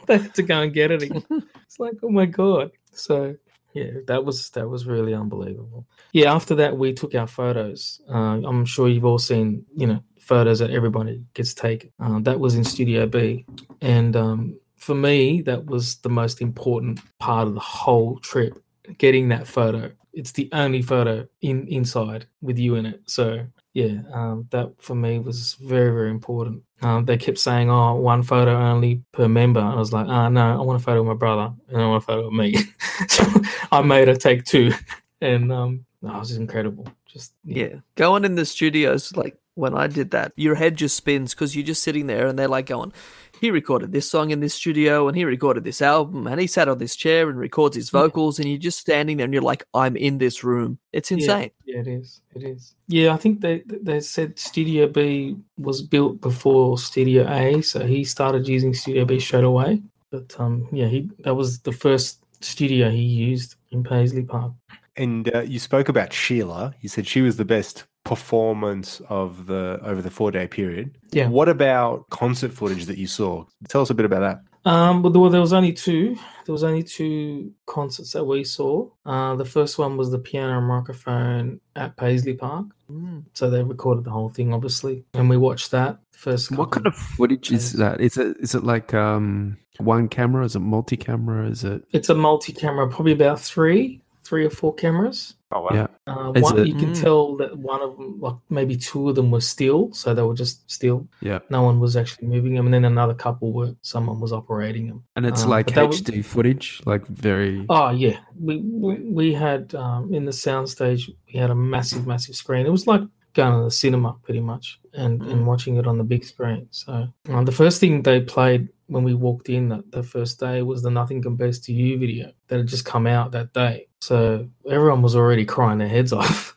S13: they had to go and get it again. It's like, oh my god. So yeah, that was that was really unbelievable. Yeah, after that we took our photos. Uh, I'm sure you've all seen, you know, photos that everybody gets taken. Uh, that was in Studio B, and um, for me, that was the most important part of the whole trip. Getting that photo. It's the only photo in inside with you in it. So yeah, um, that for me was very very important. Um, they kept saying, "Oh, one photo only per member." I was like, "Ah, no, I want a photo of my brother and I want a photo of me." so I made her take two, and um, no, it was incredible. Just
S8: Yeah. Going in the studios, like when I did that, your head just spins because you're just sitting there and they're like going, he recorded this song in this studio and he recorded this album and he sat on this chair and records his vocals and you're just standing there and you're like, I'm in this room. It's insane.
S13: Yeah, yeah, it is. It is. Yeah, I think they they said Studio B was built before Studio A, so he started using Studio B straight away. But um, yeah, he that was the first studio he used in Paisley Park.
S5: And uh, you spoke about Sheila. You said she was the best performance of the over the four day period.
S13: Yeah.
S5: What about concert footage that you saw? Tell us a bit about that.
S13: Um, but there, there was only two. There was only two concerts that we saw. Uh, the first one was the piano and microphone at Paisley Park.
S8: Mm.
S13: So they recorded the whole thing, obviously, and we watched that first.
S9: What kind of footage is that? Is it is it like um one camera? Is it multi camera? Is it
S13: It's a multi-camera, probably about three, three or four cameras.
S5: Oh wow.
S9: yeah?
S13: Uh, one,
S9: it-
S13: you can
S8: Mm.
S13: tell that one of them, like maybe two of them were still, so they were just still.
S9: Yeah.
S13: No one was actually moving them, and then another couple were someone was operating them.
S9: And it's
S13: Um,
S9: like
S13: but that was-
S9: HD footage, like very.
S13: Oh yeah, we we, we had um, in the soundstage we had a massive, massive screen. It was like going to the cinema pretty much, and and watching it on the big screen. So um, the first thing they played when we walked in that the first day was the "Nothing Compares to You" video that had just come out that day. So everyone was already crying their heads off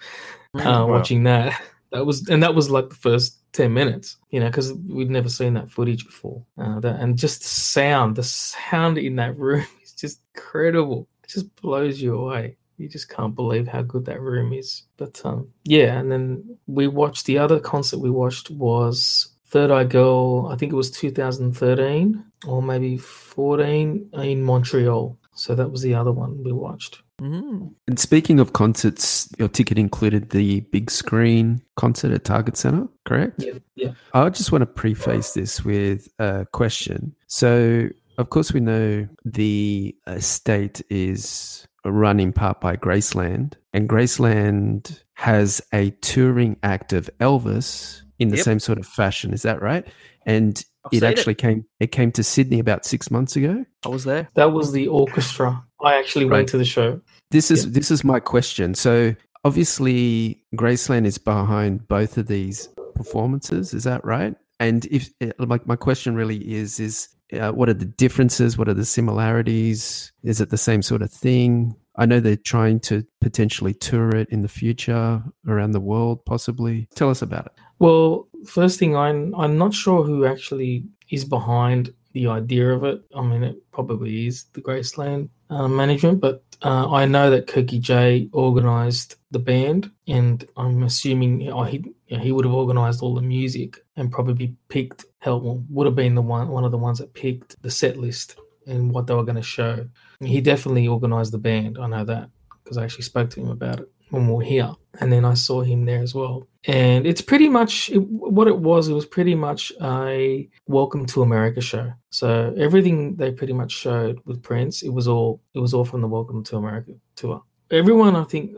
S13: uh,
S5: Wow.
S13: watching that. That was and that was like the first. 10 minutes you know because we'd never seen that footage before uh, that, and just the sound the sound in that room is just incredible it just blows you away you just can't believe how good that room is but um yeah and then we watched the other concert we watched was third eye girl i think it was 2013 or maybe 14 in montreal so that was the other one we watched
S8: Mm.
S9: And speaking of concerts, your ticket included the big screen concert at Target Center, correct?
S13: yeah yeah
S9: I just want to preface this with a question. So, of course, we know the estate is run in part by Graceland, and Graceland has a touring act of Elvis in the
S8: Yep.
S9: same sort of fashion. Is that right? And
S8: I've
S9: it
S8: seen it.
S9: actually came. It came to Sydney about six months ago.
S8: I was there.
S13: that was the orchestra i actually
S9: Right.
S13: went to the show
S9: This is this is my question. So obviously, Graceland is behind both of these performances. Is that right? And if eh, like my question really is is uh, what are the differences? What are the similarities? Is it the same sort of thing? I know they're trying to potentially tour it in the future around the world, possibly. Tell us about it.
S13: Well, first thing, I'm I'm not sure who actually is behind the idea of it. I mean, it probably is the Graceland uh, management, but uh, I know that Kirky J organised the band, and I'm assuming he you know, he would have organised all the music and probably picked help would have been the one one of the ones that picked the set list and what they were going to show. He definitely organised the band. I know that because I actually spoke to him about it when we were here, and then I saw him there as well. And it's pretty much it, what it was. It was pretty much a Welcome to America show. So everything they pretty much showed with Prince, it was all it was all from the Welcome to America tour. Everyone, I think,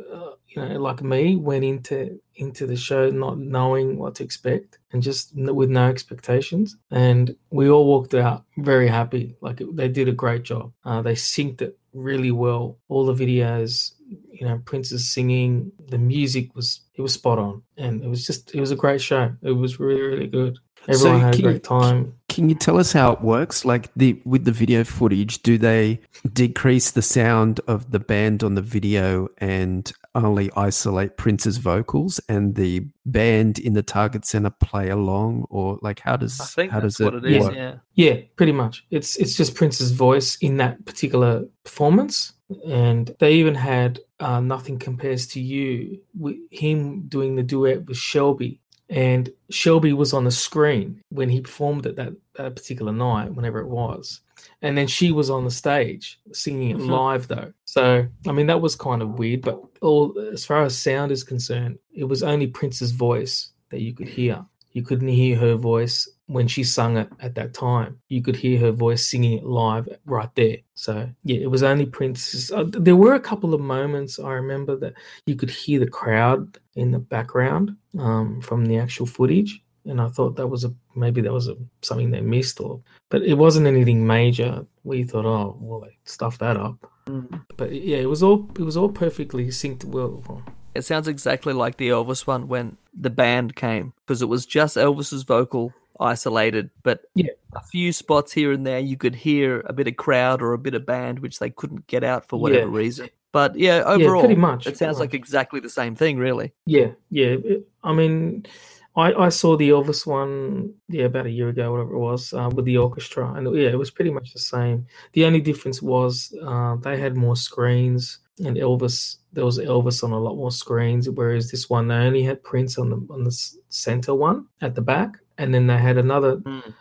S13: you know, like me, went into into the show not knowing what to expect and just with no expectations. And we all walked out very happy. Like it, they did a great job. Uh, they synced it really well. All the videos, you know, Prince's singing, the music was it was spot on, and it was just it was a great show. It was really really good. Everyone had a
S9: can you-
S13: great time.
S9: Can you tell us how it works? Like the with the video footage, do they decrease the sound of the band on the video and only isolate Prince's vocals, and the band in the target center play along, or like how does
S8: I think
S9: how
S8: that's
S9: does
S8: what
S9: it
S8: it is.
S9: work?
S8: Yeah.
S13: Yeah, pretty much. It's it's just Prince's voice in that particular performance, and they even had uh, "Nothing Compares to You," with him doing the duet with Shelby, and Shelby was on the screen when he performed it that that particular night, whenever it was, and then she was on the stage singing it
S8: Mhm.
S13: live though. So I mean that was kind of weird, but all as far as sound is concerned, it was only Prince's voice that you could hear. You couldn't hear her voice when she sung it at that time. You could hear her voice singing it live right there. So yeah, it was only Prince's. Uh, there were a couple of moments I remember that you could hear the crowd in the background um, from the actual footage, and I thought that was a maybe that was a, something they missed, or but it wasn't anything major. We thought, oh well, they stuffed that up. Mm. But yeah, it was all it was all perfectly synced well.
S8: It sounds exactly like the Elvis one when the band came because it was just Elvis's vocal isolated, but
S13: Yeah.
S8: a few spots here and there you could hear a bit of crowd or a bit of band which they couldn't get out for whatever
S13: Yeah.
S8: reason. But yeah, overall,
S13: pretty much,
S8: it sounds
S13: pretty
S8: like exactly the same thing, really.
S13: Yeah, yeah. I mean, I, I saw the Elvis one, yeah, about a year ago, whatever it was, uh, with the orchestra, and yeah, it was pretty much the same. The only difference was uh, they had more screens and Elvis. There was Elvis on a lot more screens, whereas this one they only had Prince on the on the center one at the back, and then they had another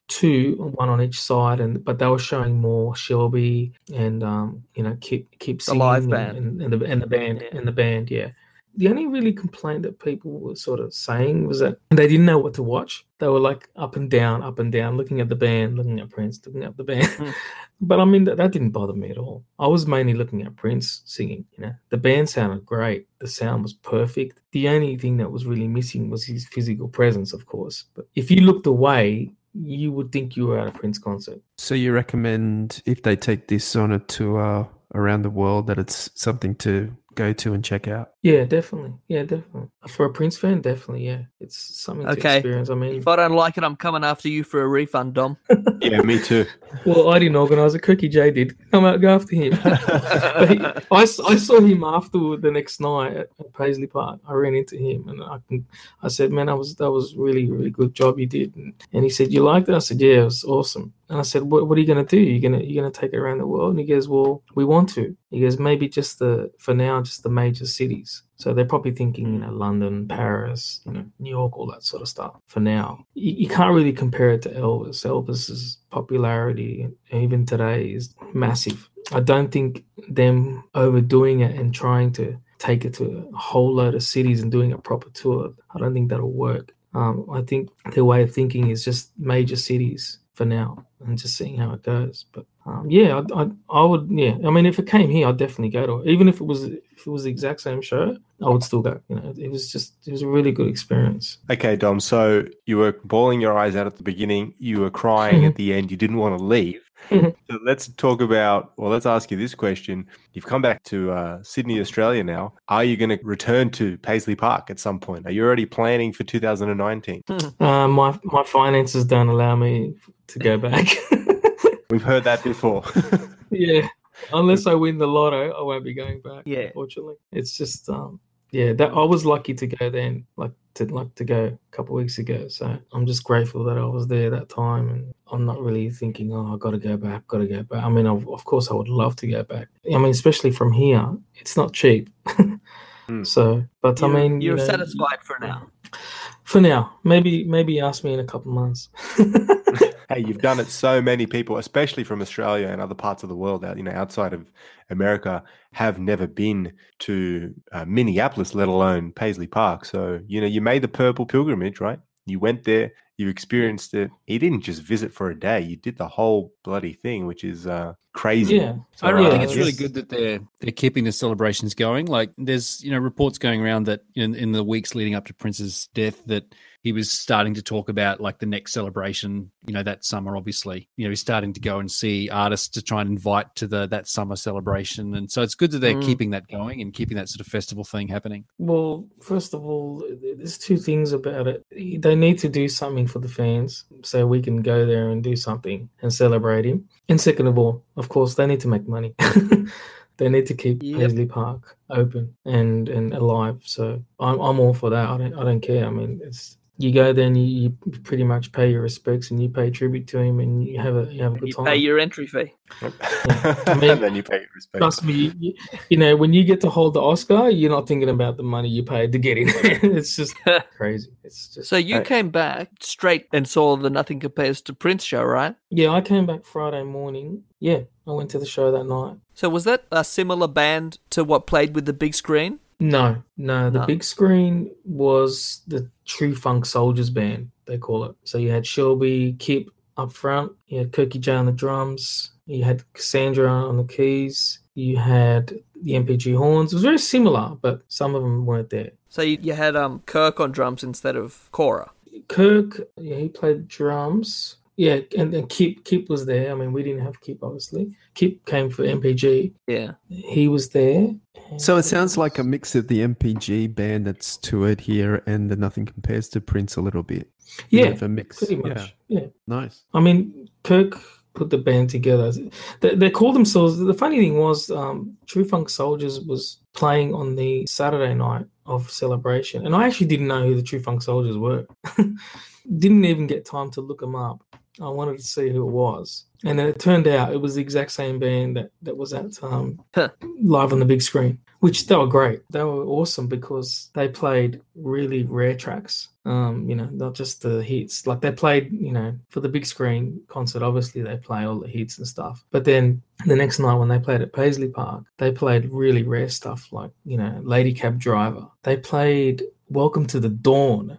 S13: two, one on each side, and but they were showing more Shelby and um, you know keep keep
S8: The
S13: singing
S8: live
S13: and-
S8: band.
S13: and, and the and the band and the band, yeah. The only really complaint that people were sort of saying was that they didn't know what to watch. They were like up and down, up and down, looking at the band, looking at Prince, looking at the band. Hmm. but I mean, that, that didn't bother me at all. I was mainly looking at Prince singing. You know, the band sounded great. The sound was perfect. The only thing that was really missing was his physical presence, of course. But if you looked away, you would think you were at a Prince concert.
S9: So you recommend if they take this on a tour around the world that it's something to go to and check out?
S13: Yeah, definitely. Yeah, definitely. For a Prince fan, definitely. Yeah, it's something to experience. I mean,
S8: If I don't like it, I'm coming after you for a refund, Dom.
S5: Yeah, me too.
S13: Well, I didn't organise it. Kirky J did. Come out, go after him. But he- I, s- I saw him afterward the next night at, at Paisley Park. I ran into him and I can, I said, "Man, that was that was really really good job you did." And, and he said, "You liked it?" I said, "Yeah, it was awesome." And I said, "What, what are you going to do? You're gonna you're gonna take it around the world?" And he goes, "Well, we want to." He goes, "Maybe just the for now, just the major cities." So they're probably thinking, you know, London, Paris, you know, New York, all that sort of stuff. For now, you, you can't really compare it to Elvis. Elvis's popularity, even today, is massive. I don't think them overdoing it and trying to take it to a whole load of cities and doing a proper tour, I don't think that'll work. Um, I think their way of thinking is just major cities for now and just seeing how it goes. But um, yeah, I, I, I would. Yeah, I mean, if it came here, I'd definitely go to it. Even if it was if it was the exact same show, I would still go. You know, it was just it was a really good experience.
S5: Okay, Dom. So you were bawling your eyes out at the beginning. You were crying at the end. You didn't want to leave. so let's talk about, well, let's ask you this question. You've come back to uh, Sydney, Australia now. Are you going to return to Paisley Park at some point? Are you already planning for 2019?
S13: Uh, my my finances don't allow me to go back.
S5: We've heard that before.
S13: yeah, unless I win the lotto, I won't be going back.
S8: Yeah.
S13: unfortunately, it's just um, yeah, that I was lucky to go then, like to like to go a couple of weeks ago. So I'm just grateful that I was there that time, and I'm not really thinking, oh, I got to go back, got to go back. I mean, of, of course, I would love to go back. I mean, especially from here, it's not cheap. So, but I
S8: You're-
S13: mean, you
S8: you're
S13: know,
S8: satisfied for now.
S13: For now, maybe maybe ask me in a couple months.
S5: hey, you've done it. So many people, especially from Australia and other parts of the world, out you know, outside of America, have never been to uh, Minneapolis, let alone Paisley Park. So you know, you made the purple pilgrimage, right? You went there, you experienced it. You didn't just visit for a day; you did the whole bloody thing, which is uh, crazy.
S13: Yeah.
S5: So,
S7: I really
S5: uh,
S7: think it's really good that they're they're keeping the celebrations going. Like there's you know reports going around that in, in the weeks leading up to Prince's death that he was starting to talk about like the next celebration. You know that summer, obviously. You know he's starting to go and see artists to try and invite to the that summer celebration, and so it's good that they're
S13: Mm.
S7: keeping that going and keeping that sort of festival thing happening.
S13: Well, first of all, there's two things about it. They need to do something for the fans so we can go there and do something and celebrate him. And second of all, of course, they need to make money. they need to keep
S8: Yep.
S13: Paisley Park open and and alive. So I'm I'm all for that. I don't I don't care. I mean, it's you go there and you, you pretty much pay your respects and you pay tribute to him and you have a you have a good
S8: You
S13: time.
S8: pay your entry fee.
S13: I mean,
S5: and then you pay your respect.
S13: Trust me, you, you- you know, when you get to hold the Oscar, you're not thinking about the money you paid to get in. it's just crazy. It's just
S8: So you came back straight and saw the Nothing Compares to Prince show, right?
S13: yeah. I came back Friday morning. Yeah, I went to the show that night.
S8: So was that a similar band to what played with the big screen?
S13: No, no, the
S8: No.
S13: big screen was the True Funk Soldiers band. They call it. So you had Shelby Kip up front. You had Kirky J on the drums. You had Cassandra on the keys. You had the NPG horns. It was very similar, but some of them weren't there.
S8: So you, you had um Kirk on drums instead of Cora.
S13: Kirk, yeah, he played drums. Yeah, and, and Kip Kip was there. I mean, we didn't have Keep obviously. Keep came for NPG.
S8: Yeah.
S13: He was there.
S9: So it sounds like a mix of the NPG band that's toured here and the Nothing Compares to Prince a little bit. Bit
S13: Yeah,
S9: of a mix.
S13: pretty much. Yeah.
S9: Nice.
S13: I mean, Kirk put the band together. They, they called themselves. The funny thing was, um, True Funk Soldiers was playing on the Saturday night of celebration, and I actually didn't know who the True Funk Soldiers were. didn't even get time to look them up. I wanted to see who it was, and then it turned out it was the exact same band that that was at um, live on the big screen, which they were great. They were awesome because they played really rare tracks. Um, you know, not just the hits. Like they played, you know, for the big screen concert. Obviously, they play all the hits and stuff. But then the next night when they played at Paisley Park, they played really rare stuff like you know, Lady Cab Driver. They played Welcome to the Dawn.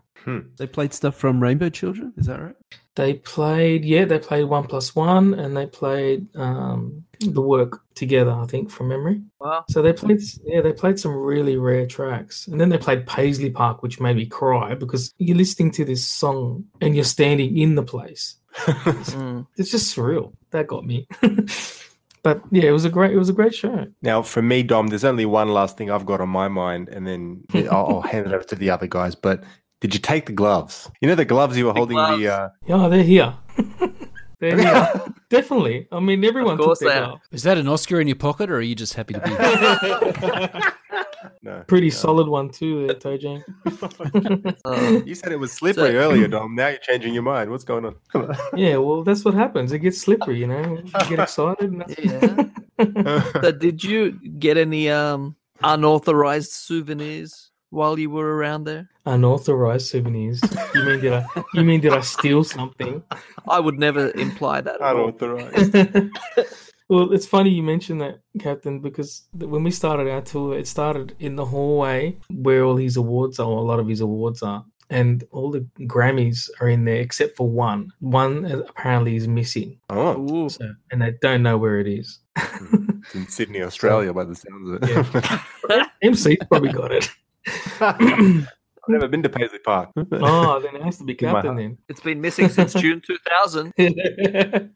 S9: They played stuff from Rainbow Children. Is that right?
S13: They played, yeah, they played One Plus One, and they played um, the work together. I think from memory.
S8: Wow.
S13: So they played, yeah, they played some really rare tracks, and then they played Paisley Park, which made me cry because you're listening to this song and you're standing in the place.
S8: Mm.
S13: It's just surreal. That got me. but yeah, it was a great, it was a great show.
S5: Now, for me, Dom, there's only one last thing I've got on my mind, and then I'll, I'll hand it over to the other guys. But did you take the gloves? You know the gloves you were holding the. Uh,
S13: Yeah, they're here. they're here. Definitely. I mean, everyone Of
S8: course
S13: took their
S8: they are.
S7: Is that an Oscar in your pocket, or are you just happy to be here?
S5: No,
S13: Pretty solid one too, there, Toe Jam.
S5: you said it was slippery earlier, Dom. Now you're changing your mind. What's going on?
S13: Yeah, well, that's what happens. It gets slippery, you know. You get excited. And that's...
S8: so did you get any um unauthorized souvenirs while you were around there?
S13: Unauthorized souvenirs. You mean did I? You mean did I steal something?
S8: I would never imply that.
S5: Unauthorized.
S13: Well, it's funny you mentioned that, Captain, because when we started our tour, it started in the hallway where all his awards are, or a lot of his awards are. And all the Grammys are in there except for one. One apparently is missing.
S5: Oh,
S13: So, and they don't know where it is.
S5: it's hmm. in Sydney, Australia, by the sounds of it.
S13: MC's probably got it.
S5: I've never been to Paisley Park.
S13: Oh, then it has to be Captain then.
S8: It's been missing since June 2000.
S13: there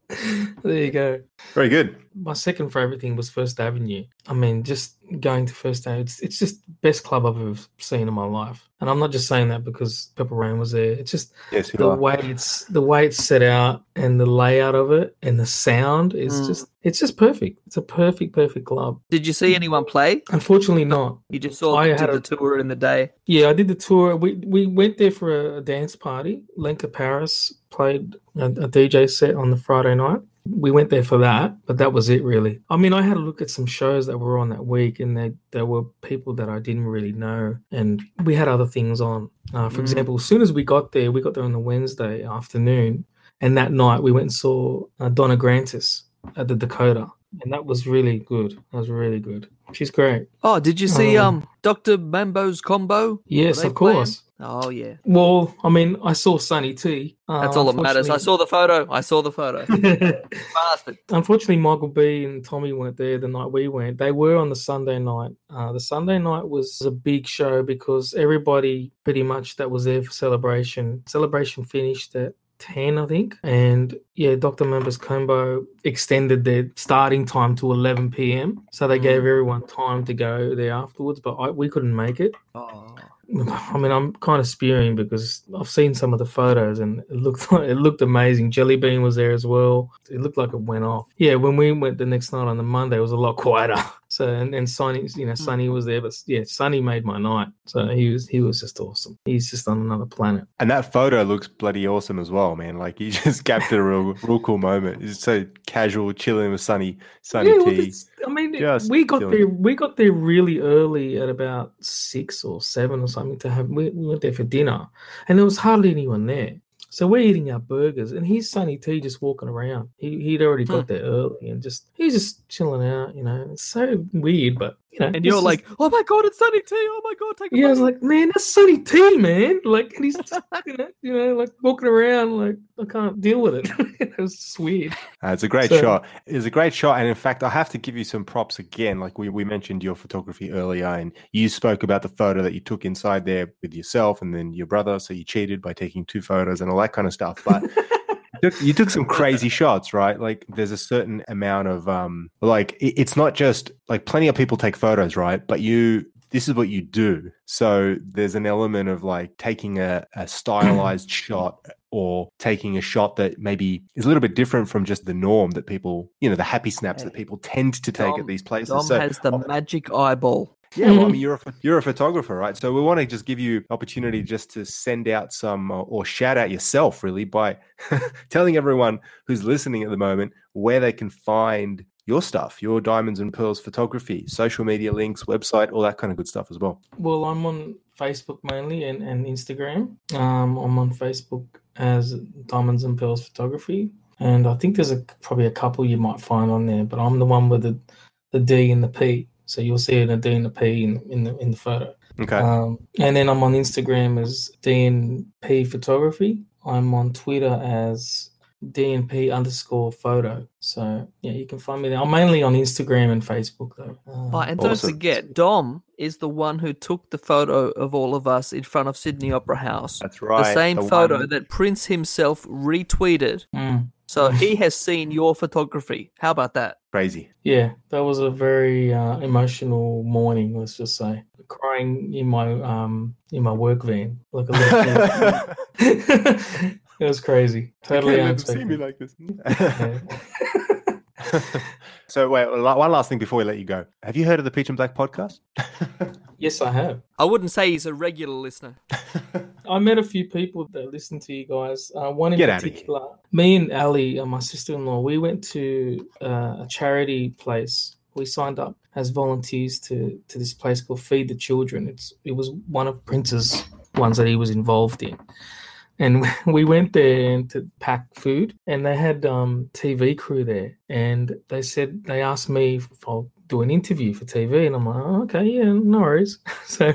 S13: you go.
S5: Very good.
S13: My second favorite thing was First Avenue. I mean, just going to First Avenue, it's, it's just the best club I've ever seen in my life. And I'm not just saying that because Purple Rain was there. It's just
S5: Yes,
S13: the
S5: are.
S13: way it's the way it's set out and the layout of it and the sound is
S8: Mm.
S13: just it's just perfect. It's a perfect, perfect club.
S8: Did you see anyone play?
S13: Unfortunately, not.
S8: You just saw
S13: I
S8: did
S13: had
S8: the
S13: a-
S8: tour in the day.
S13: Yeah, I did the tour. We we went there for a, a dance party. Lenka Paris played a, a DJ set on the Friday night. We went there for that, but that was it really. I mean, I had a look at some shows that were on that week, and they, there were people that I didn't really know, and we had other things on. Uh, for
S8: Mm.
S13: example, as soon as we got there, we got there on the Wednesday afternoon, and that night we went and saw uh, Donna Grantis at the Dakota, and that was really good. That was really good. She's great.
S8: Oh, did you see
S13: Um,
S8: um Dr. Mambo's combo?
S13: Yes, of course.
S8: playing? Oh yeah.
S13: Well, I mean, I saw Sonny T. Uh,
S8: That's all that matters. I saw the photo. I saw the photo. Bastard.
S13: Unfortunately, Michael B and Tommy weren't there the night we went. They were on the Sunday night. Uh, the Sunday night was a big show because everybody pretty much that was there for celebration. Celebration finished at 10, I think. And yeah, Dr. Mambo's Combo extended their starting time to 11 p.m. So they gave mm. everyone time to go there afterwards, but I, we couldn't make it.
S8: Oh.
S13: I mean, I'm kind of spewing because I've seen some of the photos and it looked it looked amazing. Jelly Bean was there as well. It looked like it went off. Yeah, when we went the next night on the Monday, it was a lot quieter. So and, and Sonny, you know, Sonny mm-hmm. was there, but yeah, Sonny made my night. So he was he was just awesome. He's just on another planet.
S5: And that photo looks bloody awesome as well, man. Like you just captured a real, real cool moment. It's so casual, chilling with Sonny, Sonny
S13: Yeah, well,
S5: T.
S13: that's- I mean,
S5: Just
S13: we got
S5: doing
S13: there. We got there really early at about six or seven or something to have. We, we went there for dinner, and there was hardly anyone there. So we're eating our burgers, and here's Sonny T just walking around. He he'd already got
S8: Hmm.
S13: there early, and just he's just chilling out. You know, it's so weird, but you know,
S8: And you're
S13: just-
S8: like, oh my god, it's Sonny T. Oh my god, take a
S13: yeah, I was like, man, that's Sonny T, man. Like, and he's just, you know, you know, like walking around, like I can't deal with it. it was just weird.
S5: Uh, it's a great
S13: So-
S5: shot. It's a great shot. And in fact, I have to give you some props again. Like we, we mentioned your photography earlier, and you spoke about the photo that you took inside there with yourself and then your brother. So you cheated by taking two photos and all that kind of stuff. But you took, you took some crazy shots, right? Like there's a certain amount of, um, like it- it's not just like plenty of people take photos, right? But you, this is what you do. So there's an element of like taking a, a stylized shot or taking a shot that maybe is a little bit different from just the norm that people, you know, the happy snaps that people tend to take
S8: Dom-
S5: at these places.
S8: Dom
S5: so
S8: has the magic eyeball.
S5: Yeah, well, I mean, you're a, you're a photographer, right? So we want to just give you opportunity just to send out some uh, or shout out yourself, really, by telling everyone who's listening at the moment where they can find your stuff, your diamonds and pearls photography, social media links, website, all that kind of good stuff as well.
S13: Well, I'm on Facebook mainly and, and Instagram. Um, I'm on Facebook as Diamonds and Pearls Photography, and I think there's a probably a couple you might find on there, but I'm the one with the the D and the P. So you'll see it a D and a P in, in the in the photo.
S5: Okay.
S13: Um, and then I'm on Instagram as DNP Photography. I'm on Twitter as DNP underscore photo. So yeah, you can find me there. I'm mainly on Instagram and Facebook though. Um,
S8: Oh, and don't
S5: Awesome.
S8: forget, Dom is the one who took the photo of all of us in front of Sydney Opera House.
S5: That's right.
S8: The same
S5: the
S8: photo
S5: one-
S8: that Prince himself retweeted.
S13: mm,
S8: So he has seen your photography. How about that?
S5: Crazy.
S13: yeah, that was a very uh, emotional morning. Let's just say, crying in my um in my work van like a little kid. it was crazy. Totally
S5: You can't let them see me
S13: unexpected.
S5: like this.
S13: Yeah.
S5: so wait, one last thing before we let you go. Have you heard of the Peach and Black podcast?
S13: Yes, I have.
S8: I wouldn't say he's a regular listener.
S13: I met a few people that listen to you guys. Uh, one in
S5: Get
S13: particular, me and Ali, uh, my sister-in-law, we went to uh, a charity place. We signed up as volunteers to to this place called Feed the Children. It's it was one of Prince's ones that he was involved in, and we went there to pack food, and they had um, TV crew there, and they said they asked me if I'll do an interview for TV, and I'm like, oh, okay, yeah, no worries. so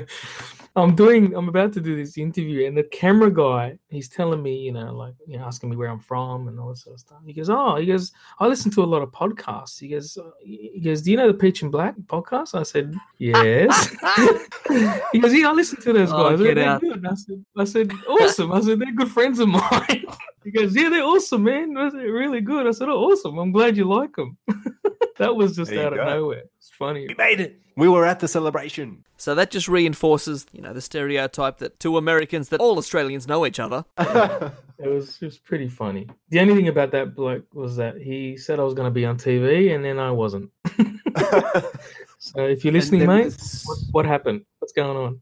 S13: I'm doing, I'm about to do this interview, and the camera guy, he's telling me, you know, like, you know, asking me where I'm from and all this sort of stuff. He goes, oh, he goes, I listen to a lot of podcasts. He goes, uh, he goes, do you know the Peach and Black podcast? I said, yes. he goes, yeah, I listen to those
S8: Oh,
S13: guys.
S8: get
S13: They're
S8: out.
S13: good. I said, I said, awesome. I said, they're good friends of mine. he goes, yeah, they're awesome, man. I said, really good. I said, oh, awesome. I'm glad you like them. that was just
S5: There you
S13: out of
S5: go.
S13: nowhere. It's funny.
S5: We made it. We were at the celebration.
S8: So that just reinforces, you know, the stereotype that two Americans that all Australians know each other.
S13: It was it was pretty funny. The only thing about that bloke was that he said I was going to be on TV, and then I wasn't. so if you're listening,
S9: there
S13: mate, what, what happened? What's going on?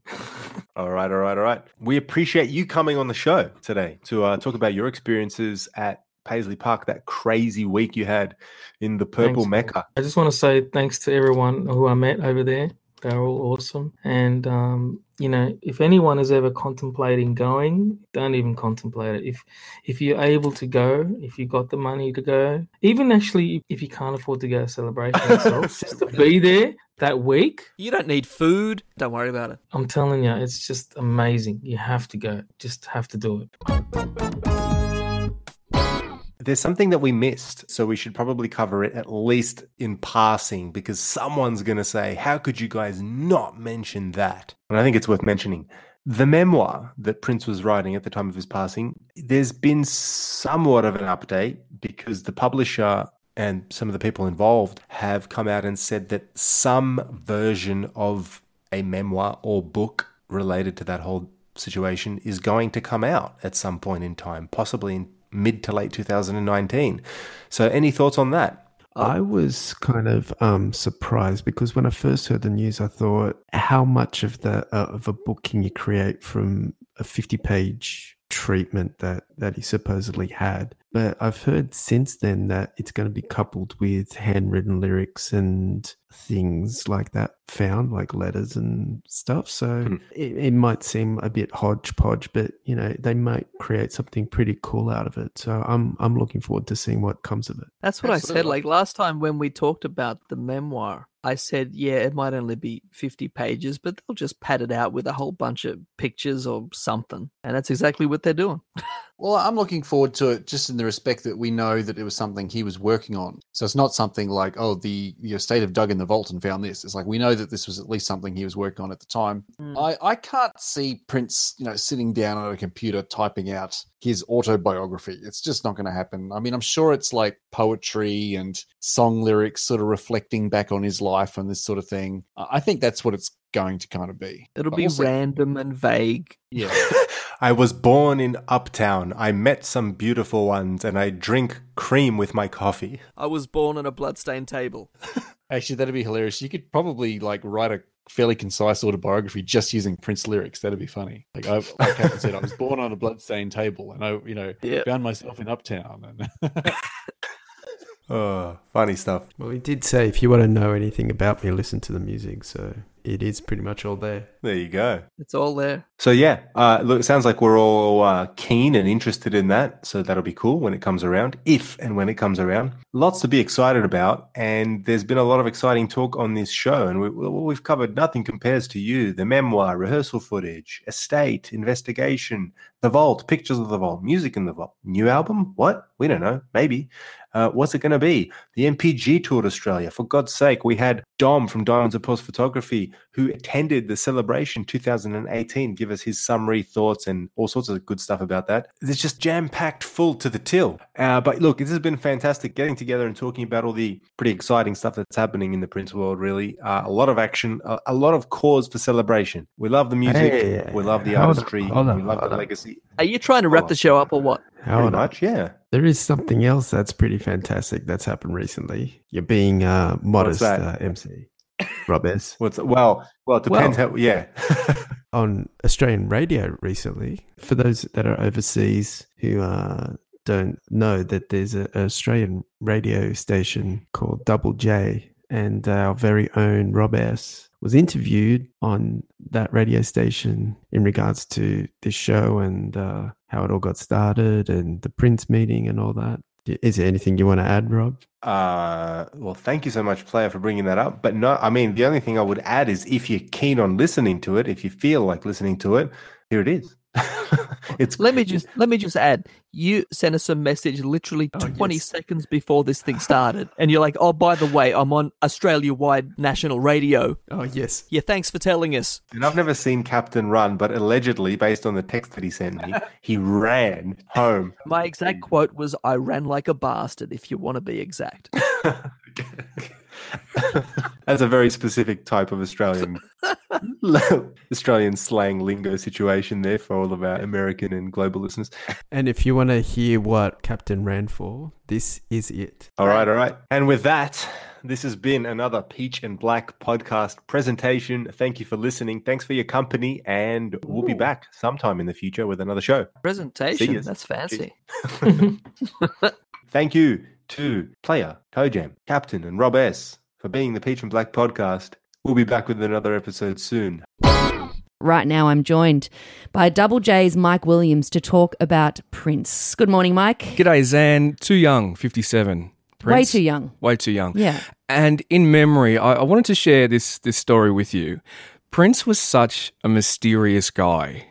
S5: All right, all right, all right. We appreciate you coming on the show today to uh, talk about your experiences at Paisley Park, that crazy week you had in the Purple
S13: Thanks, man.
S5: Mecca.
S13: I just want to say thanks to everyone who I met over there. They're all awesome. And, um, you know, if anyone is ever contemplating going, don't even contemplate it. If if you're able to go, if you got the money to go, even actually if you can't afford to go to celebration itself, just to be there that week,
S8: You don't need food. Don't worry about it.
S13: I'm telling you, it's just amazing. You have to go. Just have to do it.
S5: There's something that we missed, so we should probably cover it at least in passing because someone's going to say, How could you guys not mention that? And I think it's worth mentioning. The memoir that Prince was writing at the time of his passing, there's been somewhat of an update because the publisher and some of the people involved have come out and said that some version of a memoir or book related to that whole situation is going to come out at some point in time, possibly in mid to late 2019. So, any thoughts on that?
S9: I was kind of um, surprised because when I first heard the news, I thought, how much of the uh, of a book can you create from a fifty page treatment that that he supposedly had? But I've heard since then that it's going to be coupled with handwritten lyrics and things like that found, like letters and stuff. So
S5: Hmm.
S9: it, it might seem a bit hodgepodge, but you know they might create something pretty cool out of it. So I'm I'm looking forward to seeing what comes of it.
S8: That's what I said. Like last time when we talked about the memoir, I said, yeah, it might only be 50 pages, but they'll just pad it out with a whole bunch of pictures or something. And that's exactly what they're doing.
S10: Well, I'm looking forward to it just in the respect that we know that it was something he was working on. So it's not something like, oh, the, the estate of dug in the vault and found this. It's like we know that this was at least something he was working on at the time.
S8: Mm.
S10: I, I can't see Prince, you know, sitting down on a computer typing out his autobiography. It's just not going to happen. I mean, I'm sure it's like poetry and song lyrics sort of reflecting back on his life and this sort of thing. I I think that's what it's going to kind of be.
S8: It'll
S10: But
S8: be
S10: we'll
S8: random and vague.
S10: Yeah.
S5: I was born in Uptown. I met some beautiful ones and I drink cream with my coffee.
S8: I was born on a bloodstained table.
S10: Actually, that'd be hilarious. You could probably like write a fairly concise autobiography just using Prince lyrics. That'd be funny. Like I, like Captain said, I was born on a bloodstained table, and I, you know,
S8: Yeah.
S10: found myself in Uptown. And
S5: Oh, funny stuff.
S9: Well, he did say if you want to know anything about me, listen to the music. So it is pretty much all there.
S5: There you go.
S8: It's all there.
S5: So yeah, uh, look, it sounds like we're all uh, keen and interested in that. So that'll be cool when it comes around, if and when it comes around. Lots to be excited about, and there's been a lot of exciting talk on this show, and we, we've covered nothing compares to you: the memoir, rehearsal footage, estate, investigation, the vault, pictures of the vault, music in the vault, new album. What we don't know, maybe. Uh, what's it going to be? The NPG toured Australia. For God's sake, we had Dom from Diamonds of Post Photography, who attended the celebration 2018, give us his summary thoughts and all sorts of good stuff about that. It's just jam packed full to the till. Uh, but look, this has been fantastic getting together and talking about all the pretty exciting stuff that's happening in the Prince world, really. Uh, a lot of action, a, a lot of cause for celebration. We love the music,
S9: Hey,
S5: we love the
S9: hold on,
S5: artistry,
S9: on,
S5: we love
S9: hold
S5: the
S9: on.
S5: legacy.
S8: Are you trying to wrap the show up or what?
S9: How
S5: Pretty much, yeah.
S9: There is something else that's pretty fantastic that's happened recently. You're being uh, modest, uh, MC. Rob S.
S5: What's well, well, it depends
S9: Well-
S5: how. Yeah,
S9: on Australian radio recently. For those that are overseas who uh, don't know that there's a- an Australian radio station called Double J, and our very own Rob S was interviewed on that radio station in regards to this show and uh, how it all got started and the Prince meeting and all that. Is there anything you want to add, Rob?
S5: Uh, well, thank you so much, player, for bringing that up. But no, I mean, the only thing I would add is if you're keen on listening to it, if you feel like listening to it, here it is. it's
S8: Let me just let me just add. You sent us a message literally
S9: Oh,
S8: 20
S9: yes.
S8: seconds before this thing started, and you're like, "Oh, by the way, I'm on Australia-wide national radio."
S9: Oh, yes.
S8: Yeah, thanks for telling us.
S5: and I've never seen Captain run, but allegedly, based on the text that he sent me, he ran home.
S8: My exact quote was, "I ran like a bastard." If you want to be exact.
S5: That's a very specific type of Australian Australian slang lingo situation there for all of our American and global listeners.
S9: And if you want to hear what Captain ran for, this is it.
S5: All right, all right. And with that, this has been another Peach and Black podcast presentation. Thank you for listening. Thanks for your company, and we'll be back sometime in the future with another show.
S8: Presentation. That's fancy.
S5: Thank you to Player, Toe Jam, Captain, and Rob S for being the Peach and Black podcast. We'll be back with another episode soon.
S14: Right now, I'm joined by Double J's Mike Williams to talk about Prince. Good morning, Mike.
S2: G'day, Zan. Too young, 57.
S14: Way too young.
S2: Way too young.
S14: Yeah.
S2: And in memory, I, I wanted to share this, this story with you. Prince was such a mysterious guy,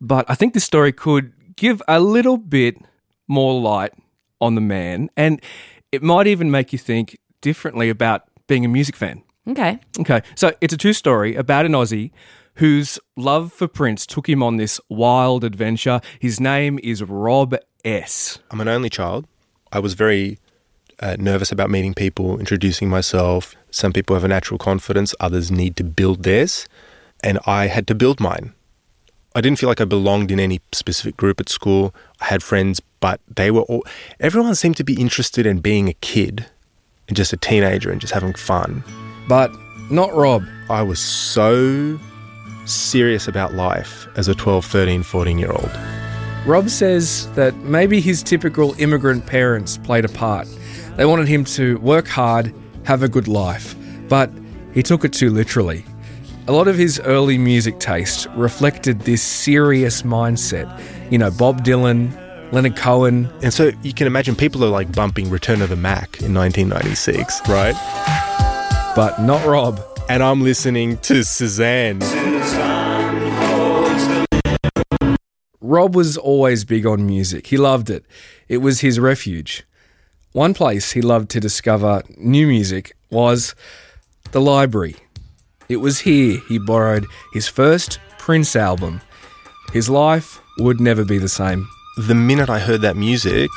S2: but I think this story could give a little bit more light on the man, and it might even make you think differently about being a music fan.
S14: Okay.
S2: Okay, so it's a true story about an Aussie whose love for Prince took him on this wild adventure. His name is Rob S.
S15: I'm an only child. I was very uh, nervous about meeting people, introducing myself. Some people have a natural confidence, others need to build theirs. And I had to build mine. I didn't feel like I belonged in any specific group at school. I had friends, but they were all, everyone seemed to be interested in being a kid and just a teenager and just having fun.
S2: But not Rob.
S15: I was so serious about life as a 12, 13, 14 year old.
S2: Rob says that maybe his typical immigrant parents played a part. They wanted him to work hard, have a good life, but he took it too literally. A lot of his early music taste reflected this serious mindset. You know, Bob Dylan, Leonard Cohen.
S15: And so you can imagine people are like bumping Return of the Mack in 1996, right?
S2: But not Rob.
S15: And I'm listening to Suzanne.
S2: Rob was always big on music. He loved it. It was his refuge. One place he loved to discover new music was the library. It was here he borrowed his first Prince album. His life would never be the same.
S15: The minute I heard that music,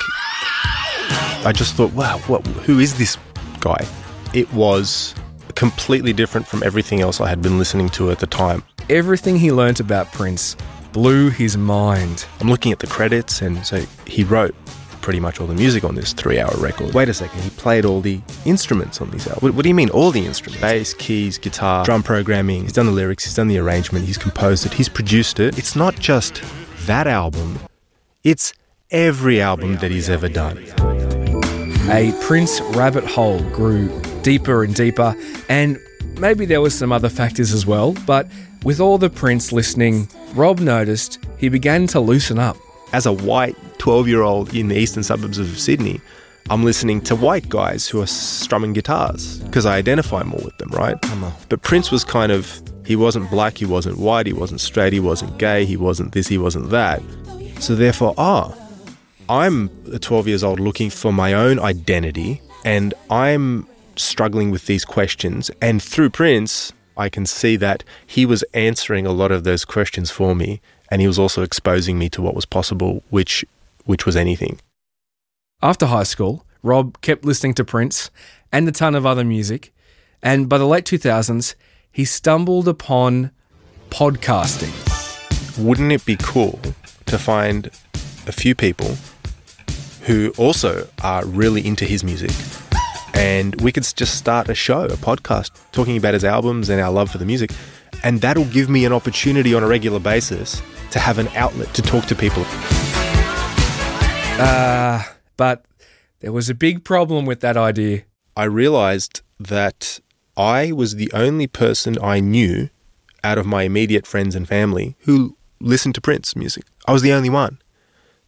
S15: I just thought, wow, what, who is this guy? It was completely different from everything else I had been listening to at the time.
S2: Everything he learnt about Prince blew his mind.
S15: I'm looking at the credits, and so he wrote
S5: pretty much all the music on this three hour record. Wait a second, he played all the instruments on these albums. What, what do you mean, all the instruments? Bass, keys, guitar, drum programming. He's done the lyrics, he's done the arrangement, he's composed it, he's produced it. It's not just that album, it's every album that he's ever done.
S2: A Prince rabbit hole grew deeper and deeper, and maybe there were some other factors as well, but with all the Prince listening, Rob noticed he began to loosen up.
S5: As a white 12 year old in the eastern suburbs of Sydney, I'm listening to white guys who are strumming guitars because I identify more with them, right? But Prince was kind of, he wasn't black, he wasn't white, he wasn't straight, he wasn't gay, he wasn't this, he wasn't that. So therefore, ah, I'm 12 years old looking for my own identity and I'm struggling with these questions. And through Prince, I can see that he was answering a lot of those questions for me and he was also exposing me to what was possible, which which was anything.
S2: After high school, Rob kept listening to Prince and a ton of other music, and by the late 2000s, he stumbled upon podcasting.
S5: Wouldn't it be cool to find a few people who also are really into his music and we could just start a show, a podcast, talking about his albums and our love for the music. And that'll give me an opportunity on a regular basis to have an outlet to talk to people.
S2: Uh, but there was a big problem with that idea.
S5: I realized that I was the only person I knew out of my immediate friends and family who listened to Prince music. I was the only one.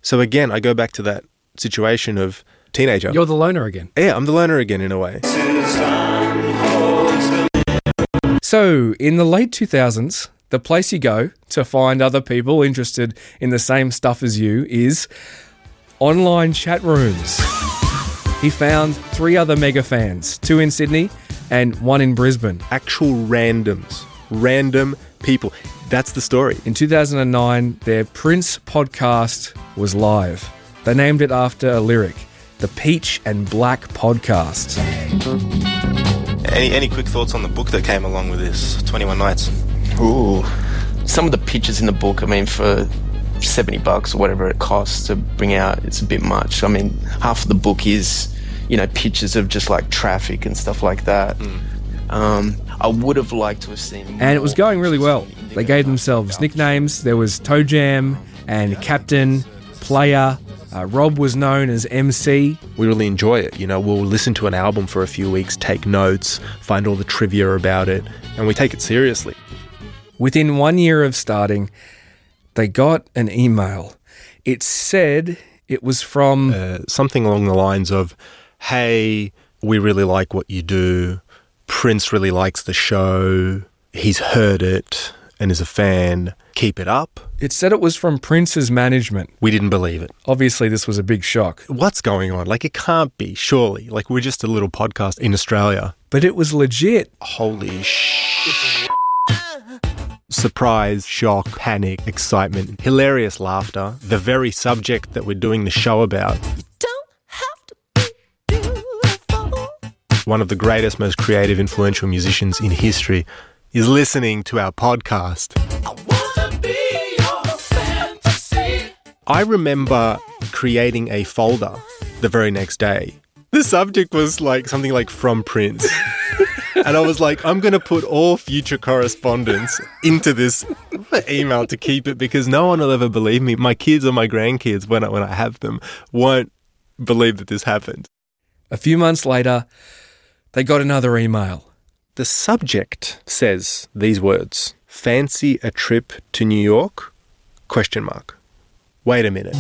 S5: So again, I go back to that situation of teenager.
S2: You're the loner again.
S5: Yeah, I'm the loner again in a way.
S2: So, in the late 2000s, the place you go to find other people interested in the same stuff as you is online chat rooms. He found three other mega fans, two in Sydney and one in Brisbane.
S5: Actual randoms, random people. That's the story.
S2: In 2009, their Prince podcast was live. They named it after a lyric the Peach and Black podcast.
S16: Any any quick thoughts on the book that came along with this, Twenty One Nights?
S9: Ooh, some of the pictures in the book. I mean, for seventy bucks or whatever it costs to bring out, it's a bit much. I mean, half of the book is, you know, pictures of just like traffic and stuff like that. Hmm. Um, I would have liked to have seen.
S2: And it was going really well. They gave themselves nicknames. There was Toe Jam and Captain, Player. Uh, Rob was known as MC.
S5: We really enjoy it. You know, we'll listen to an album for a few weeks, take notes, find all the trivia about it, and we take it seriously.
S2: Within one year of starting, they got an email. It said it was from
S5: uh, something along the lines of, "Hey, we really like what you do. Prince really likes the show. He's heard it and is a fan. Keep it up."
S2: It said it was from Prince's management.
S5: We didn't believe it.
S2: Obviously, this was a big shock.
S5: What's going on? Like, it can't be, surely. Like, we're just a little podcast in Australia.
S2: But it was legit.
S5: Holy sh! Surprise, shock, panic, excitement, hilarious laughter. The very subject that we're doing the show about. One of the greatest, most creative, influential musicians in history is listening to our podcast. I remember creating a folder the very next day. The subject was like something like from Prince. and I was like, I'm going to put all future correspondence into this email to keep it because no one will ever believe me. My kids or my grandkids, when I, when I have them, won't believe that this happened.
S2: A few months later, they got another email.
S5: The subject says these words Fancy a trip to New York? Question mark. Wait a minute.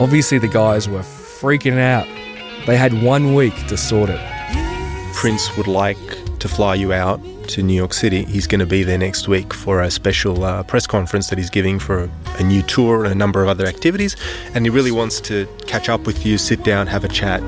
S2: Obviously, the guys were freaking out. They had one week to sort it.
S5: Prince would like to fly you out to New York City. He's going to be there next week for a special uh, press conference that he's giving for a, a new tour and a number of other activities. And he really wants to catch up with you, sit down, have a chat.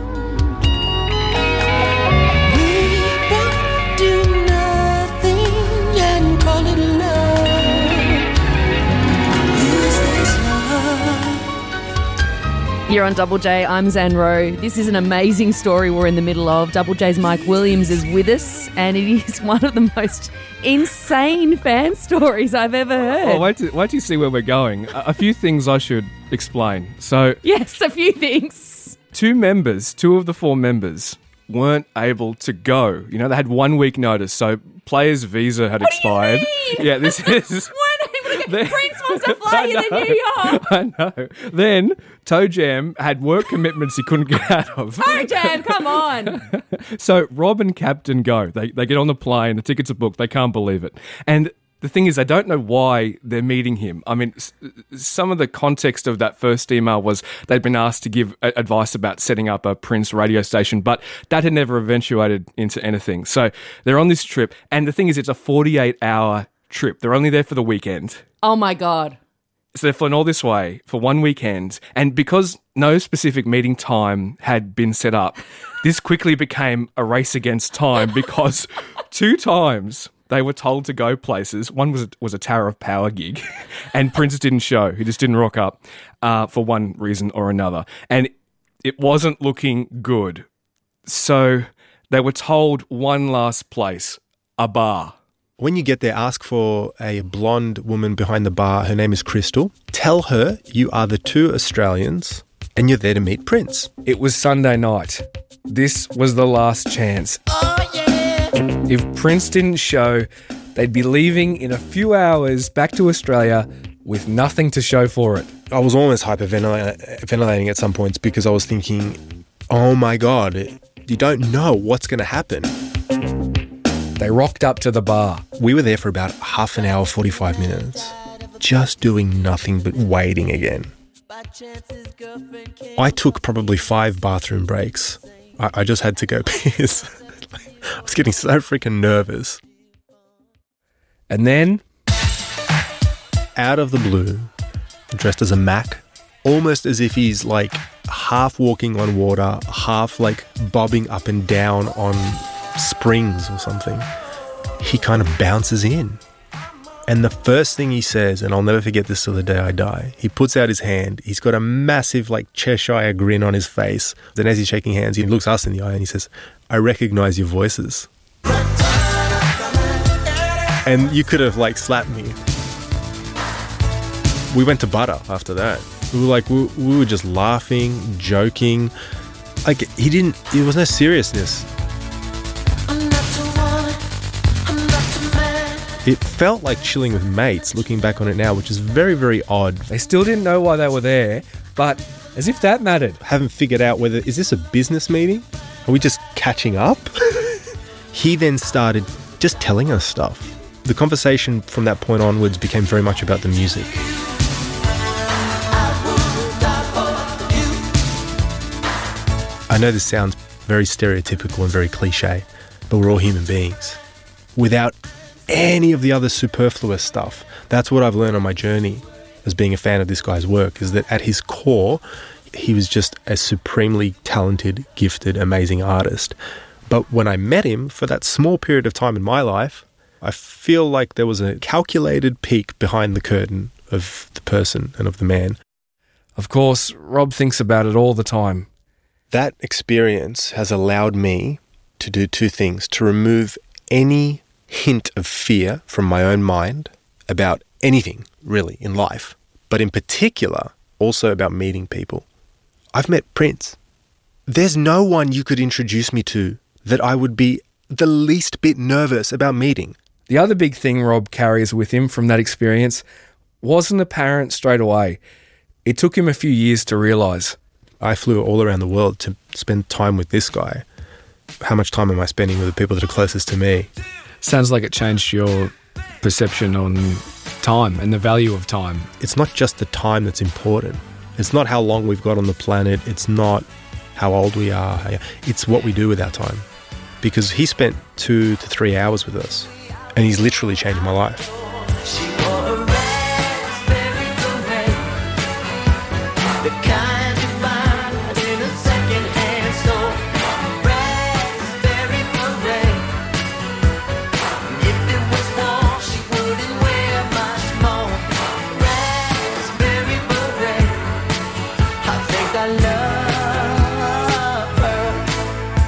S14: You're on Double J. I'm Zan Rowe. This is an amazing story we're in the middle of. Double J's Mike Williams is with us, and it is one of the most insane fan stories I've ever heard.
S2: Well, wait, till, wait till you see where we're going. A, a few things I should explain. So,
S14: yes, a few things.
S2: two members, two of the four members, weren't able to go. You know, they had one week notice, so players' visa had expired. Yeah, this is.
S14: Prince wants to fly you to New York.
S2: I know. Then Toe Jam had work commitments he couldn't get out of.
S14: Oh, Jam, come on.
S2: So Rob and Captain go. They they get on the plane. The tickets are booked. They can't believe it. And the thing is, I don't know why they're meeting him. I mean, some of the context of that first email was they'd been asked to give advice about setting up a Prince radio station, but that had never eventuated into anything. So they're on this trip, and the thing is, it's a 48 hour trip. They're only there for the weekend.
S14: Oh my God.
S2: So they're flown all this way for one weekend. And because no specific meeting time had been set up, this quickly became a race against time because two times they were told to go places. One was, was a Tower of Power gig, and Prince didn't show. He just didn't rock up uh, for one reason or another. And it wasn't looking good. So they were told one last place, a bar.
S5: When you get there, ask for a blonde woman behind the bar. Her name is Crystal. Tell her you are the two Australians and you're there to meet Prince.
S2: It was Sunday night. This was the last chance. If Prince didn't show, they'd be leaving in a few hours back to Australia with nothing to show for it.
S5: I was almost hyperventilating at some points because I was thinking, oh my God, you don't know what's going to happen.
S2: They rocked up to the bar.
S5: We were there for about half an hour, 45 minutes, just doing nothing but waiting again. I took probably five bathroom breaks. I, I just had to go piss. I was getting so freaking nervous.
S2: And then,
S5: out of the blue, dressed as a Mac, almost as if he's like half walking on water, half like bobbing up and down on springs or something, he kind of bounces in. And the first thing he says, and I'll never forget this till the day I die, he puts out his hand. He's got a massive, like, Cheshire grin on his face. Then, as he's shaking hands, he looks us in the eye and he says, I recognize your voices. And you could have, like, slapped me. We went to butter after that. We were like, we, we were just laughing, joking. Like, he didn't, there was no seriousness. It felt like chilling with mates looking back on it now, which is very, very odd.
S2: They still didn't know why they were there, but as if that mattered.
S5: Haven't figured out whether is this a business meeting? Are we just catching up? he then started just telling us stuff. The conversation from that point onwards became very much about the music. I know this sounds very stereotypical and very cliche, but we're all human beings. Without any of the other superfluous stuff. That's what I've learned on my journey as being a fan of this guy's work is that at his core, he was just a supremely talented, gifted, amazing artist. But when I met him for that small period of time in my life, I feel like there was a calculated peek behind the curtain of the person and of the man.
S2: Of course, Rob thinks about it all the time.
S5: That experience has allowed me to do two things to remove any hint of fear from my own mind about anything really in life, but in particular also about meeting people. I've met Prince. There's no one you could introduce me to that I would be the least bit nervous about meeting.
S2: The other big thing Rob carries with him from that experience wasn't apparent straight away. It took him a few years to realise.
S5: I flew all around the world to spend time with this guy. How much time am I spending with the people that are closest to me?
S2: Sounds like it changed your perception on time and the value of time.
S5: It's not just the time that's important. It's not how long we've got on the planet. It's not how old we are. It's what we do with our time. Because he spent two to three hours with us, and he's literally changed my life.
S17: I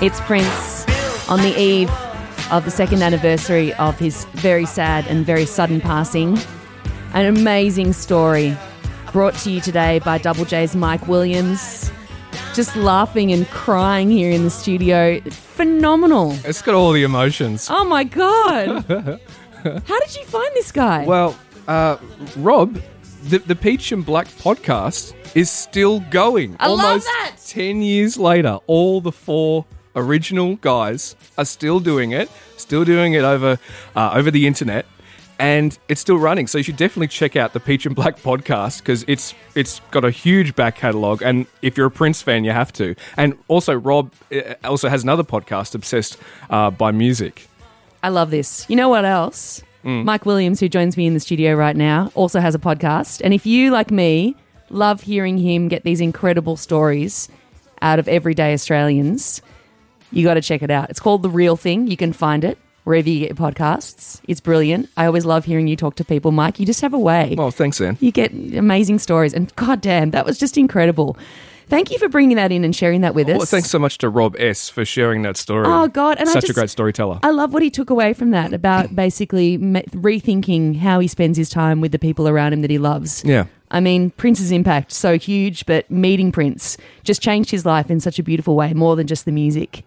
S14: It's Prince on the eve of the second anniversary of his very sad and very sudden passing. An amazing story brought to you today by Double J's Mike Williams. Just laughing and crying here in the studio. Phenomenal.
S2: It's got all the emotions.
S14: Oh my God. How did you find this guy?
S2: Well, uh, Rob, the, the Peach and Black podcast is still going.
S14: I love
S2: Almost
S14: that.
S2: 10 years later, all the four original guys are still doing it, still doing it over, uh, over the internet. And it's still running, so you should definitely check out the Peach and Black podcast because it's it's got a huge back catalogue. And if you're a Prince fan, you have to. And also, Rob uh, also has another podcast, Obsessed uh, by Music.
S14: I love this. You know what else?
S2: Mm.
S14: Mike Williams, who joins me in the studio right now, also has a podcast. And if you, like me, love hearing him get these incredible stories out of everyday Australians, you got to check it out. It's called The Real Thing. You can find it wherever you get your podcasts. It's brilliant. I always love hearing you talk to people, Mike. You just have a way.
S2: Well, thanks, Anne.
S14: You get amazing stories. And goddamn, that was just incredible. Thank you for bringing that in and sharing that with oh, us.
S2: Well, thanks so much to Rob S for sharing that story.
S14: Oh, God, and I
S2: such a great storyteller.
S14: I love what he took away from that about basically rethinking how he spends his time with the people around him that he loves.
S2: Yeah.
S14: I mean, Prince's impact so huge, but meeting Prince just changed his life in such a beautiful way, more than just the music.